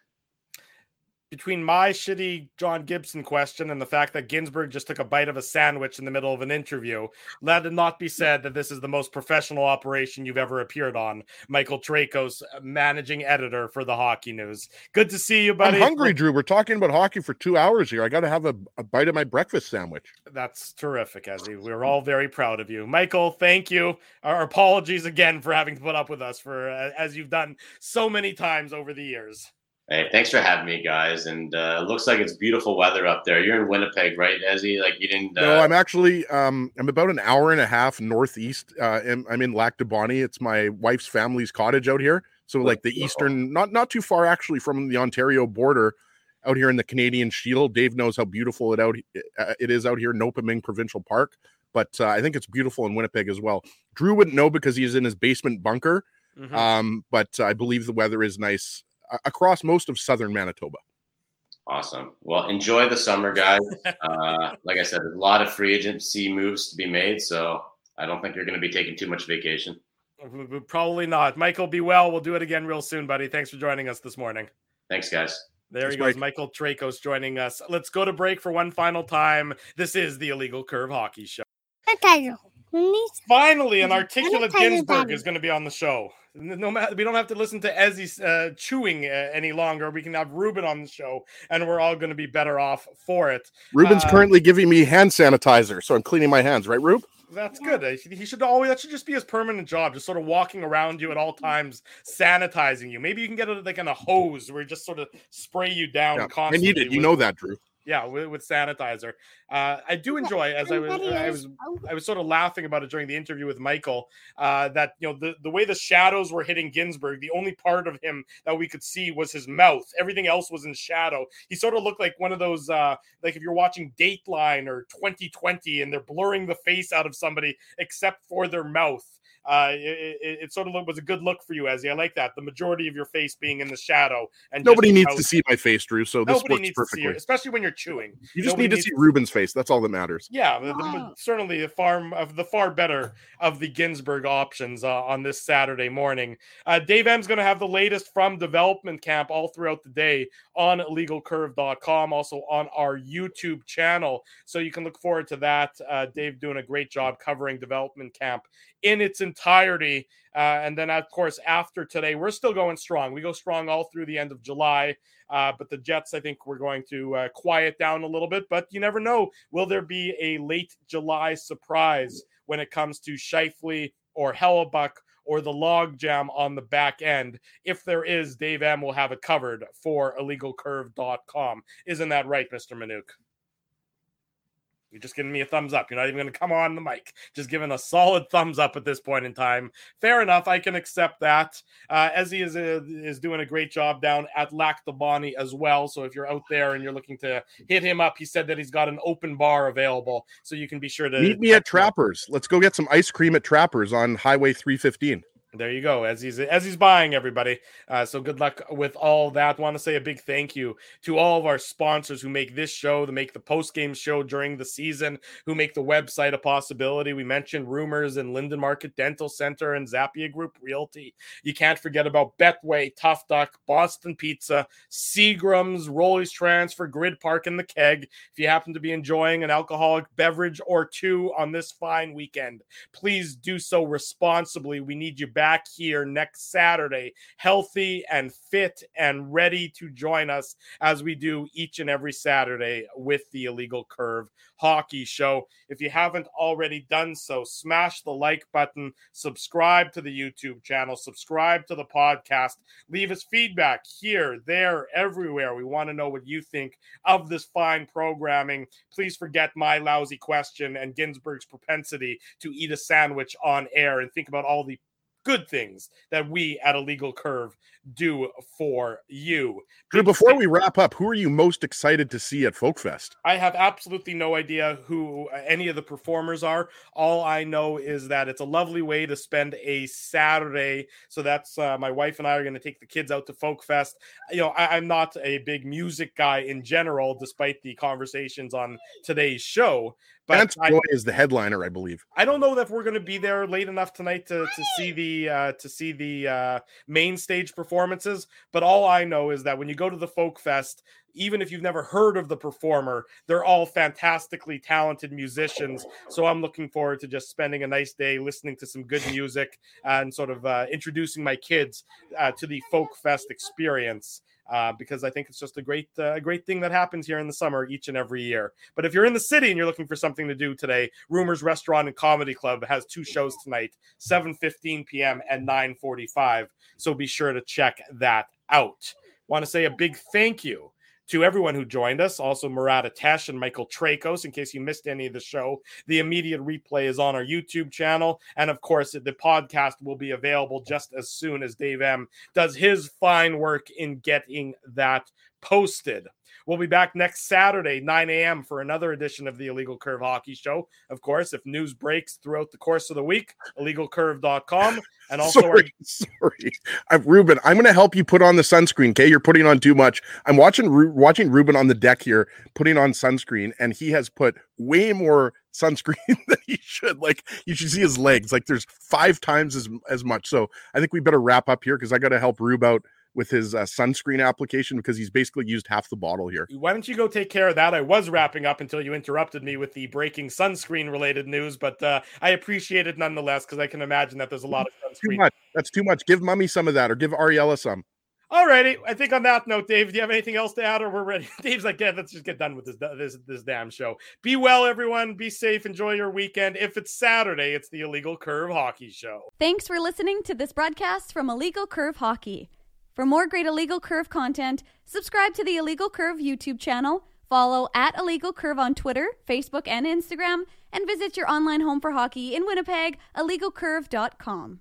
Between my shitty John Gibson question and the fact that Ginsburg just took a bite of a sandwich in the middle of an interview, let it not be said that this is the most professional operation you've ever appeared on. Michael Traikos, managing editor for the Hockey News. Good to see you, buddy. I'm hungry, Drew. We're talking about hockey for two hours here. I got to have a, a bite of my breakfast sandwich. That's terrific, Ezzy. We're all very proud of you, Michael. Thank you. Our apologies again for having to put up with us for uh, as you've done so many times over the years. Hey, thanks for having me, guys. And uh, it looks like it's beautiful weather up there. You're in Winnipeg, right, Ezzy? Like you didn't. Uh, No, I'm actually um I'm about an hour and a half northeast. Uh and I'm in Lac du Bonnet. It's my wife's family's cottage out here. So like the eastern, not not too far actually from the Ontario border. out here in the Canadian Shield. Dave knows how beautiful it out uh, it is out here in Nopiming Provincial Park, but uh, I think it's beautiful in Winnipeg as well. Drew wouldn't know because he's in his basement bunker, Mhm. um, but I believe the weather is nice uh, across most of southern Manitoba. Awesome. Well, enjoy the summer, guys. [laughs] uh, like I said, there's a lot of free agency moves to be made, so I don't think you're going to be taking too much vacation. Probably not. Michael, be well. We'll do it again real soon, buddy. Thanks for joining us this morning. Thanks, guys. There Thanks, he goes, Mike. Michael Traikos joining us. Let's go to break for one final time. This is the Illegal Curve Hockey Show. Finally, an articulate Ginsburg is going to be on the show. No matter, we don't have to listen to Ezzy uh, chewing uh, any longer. We can have Ruben on the show, and we're all going to be better off for it. Ruben's Uh, currently giving me hand sanitizer, so I'm cleaning my hands, right, Rube? That's good. He should always that should just be his permanent job, just sort of walking around you at all times, sanitizing you. Maybe you can get it like in a hose where he just sort of spray you down Yeah, I need it. You know that, Drew. Yeah, with, with sanitizer. Uh, I do enjoy as I was I was I was sort of laughing about it during the interview with Michael uh, that you know the the way the shadows were hitting Ginsburg, the only part of him that we could see was his mouth. Everything else was in shadow. He sort of looked like one of those uh, like if you're watching Dateline or 2020 and they're blurring the face out of somebody except for their mouth. Uh, it, it, it sort of was a good look for you, Ezzy. I like that. The majority of your face being in the shadow, and Nobody needs mouth- to see my face, Drew. So this Nobody works needs to see perfectly. it, especially when you're chewing. You just Nobody need to needs see Ruben's face. That's all that matters. yeah, the, the- certainly the far of the far better of the Ginsburg options uh, on this Saturday morning. Uh, Dave M's going to have the latest from development camp all throughout the day on legalcurve.com, also on our YouTube channel. So you can look forward to that. Uh, Dave doing a great job covering development camp in its entirety. Uh, and then, of course, after today, we're still going strong. We go strong all through the end of July. Uh, but the Jets, I think we're going to uh, quiet down a little bit. But you never know. Will there be a late July surprise when it comes to Scheifele or Hellebuyck or the logjam on the back end? If there is, Dave M will have it covered for illegalcurve.com. Isn't that right, Mr. Minuk? You're just giving me a thumbs up. You're not even going to come on the mic. Just giving a solid thumbs up at this point in time. Fair enough. I can accept that. Uh, Ezzy is uh, is doing a great job down at Lac du Bonnet as well. So if you're out there and you're looking to hit him up, he said that he's got an open bar available, so you can be sure to Meet me at Trappers. Let's go get some ice cream at Trappers on Highway 315. There you go. As he's as he's buying everybody. Uh, so good luck with all that. Want to say a big thank you to all of our sponsors who make this show, to make the post game show during the season, who make the website a possibility. We mentioned rumors and Linden Market Dental Center and Zappia Group Realty. You can't forget about Betway, Tough Duck, Boston Pizza, Seagram's, Rolly's Transfer, Grid Park, and the Keg. If you happen to be enjoying an alcoholic beverage or two on this fine weekend, please do so responsibly. We need you back here next Saturday, healthy and fit and ready to join us as we do each and every Saturday with the Illegal Curve Hockey Show. If you haven't already done so, smash the like button, subscribe to the YouTube channel, subscribe to the podcast, leave us feedback here, there, everywhere. We want to know what you think of this fine programming. Please forget my lousy question and Ginsburg's propensity to eat a sandwich on air and think about all the good things that we at Illegal Curve do for you. Drew, before we wrap up, who are you most excited to see at Folkfest? I have absolutely no idea who any of the performers are. All I know is that it's a lovely way to spend a Saturday. So that's uh, my wife and I are going to take the kids out to Folk Fest. You know, I, I'm not a big music guy in general, despite the conversations on today's show. But Vance I, Joy is the headliner, I believe. I don't know that we're going to be there late enough tonight to, to see the uh, to see the uh, main stage performances. But all I know is that when you go to the Folk Fest, even if you've never heard of the performer, they're all fantastically talented musicians. So I'm looking forward to just spending a nice day listening to some good music and sort of uh, introducing my kids uh, to the Folk Fest experience. Uh, because I think it's just a great, uh, great thing that happens here in the summer each and every year. But if you're in the city and you're looking for something to do today, Rumors Restaurant and Comedy Club has two shows tonight, 7:15 p.m. and 9:45. So be sure to check that out. Want to say a big thank you to everyone who joined us. Also, Murat Ates and Michael Traikos, in case you missed any of the show. The immediate replay is on our YouTube channel. And of course, the podcast will be available just as soon as Dave M does his fine work in getting that posted. We'll be back next Saturday, 9 a.m., for another edition of the Illegal Curve Hockey Show. Of course, if news breaks throughout the course of the week, illegalcurve.com. And [laughs] also, sorry, our- sorry, uh, Ruben. I'm going to help you put on the sunscreen. Okay, you're putting on too much. I'm watching Ru- watching Ruben on the deck here, putting on sunscreen, and he has put way more sunscreen [laughs] than he should. Like you should see his legs. Like there's five times as as much. So I think we better wrap up here because I got to help Rube out with his uh, sunscreen application because he's basically used half the bottle here. Why don't you go take care of that? I was wrapping up until you interrupted me with the breaking sunscreen related news, but uh, I appreciate it nonetheless because I can imagine that there's a lot of sunscreen. Too much. That's too much. Give Mummy some of that, or give Ariella some. Alrighty, I think on that note, Dave, do you have anything else to add, or we're ready? [laughs] Dave's like, yeah, let's just get done with this this this damn show. Be well, everyone. Be safe. Enjoy your weekend. If it's Saturday, it's the Illegal Curve Hockey Show. Thanks for listening to this broadcast from Illegal Curve Hockey. For more great Illegal Curve content, subscribe to the Illegal Curve YouTube channel, follow at Illegal Curve on Twitter, Facebook, and Instagram, and visit your online home for hockey in Winnipeg, illegalcurve.com.